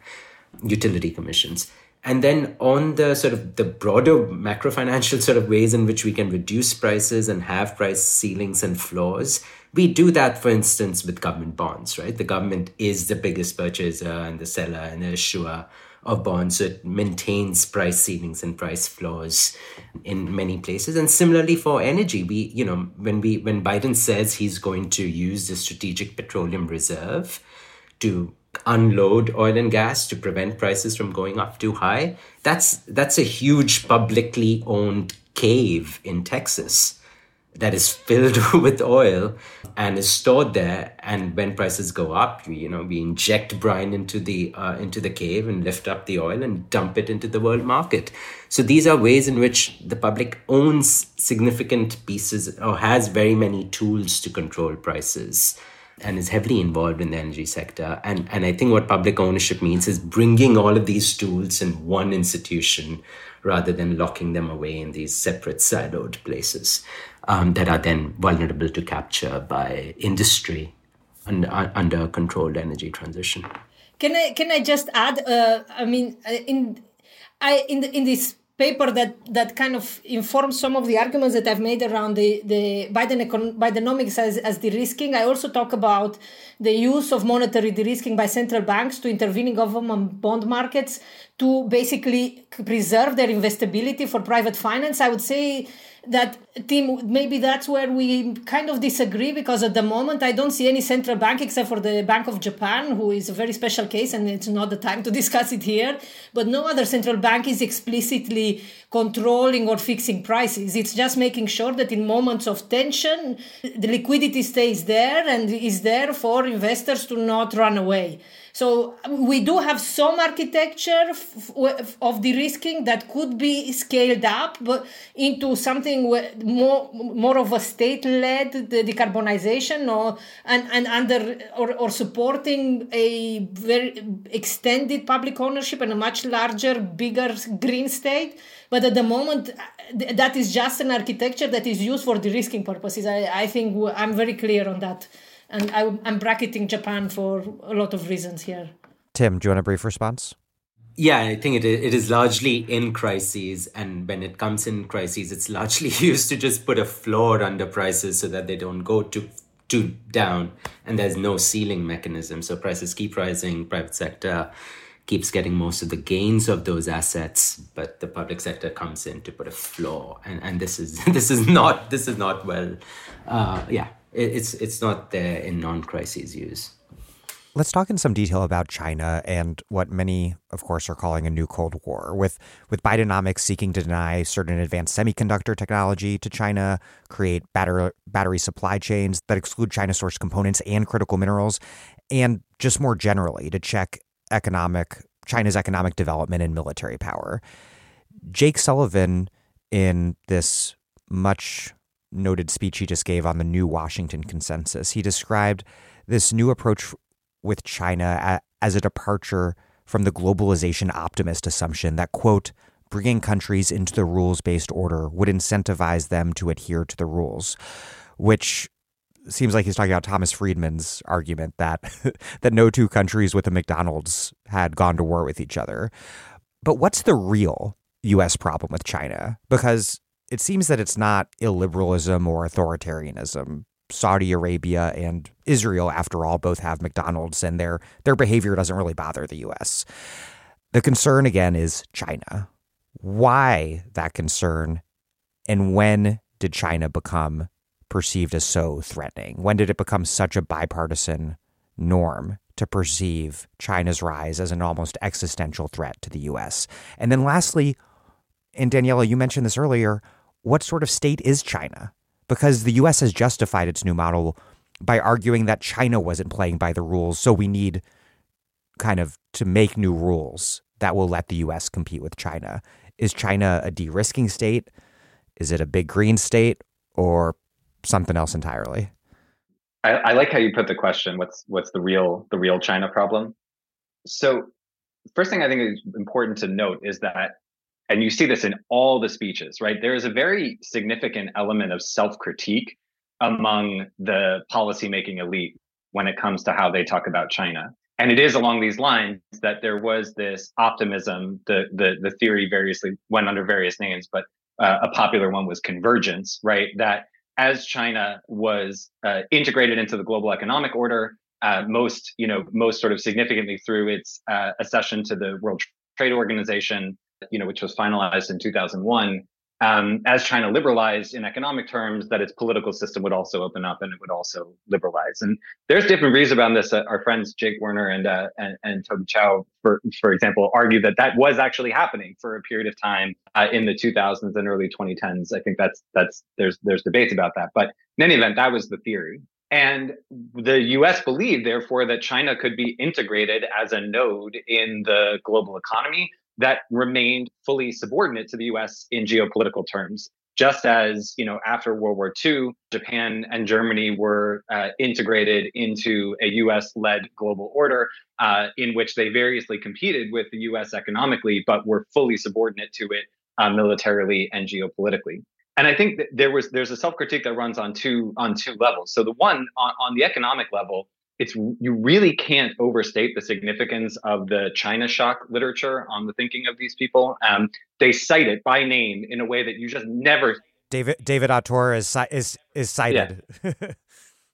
utility commissions. And then on the sort of the broader macro financial sort of ways in which we can reduce prices and have price ceilings and floors, we do that, for instance, with government bonds, right? The government is the biggest purchaser and the seller and the issuer of bonds. So it maintains price ceilings and price floors in many places. And similarly for energy, we, you know, when we when Biden says he's going to use the strategic petroleum reserve to unload oil and gas to prevent prices from going up too high. That's that's a huge publicly owned cave in Texas that is filled with oil and is stored there. And when prices go up we, you know we inject brine into the uh, into the cave and lift up the oil and dump it into the world market. So these are ways in which the public owns significant pieces or has very many tools to control prices and is heavily involved in the energy sector. And, and I think what public ownership means is bringing all of these tools in one institution rather than locking them away in these separate siloed places um, that are then vulnerable to capture by industry and, uh, under controlled energy transition. Can I can I just add? Uh, I mean, uh, in I in the, in this paper that that kind of informs some of the arguments that I've made around the the Biden econ- Bidenomics as, as de-risking. I also talk about the use of monetary de-risking by central banks to intervene in government bond markets to basically preserve their investability for private finance. I would say that Tim, maybe that's where we kind of disagree because at the moment I don't see any central bank except for the Bank of Japan, who is a very special case and it's not the time to discuss it here. But no other central bank is explicitly controlling or fixing prices. It's just making sure that in moments of tension, the liquidity stays there and is there for investors to not run away. So um, we do have some architecture of de-risking that could be scaled up but into something more more of a state-led decarbonization or and, and under or, or supporting a very extended public ownership and a much larger, bigger green state. But at the moment, uh, that is just an architecture that is used for de-risking purposes. I, I think I'm very clear on that and I, am bracketing Japan for a lot of reasons here. Tim, do you want a brief response? Yeah, I think it it is largely in crises, and when it comes in crises, it's largely used to just put a floor under prices so that they don't go too too down, and there's no ceiling mechanism, so prices keep rising. Private sector keeps getting most of the gains of those assets, but the public sector comes in to put a floor, and and this is this is not this is not well, uh, yeah, it's it's not there in non-crises use. Let's talk in some detail about China and what many, of course, are calling a new Cold War, with with Bidenomics seeking to deny certain advanced semiconductor technology to China, create battery battery supply chains that exclude China-sourced components and critical minerals, and just more generally to check economic China's economic development and military power. Jake Sullivan, in this much noted speech he just gave on the new Washington consensus. He described this new approach with China as a departure from the globalization optimist assumption that, quote, bringing countries into the rules based order would incentivize them to adhere to the rules, which seems like he's talking about Thomas Friedman's argument that that no two countries with a McDonald's had gone to war with each other. But what's the real US problem with China? Because it seems that it's not illiberalism or authoritarianism. Saudi Arabia and Israel, after all, both have McDonald's, and their their behavior doesn't really bother the U.S. The concern again is China. Why that concern, and when did China become perceived as so threatening? When did it become such a bipartisan norm to perceive China's rise as an almost existential threat to the U.S.? And then lastly, and Daniela, you mentioned this earlier what sort of state is China? Because the US has justified its new model by arguing that China wasn't playing by the rules, so we need kind of to make new rules that will let the US compete with China. Is China a de risking state? Is it a big green state or something else entirely? I, I, like how you put the question. What's what's the real the real China problem? So first thing I think is important to note is that and you see this in all the speeches, right? There is a very significant element of self critique among the policymaking elite when it comes to how they talk about China. And it is along these lines that there was this optimism. The the the theory variously went under various names, but uh, a popular one was convergence, right? That as China was uh, integrated into the global economic order, uh, most you know most sort of significantly through its uh, accession to the World Trade Organization, you know, which was finalized in 2001, um, as China liberalized in economic terms, that its political system would also open up and it would also liberalize. And there's different views around this. Uh, our friends Jake Werner and, uh, and, and Toby Chow, for for example, argue that that was actually happening for a period of time uh, in the 2000s and early 2010s. I think that's that's there's there's debates about that, but in any event, that was the theory. And the US believed, therefore, that China could be integrated as a node in the global economy that remained fully subordinate to the US in geopolitical terms. Just as, you know, after World War II, Japan and Germany were uh, integrated into a US led global order uh, in which they variously competed with the US economically, but were fully subordinate to it uh, militarily and geopolitically. And I think that there was there's a self critique that runs on two on two levels. So the one on, on the economic level, it's you really can't overstate the significance of the China shock literature on the thinking of these people. Um, they cite it by name in a way that you just never. David David Autor is is is cited.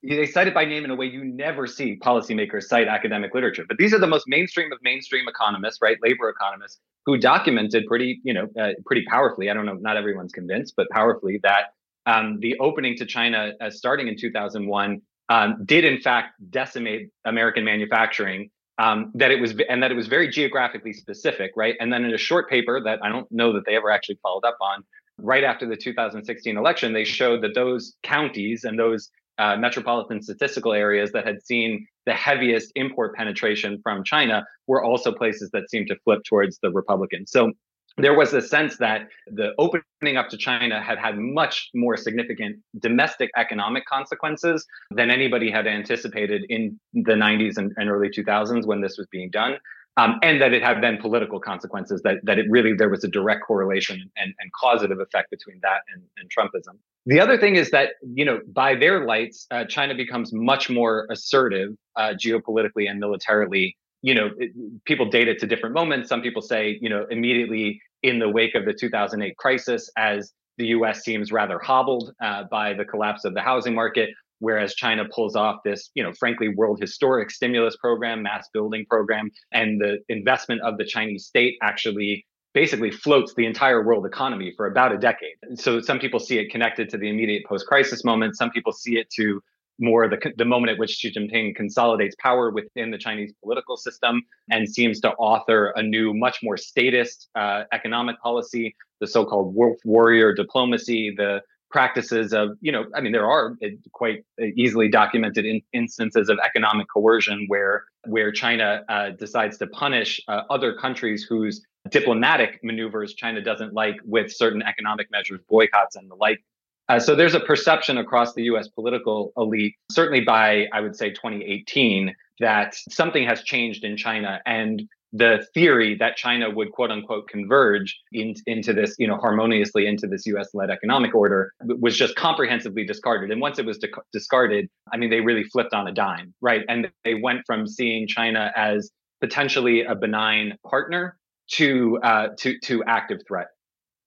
Yeah. they cite it by name in a way you never see policymakers cite academic literature. But these are the most mainstream of mainstream economists, right? Labor economists who documented pretty, you know, uh, pretty powerfully. I don't know, not everyone's convinced, but powerfully that um, the opening to China, uh, starting in 2001, um, did in fact decimate American manufacturing. Um, that it was, and that it was very geographically specific, right? And then in a short paper that I don't know that they ever actually followed up on, right after the 2016 election, they showed that those counties and those uh, metropolitan statistical areas that had seen the heaviest import penetration from China were also places that seemed to flip towards the Republicans. So there was a sense that the opening up to China had had much more significant domestic economic consequences than anybody had anticipated in the 90s and, and early 2000s when this was being done um, and that it had then political consequences that that it really there was a direct correlation and, and causative effect between that and, and Trumpism. The other thing is that you know by their lights, uh, China becomes much more assertive uh, geopolitically and militarily. You know, it, people date it to different moments. Some people say you know immediately in the wake of the 2008 crisis, as the U.S. seems rather hobbled uh, by the collapse of the housing market whereas China pulls off this, you know, frankly, world historic stimulus program, mass building program, and the investment of the Chinese state actually basically floats the entire world economy for about a decade. So some people see it connected to the immediate post-crisis moment. Some people see it to more the, the moment at which Xi Jinping consolidates power within the Chinese political system and seems to author a new, much more statist uh, economic policy, the so-called wolf warrior diplomacy, the practices of, you know, I mean, there are uh, quite uh, easily documented in, instances of economic coercion where where China uh, decides to punish uh, other countries whose diplomatic maneuvers China doesn't like with certain economic measures, boycotts and the like. Uh, so there's a perception across the U.S. political elite, certainly by I would say 2018, that something has changed in China and the theory that China would quote unquote converge in, into this, you know, harmoniously into this US led economic order was just comprehensively discarded. And once it was di- discarded, I mean, they really flipped on a dime, right? And they went from seeing China as potentially a benign partner to, uh, to, to active threat.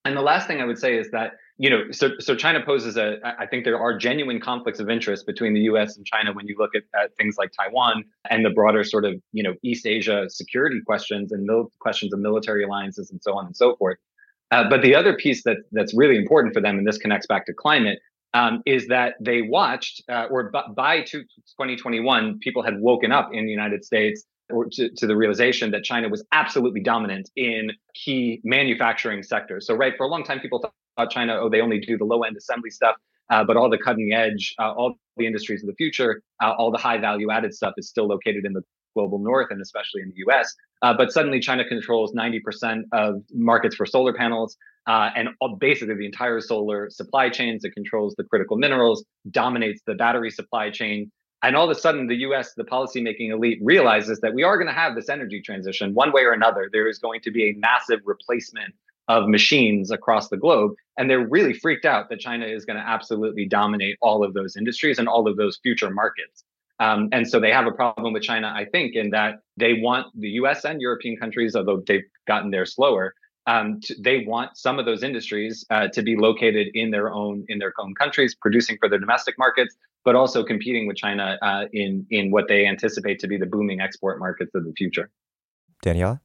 And the last thing I would say is that you know, so so China poses a. I think there are genuine conflicts of interest between the U.S. and China when you look at, at things like Taiwan and the broader sort of you know East Asia security questions and mil- questions of military alliances and so on and so forth. Uh, but the other piece that that's really important for them, and this connects back to climate, um, is that they watched, uh, or b- by 2021, people had woken up in the United States or to, to, the realization that China was absolutely dominant in key manufacturing sectors. So, right, for a long time, people thought China, oh, they only do the low end assembly stuff. Uh, but all the cutting edge, uh, all the industries of the future, uh, all the high value added stuff is still located in the global north and especially in the US. Uh, but suddenly China controls 90% of markets for solar panels uh, and all, basically the entire solar supply chains. It controls the critical minerals, dominates the battery supply chain. And all of a sudden, the US, the policymaking elite realizes that we are going to have this energy transition one way or another. There is going to be a massive replacement of machines across the globe. And they're really freaked out that China is going to absolutely dominate all of those industries and all of those future markets. Um, and so they have a problem with China, I think, in that they want the US and European countries, although they've gotten there slower, um, to, they want some of those industries uh, to be located in their own in their own countries, producing for their domestic markets, but also competing with China uh, in in what they anticipate to be the booming export markets of the future. Daniela?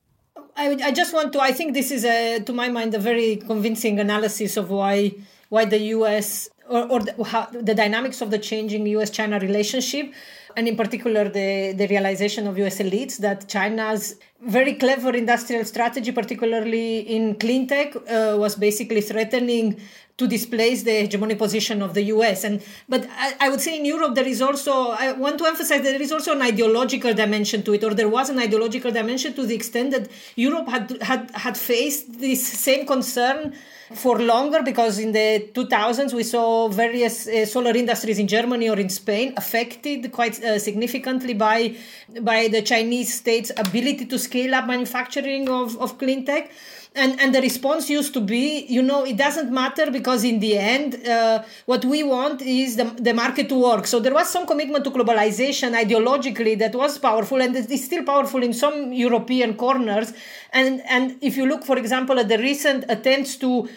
I, I just want to. I think this is a, to my mind, a very convincing analysis of why why the U.S. or, or the, how, the dynamics of the changing U.S.-China relationship, and in particular the the realization of U.S. elites that China's very clever industrial strategy, particularly in clean tech, uh, was basically threatening to displace the hegemonic position of the US. And but I, I, would say in Europe there is also I want to emphasize that there is also an ideological dimension to it, or there was an ideological dimension to the extent that Europe had had had faced this same concern for longer because in the 2000s we saw various uh, solar industries in Germany or in Spain affected quite uh, significantly by by the Chinese state's ability to scale up manufacturing of, of clean tech and and the response used to be you know it doesn't matter because in the end uh, what we want is the, the market to work. So there was some commitment to globalization ideologically that was powerful and is still powerful in some european corners. And and if you look for example at the recent attempts to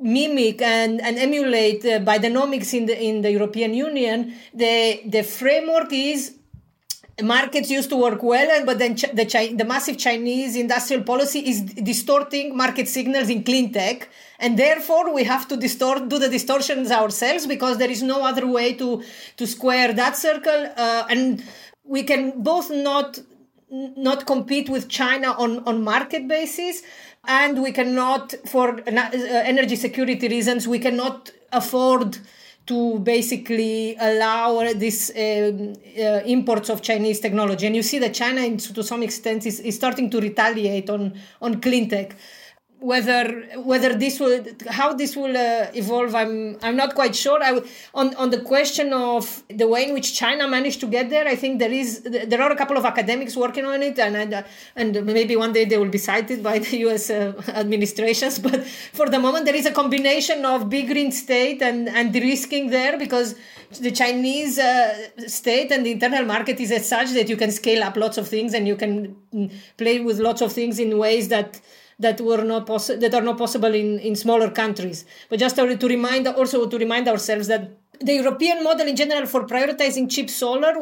mimic and, and emulate uh, Bidenomics in the in the European Union, the the framework is markets used to work well, and but then the, the massive Chinese industrial policy is distorting market signals in clean tech. And therefore, we have to distort, do the distortions ourselves because there is no other way to, to square that circle. Uh, and we can both not, not compete with China on, on market basis. And we cannot, for uh, energy security reasons, we cannot afford to basically allow this um, uh, imports of Chinese technology. And you see that China, to some extent, is, is starting to retaliate on, on clean tech whether whether this will how this will uh, evolve i'm i'm not quite sure. I on on the question of the way in which china managed to get there i think there is there are a couple of academics working on it and and, uh, and maybe one day they will be cited by the us uh, administrations but for the moment there is a combination of big green state and and de-risking there because the chinese uh, state and the internal market is as such that you can scale up lots of things and you can mm, play with lots of things in ways that that were not possible that are not possible in, in smaller countries. But just to, remind also to remind ourselves that the European model in general for prioritizing cheap solar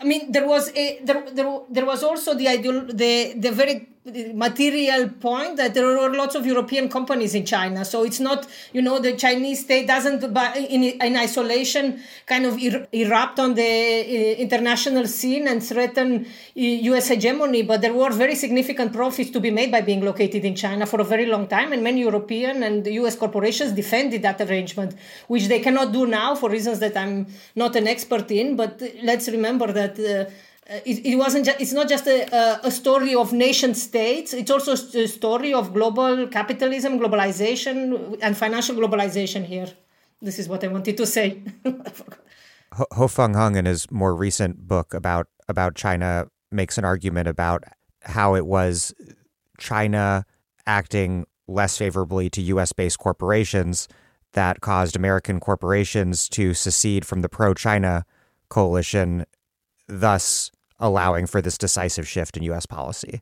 I mean, there was a there, there, there was also the ideal the the very material point that there were lots of European companies in China. So it's not you know the Chinese state doesn't in in isolation kind of er, erupt on the uh, international scene and threaten U.S. hegemony. But there were very significant profits to be made by being located in China for a very long time, and many European and U.S. corporations defended that arrangement, which they cannot do now for reasons that I'm not an expert in. But let's remember that that uh, Uh, it, it, wasn't just, it's not just a, a story of nation states it's also a story of global capitalism globalization and financial globalization here. This is what i wanted to say. Ho-fung Hung in his more recent book about about china makes an argument about how it was china acting less favorably to us based corporations that caused american corporations to secede from the pro china coalition thus allowing for this decisive shift in U.S. policy.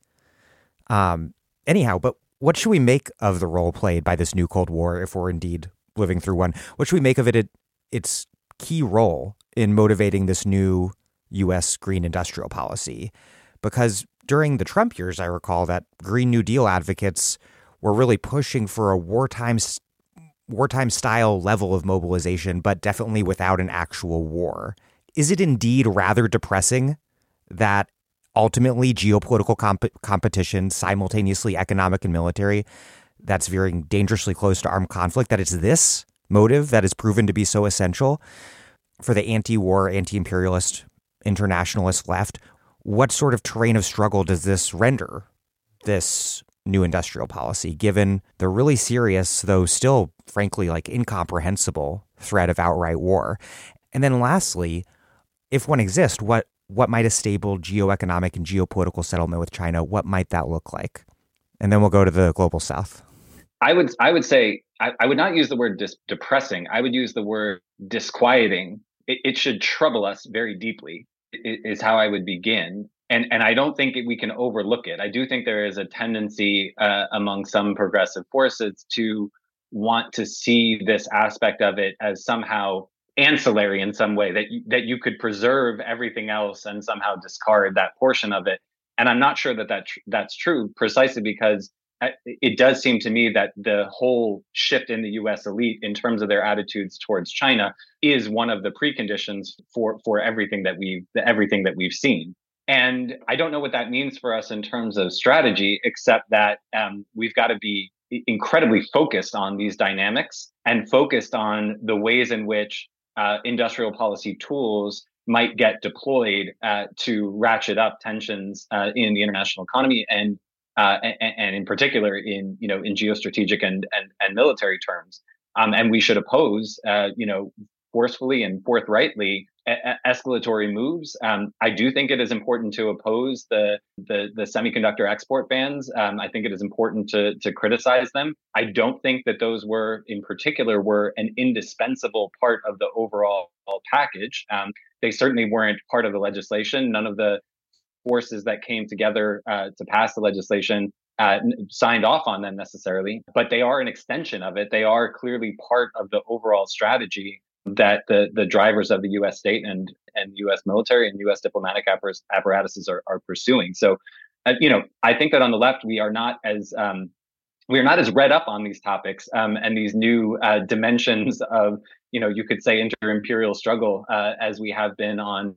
Um, anyhow, but what should we make of the role played by this new Cold War if we're indeed living through one? What should we make of it, it its key role in motivating this new U.S. green industrial policy? Because during the Trump years, I recall that Green New Deal advocates were really pushing for a wartime wartime style level of mobilization, but definitely without an actual war is it indeed rather depressing that ultimately geopolitical comp- competition, simultaneously economic and military, that's veering dangerously close to armed conflict, that it's this motive that is proven to be so essential for the anti war, anti imperialist, internationalist left? What sort of terrain of struggle does this render this new industrial policy, given the really serious, though still frankly like incomprehensible threat of outright war? And then lastly, if one exists, what what might a stable geoeconomic and geopolitical settlement with China, what might that look like? And then we'll go to the global south. I would I would say I, I would not use the word dis- depressing. I would use the word disquieting. It, it should trouble us very deeply. Is how I would begin. And and I don't think we can overlook it. I do think there is a tendency uh, among some progressive forces to want to see this aspect of it as somehow ancillary in some way that you, that you could preserve everything else and somehow discard that portion of it. And i'm not sure that, that tr- that's true precisely because uh, it does seem to me that the whole shift in the US elite in terms of their attitudes towards China is one of the preconditions for for everything that we've everything that we've seen. And I don't know what that means for us in terms of strategy, except that um, we've got to be incredibly focused on these dynamics and focused on the ways in which uh, industrial policy tools might get deployed uh, to ratchet up tensions uh, in the international economy and, uh, and, and in particular in you know in geostrategic and and, and military terms. Um, and we should oppose uh, you know forcefully and forthrightly escalatory moves. Um, I do think it is important to oppose the the, the semiconductor export bans. Um, I think it is important to to criticize them. I don't think that those were, in particular, were an indispensable part of the overall package. Um, they certainly weren't part of the legislation. None of the forces that came together uh, to pass the legislation uh, signed off on them necessarily, but they are an extension of it. They are clearly part of the overall strategy that the the drivers of the U.S. state and and U.S. military and U.S. diplomatic apparatuses are, are pursuing. So, uh, you know, I think that on the left we are not as um, we are not as read up on these topics um, and these new uh, dimensions of you know you could say inter-imperial struggle uh, as we have been on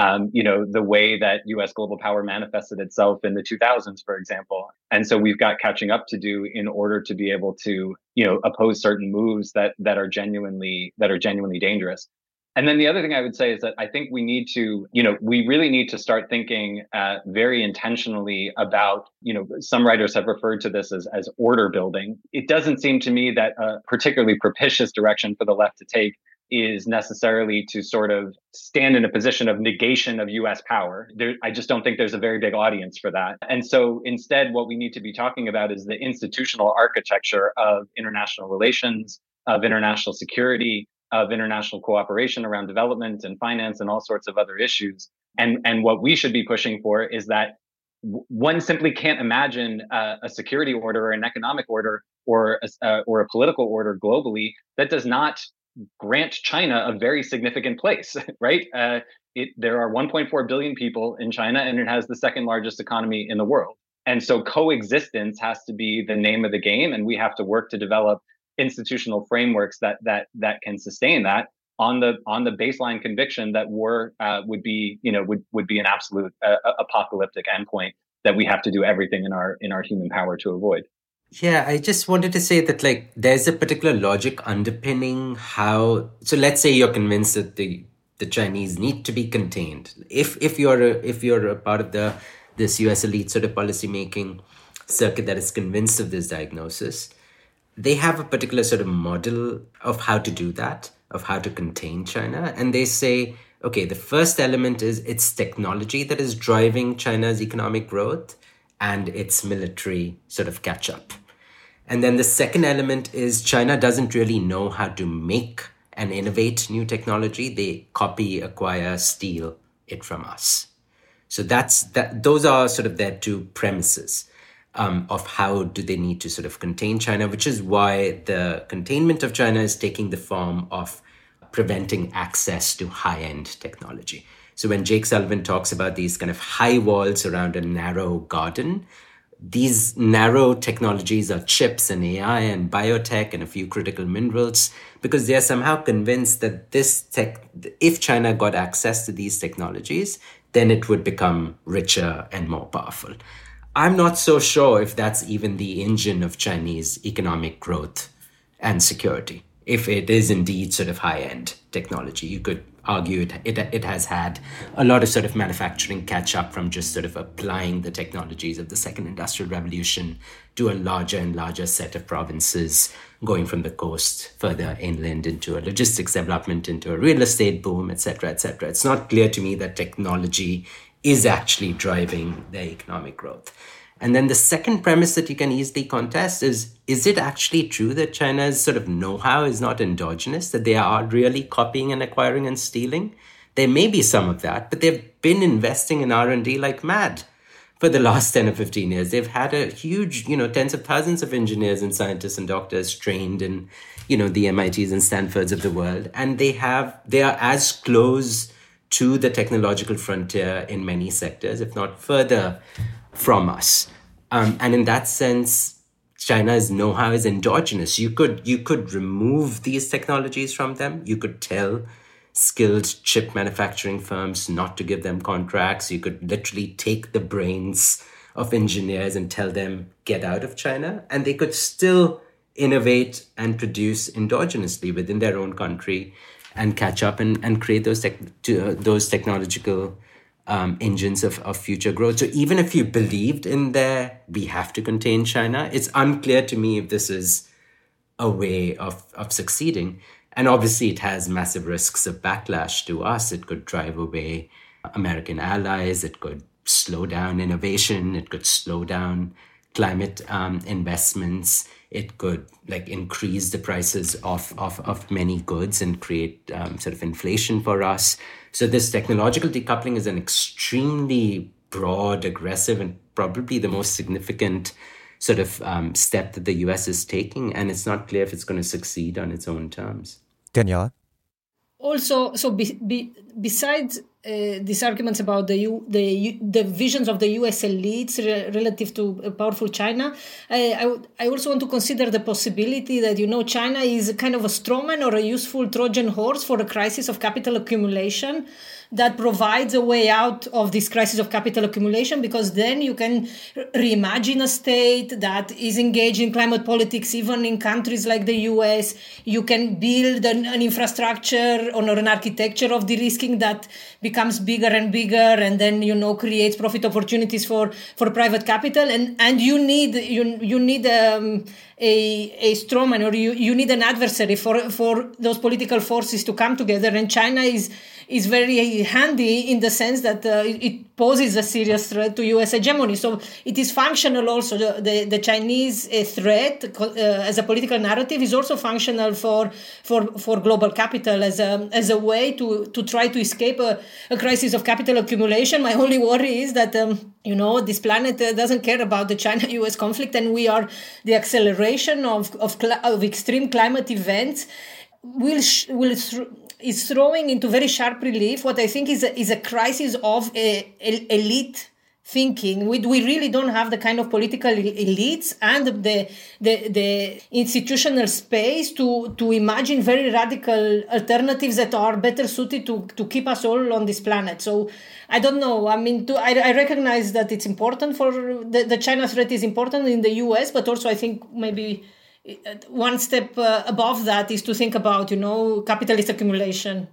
um, you know, the way that U.S. global power manifested itself in the 2000s, for example. And so we've got catching up to do in order to be able to, you know, oppose certain moves that that are genuinely that are genuinely dangerous. And then the other thing I would say is that I think we need to, you know, we really need to start thinking uh, very intentionally about, you know, some writers have referred to this as, as order building. It doesn't seem to me that a particularly propitious direction for the left to take is necessarily to sort of stand in a position of negation of US power. There, I just don't think there's a very big audience for that. And so instead, what we need to be talking about is the institutional architecture of international relations, of international security, of international cooperation around development and finance and all sorts of other issues. And, and what we should be pushing for is that one simply can't imagine a security order or an economic order or a, uh, or a political order globally that does not grant China a very significant place, right? Uh, it, there are 1.4 billion people in China, and it has the second largest economy in the world. And so coexistence has to be the name of the game, and we have to work to develop institutional frameworks that that that can sustain that on the on the baseline conviction that war uh, would be you know would would be an absolute uh, apocalyptic endpoint that we have to do everything in our in our human power to avoid. Yeah, I just wanted to say that like there's a particular logic underpinning how so let's say you're convinced that the the Chinese need to be contained. If if you're a, if you're a part of the this US elite sort of policy making circuit that is convinced of this diagnosis, they have a particular sort of model of how to do that, of how to contain China. And they say, okay, the first element is it's technology that is driving China's economic growth and its military sort of catch up. And then the second element is China doesn't really know how to make and innovate new technology. They copy, acquire, steal it from us. So that's that. Those are sort of their two premises um, of how do they need to sort of contain China, which is why the containment of China is taking the form of preventing access to high end technology. So when Jake Sullivan talks about these kind of high walls around a narrow garden, these narrow technologies are chips and AI and biotech and a few critical minerals because they are somehow convinced that this tech, if China got access to these technologies, then it would become richer and more powerful. I'm not so sure if that's even the engine of Chinese economic growth and security. If it is indeed sort of high end technology, you could argue it, it, it has had a lot of sort of manufacturing catch up from just sort of applying the technologies of the second industrial revolution to a larger and larger set of provinces, going from the coast further inland into a logistics development, into a real estate boom, etc., etc. It's not clear to me that technology is actually driving their economic growth. And then the second premise that you can easily contest is is it actually true that China's sort of know how is not endogenous, that they are really copying and acquiring and stealing? There may be some of that, but they've been investing in R&D like mad for the last 10 or 15 years. They've had a huge, you know, tens of thousands of engineers and scientists and doctors trained in, you know, the MITs and Stanfords of the world. And they have, they are as close to the technological frontier in many sectors, if not further from us. Um, and in that sense, China's know-how is endogenous. You could you could remove these technologies from them. You could tell skilled chip manufacturing firms not to give them contracts. You could literally take the brains of engineers and tell them get out of China, and they could still innovate and produce endogenously within their own country and catch up and, and create those tech, uh, those technological um, engines of, of future growth. So even if you believed in there, we have to contain China, it's unclear to me if this is a way of, of succeeding. And obviously, it has massive risks of backlash to us. It could drive away American allies. It could slow down innovation. It could slow down climate um, investments. It could like increase the prices of, of, of many goods and create um, sort of inflation for us. So this technological decoupling is an extremely broad, aggressive, and probably the most significant sort of um, step that the US is taking. And it's not clear if it's going to succeed on its own terms. Daniela? Also, so be, be, besides uh, these arguments about the U, the the visions of the U.S. elites re- relative to a powerful China, I, I, I also want to consider the possibility that you know China is kind of a strawman or a useful Trojan horse for a crisis of capital accumulation that provides a way out of this crisis of capital accumulation because then you can reimagine a state that is engaged in climate politics even in countries like the US you can build an, an infrastructure or an architecture of de-risking that becomes bigger and bigger and then you know creates profit opportunities for for private capital. And and you need you you need um, a a strawman or you you need an adversary for for those political forces to come together. And China is is very handy in the sense that uh, it poses a serious threat to U.S. hegemony. So it is functional also. The, the, the Chinese uh, threat uh, as a political narrative is also functional for for for global capital as a as a way to to try to escape a, a crisis of capital accumulation. My only worry is that. Um, you know this planet uh, doesn't care about the china-us conflict and we are the acceleration of of, of extreme climate events will sh- will is throwing into very sharp relief what I think is a, is a crisis of uh, a, a, elite thinking. We, we really don't have the kind of political elites and the, the, the institutional space to, to imagine very radical alternatives that are better suited to, to keep us all on this planet. So I don't know. I mean, to, I, I recognize that it's important for the, the China threat is important in the US, but also I think maybe one step uh, above that is to think about you know capitalist accumulation.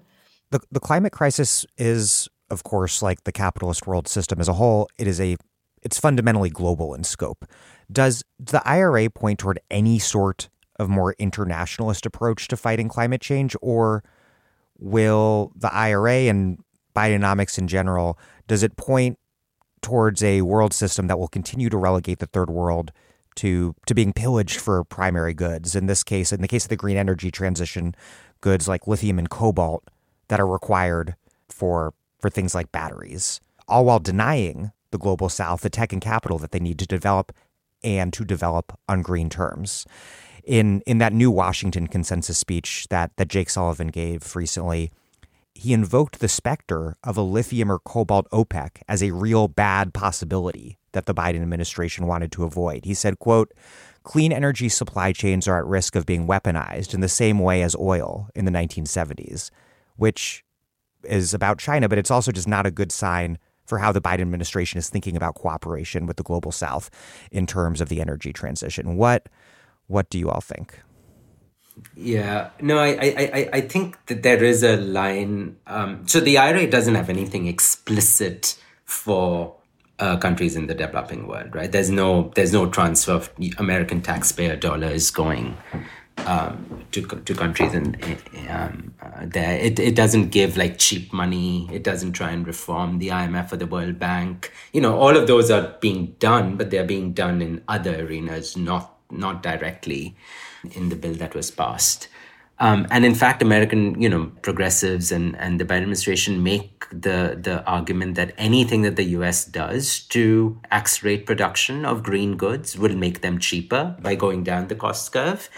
The the climate crisis is of course like the capitalist world system as a whole it is a it's fundamentally global in scope. Does the IRA point toward any sort of more internationalist approach to fighting climate change or will the IRA and Bidenomics in general does it point towards a world system that will continue to relegate the third world to to being pillaged for primary goods. In this case, in the case of the green energy transition, goods like lithium and cobalt that are required for for things like batteries, all while denying the global south the tech and capital that they need to develop and to develop on green terms. In in that new Washington consensus speech that that Jake Sullivan gave recently, he invoked the specter of a lithium or cobalt OPEC as a real bad possibility that the Biden administration wanted to avoid. He said, quote, clean energy supply chains are at risk of being weaponized in the same way as oil in the 1970s, which is about China, but it's also just not a good sign for how the Biden administration is thinking about cooperation with the global south in terms of the energy transition. What what do you all think? Yeah, no, I, I, I think that there is a line. Um, so the IRA doesn't have anything explicit for uh, countries in the developing world, right? There's no there's no transfer of American taxpayer dollars going um, to to countries and um, uh, there. It it doesn't give like cheap money. It doesn't try and reform the IMF or the World Bank. You know, all of those are being done, but they're being done in other arenas, not not directly in the bill that was passed. Um, and in fact, American, you know, progressives and, and the Biden administration make the the argument that anything that the U.S. does to accelerate production of green goods will make them cheaper by going down the cost curve,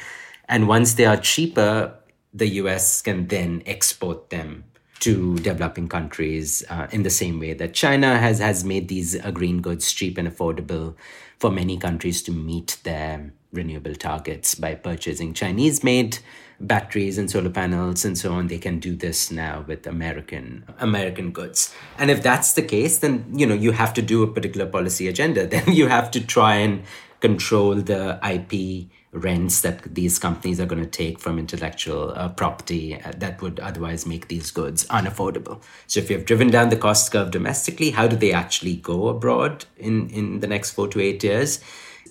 and once they are cheaper, the U.S. can then export them to developing countries uh, in the same way that China has has made these uh, green goods cheap and affordable for many countries to meet their renewable targets by purchasing Chinese made batteries and solar panels and so on they can do this now with american american goods and if that's the case then you know you have to do a particular policy agenda then you have to try and control the ip rents that these companies are going to take from intellectual uh, property uh, that would otherwise make these goods unaffordable. So if you've driven down the cost curve domestically, how do they actually go abroad in, in the next four to eight years?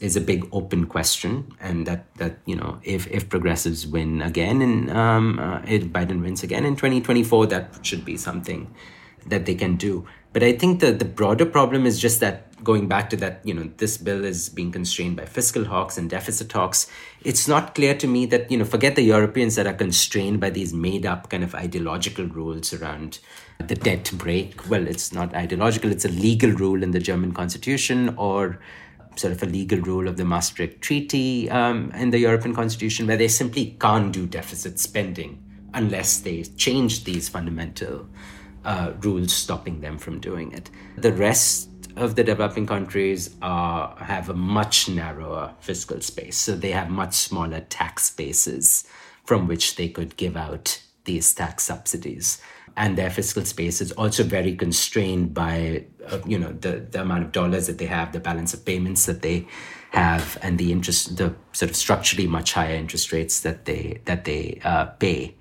Is a big open question, and that that you know if if progressives win again and um, uh, if Biden wins again in 2024, that should be something that they can do. But I think the the broader problem is just that going back to that, you know, this bill is being constrained by fiscal hawks and deficit hawks. It's not clear to me that, you know, forget the Europeans that are constrained by these made up kind of ideological rules around the debt brake. Well, it's not ideological, it's a legal rule in the German constitution or sort of a legal rule of the Maastricht Treaty um, in the European Constitution, where they simply can't do deficit spending unless they change these fundamental uh, rules stopping them from doing it. The rest of the developing countries are, have a much narrower fiscal space, so they have much smaller tax bases from which they could give out these tax subsidies. And their fiscal space is also very constrained by, uh, you know, the, the amount of dollars that they have, the balance of payments that they have, and the interest, the sort of structurally much higher interest rates that they that they uh, pay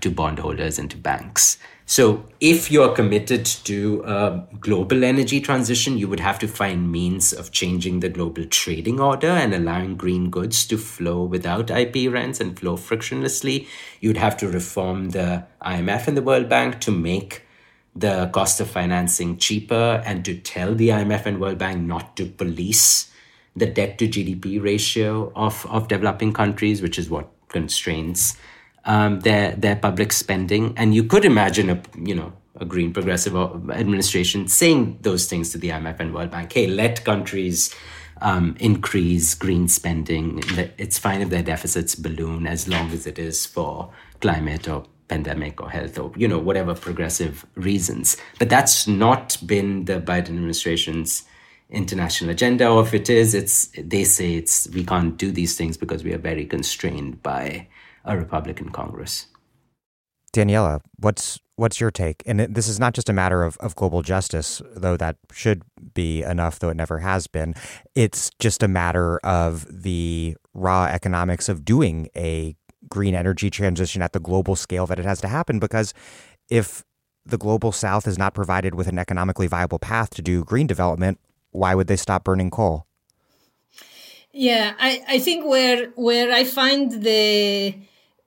to bondholders and to banks. So, if you're committed to a global energy transition, you would have to find means of changing the global trading order and allowing green goods to flow without IP rents and flow frictionlessly. You'd have to reform the IMF and the World Bank to make the cost of financing cheaper and to tell the IMF and World Bank not to police the debt to GDP ratio of, of developing countries, which is what constrains um, their their public spending, and you could imagine a you know a green progressive administration saying those things to the IMF and World Bank. Hey, let countries um, increase green spending. It's fine if their deficits balloon as long as it is for climate or pandemic or health or you know whatever progressive reasons. But that's not been the Biden administration's international agenda or if it is it's they say it's we can't do these things because we are very constrained by a Republican Congress. Daniela, what's what's your take? And this is not just a matter of, of global justice, though that should be enough, though it never has been. It's just a matter of the raw economics of doing a green energy transition at the global scale that it has to happen. Because if the global south is not provided with an economically viable path to do green development, why would they stop burning coal? Yeah, I, I think where where I find the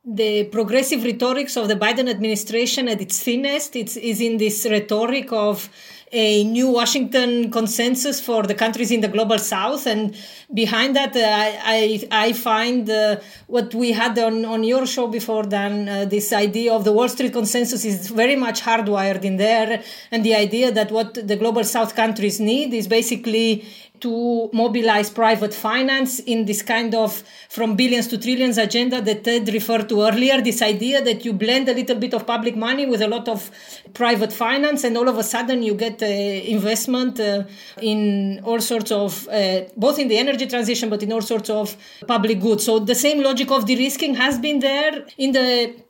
the progressive rhetorics of the Biden administration at its thinnest it's, is in this rhetoric of a new Washington consensus for the countries in the global south. And behind that, uh, I, I, find uh, what we had on, on your show before, Dan, uh, this idea of the Wall Street consensus is very much hardwired in there. And the idea that what the global south countries need is basically to mobilize private finance in this kind of from billions to trillions agenda that Ted referred to earlier. This idea that you blend a little bit of public money with a lot of private finance, and all of a sudden you get uh, investment uh, in all sorts of, uh, both in the energy transition, but in all sorts of public goods. So the same logic of de risking has been there in the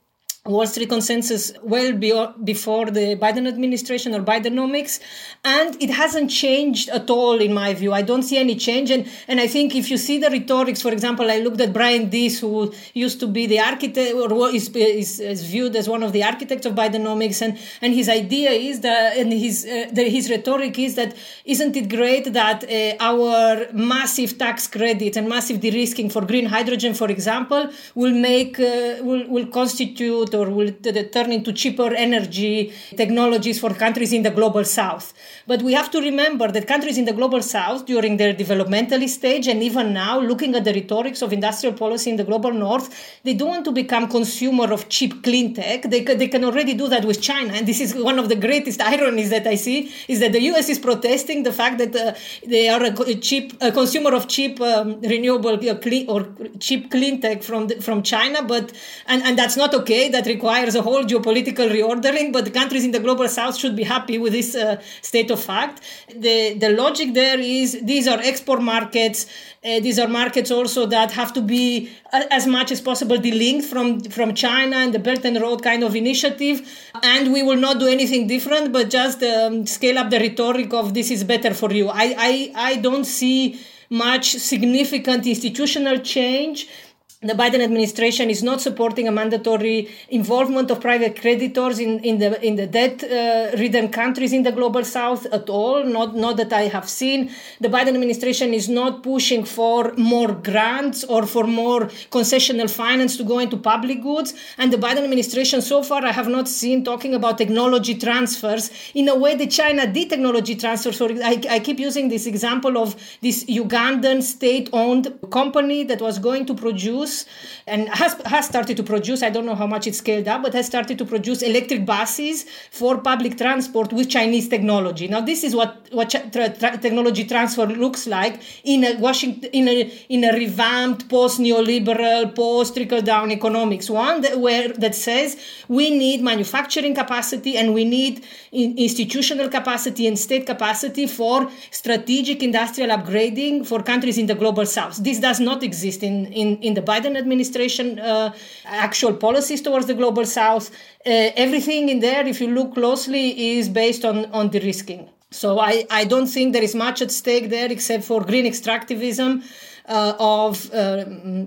Wall Street consensus well before the Biden administration or Bidenomics, and it hasn't changed at all in my view. I don't see any change, and and I think if you see the rhetorics, for example, I looked at Brian Deese, who used to be the architect or is, is, is viewed as one of the architects of Bidenomics, and and his idea is that and his uh, the, his rhetoric is that isn't it great that uh, our massive tax credit and massive de-risking for green hydrogen, for example, will make uh, will will constitute or will turn into cheaper energy technologies for countries in the global south. But we have to remember that countries in the global south, during their developmentalist stage and even now, looking at the rhetorics of industrial policy in the global north, they don't want to become consumer of cheap clean tech. They, they can already do that with China. And this is one of the greatest ironies that I see is that the US is protesting the fact that uh, they are a, cheap a consumer of cheap um, renewable uh, clean or cheap clean tech from the, from China, but and, and that's not okay. That requires a whole geopolitical reordering. But the countries in the global south should be happy with this uh, state of fact. The the logic there is these are export markets. Uh, these are markets also that have to be uh, as much as possible delinked from from China and the Belt and Road kind of initiative. And we will not do anything different, but just um, scale up the rhetoric of this is better for you. I I, I don't see much significant institutional change the Biden administration is not supporting a mandatory involvement of private creditors in, in the in the debt uh, ridden countries in the global south at all. Not not that I have seen. The Biden administration is not pushing for more grants or for more concessional finance to go into public goods. And the Biden administration so far I have not seen talking about technology transfers in a way that China did technology transfers. So I, I keep using this example of this Ugandan state-owned company that was going to produce and has, has started to produce, I don't know how much it's scaled up, but has started to produce electric buses for public transport with Chinese technology. Now, this is what, what tra- tra- technology transfer looks like in a Washington, in a, in a revamped post-neoliberal, post-trickle-down economics one that, where, that says we need manufacturing capacity and we need in, institutional capacity and state capacity for strategic industrial upgrading for countries in the global south. This does not exist in, in, in the Biden administration uh, actual policies towards the global south. Uh, everything in there, if you look closely, is based on, on de risking. So I, I don't think there is much at stake there except for green extractivism uh, of uh,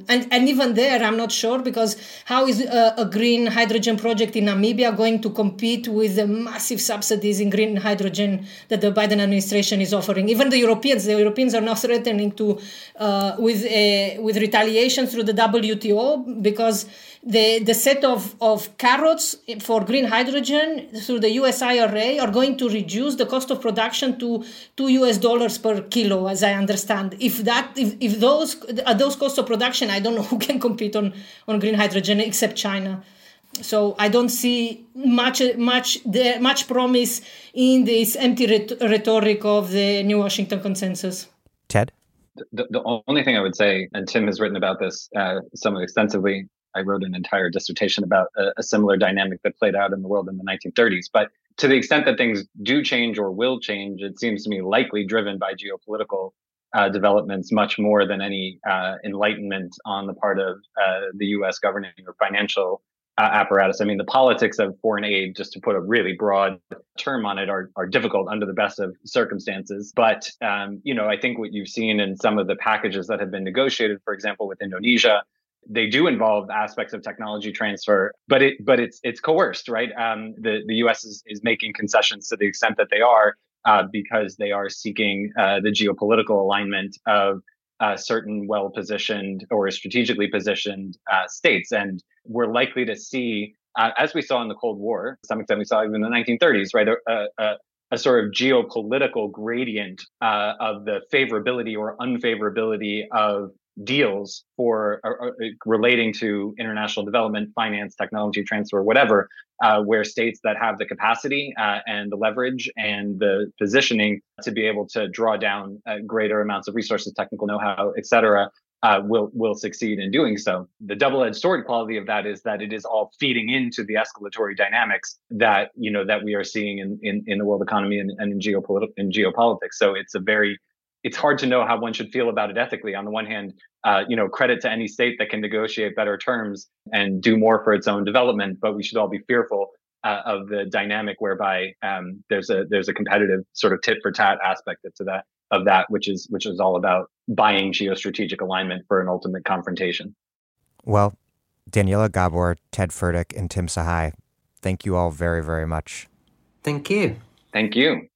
and and even there I'm not sure because how is a, a, green hydrogen project in Namibia going to compete with the massive subsidies in green hydrogen that the Biden administration is offering? Even the Europeans, the Europeans are now threatening to uh, with a, with retaliation through the WTO because the, the set of, of carrots for green hydrogen through the US IRA are going to reduce the cost of production to two US dollars per kilo, as I understand. If that, if, if those, at those costs of production, I don't know who can compete on, on green hydrogen except China. So I don't see much, much, much promise in this empty rhetoric of the New Washington Consensus. Ted? The, the only thing I would say, and Tim has written about this uh, somewhat extensively, I wrote an entire dissertation about a, a, similar dynamic that played out in the world in the 1930s. But to the extent that things do change or will change, it seems to me likely driven by geopolitical uh, developments much more than any uh, enlightenment on the part of uh, the U.S. governing or financial uh, apparatus. I mean, the politics of foreign aid, just to put a really broad term on it, are, are difficult under the best of circumstances. But, um, you know, I think what you've seen in some of the packages that have been negotiated, for example, with Indonesia, they do involve aspects of technology transfer, but it but it's it's coerced, right? Um, the the U.S. is is making concessions to the extent that they are uh, because they are seeking uh, the geopolitical alignment of uh, certain well positioned or strategically positioned uh, states, and we're likely to see. Uh, as we saw in the Cold War, to some extent we saw even in the 1930s, right? A, a, a sort of geopolitical gradient uh, of the favorability or unfavorability of deals for uh, uh, relating to international development, finance, technology transfer, whatever, uh, where states that have the capacity uh, and the leverage and the positioning to be able to draw down uh, greater amounts of resources, technical know-how, et cetera, uh, will will succeed in doing so. The double-edged sword quality of that is that it is all feeding into the escalatory dynamics that you know that we are seeing in in, in the world economy and, and in geopolitical in geopolitics. So it's a very it's hard to know how one should feel about it ethically. On the one hand, uh, you know, credit to any state that can negotiate better terms and do more for its own development, but we should all be fearful uh, of the dynamic whereby um, there's a there's a competitive sort of tit for tat aspect to that of that, which is which is all about buying geostrategic alignment for an ultimate confrontation. Well, Daniela Gabor, Ted Fertik, and Tim Sahay, thank you all very very much. Thank you. Thank you.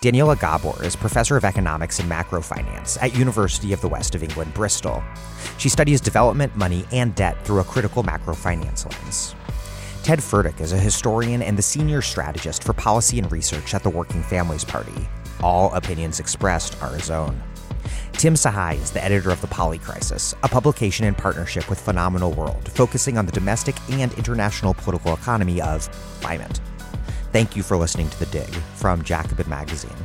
Daniela Gabor is professor of economics and macrofinance at University of the West of England, Bristol. She studies development, money, and debt through a critical macrofinance lens. Ted Fertik is a historian and the senior strategist for policy and research at the Working Families Party. All opinions expressed are his own. Tim Sahay is the editor of The Polycrisis, a publication in partnership with Phenomenal World, focusing on the domestic and international political economy of climate. Thank you for listening to The Dig from Jacobin Magazine.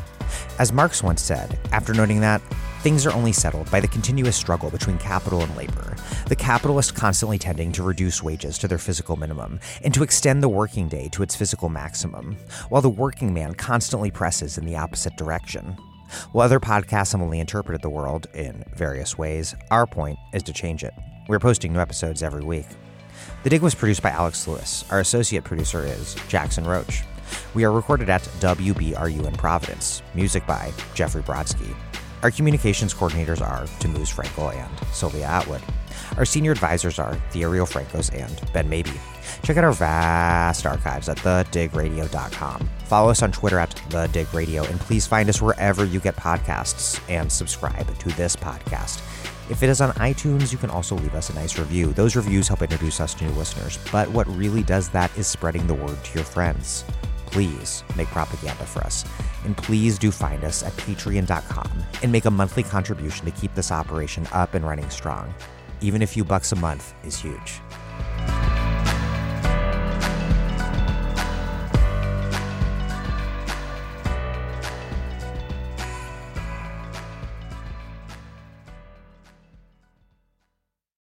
As Marx once said, after noting that, things are only settled by the continuous struggle between capital and labor, the capitalist constantly tending to reduce wages to their physical minimum and to extend the working day to its physical maximum, while the working man constantly presses in the opposite direction. While other podcasts only interpreted the world in various ways, our point is to change it. We're posting new episodes every week. The Dig was produced by Alex Lewis. Our associate producer is Jackson Roach. We are recorded at WBRU in Providence. Music by Jeffrey Brodsky. Our communications coordinators are Tamuz Frankel and Sylvia Atwood. Our senior advisors are Thea Riofrancos and Ben Mabie. Check out our vast archives at thedigradio.com. Follow us on Twitter at thedigradio, and please find us wherever you get podcasts and subscribe to this podcast. If it is on iTunes, you can also leave us a nice review. Those reviews help introduce us to new listeners, but what really does that is spreading the word to your friends. Please make propaganda for us. And please do find us at patreon.com and make a monthly contribution to keep this operation up and running strong. Even a few bucks a month is huge.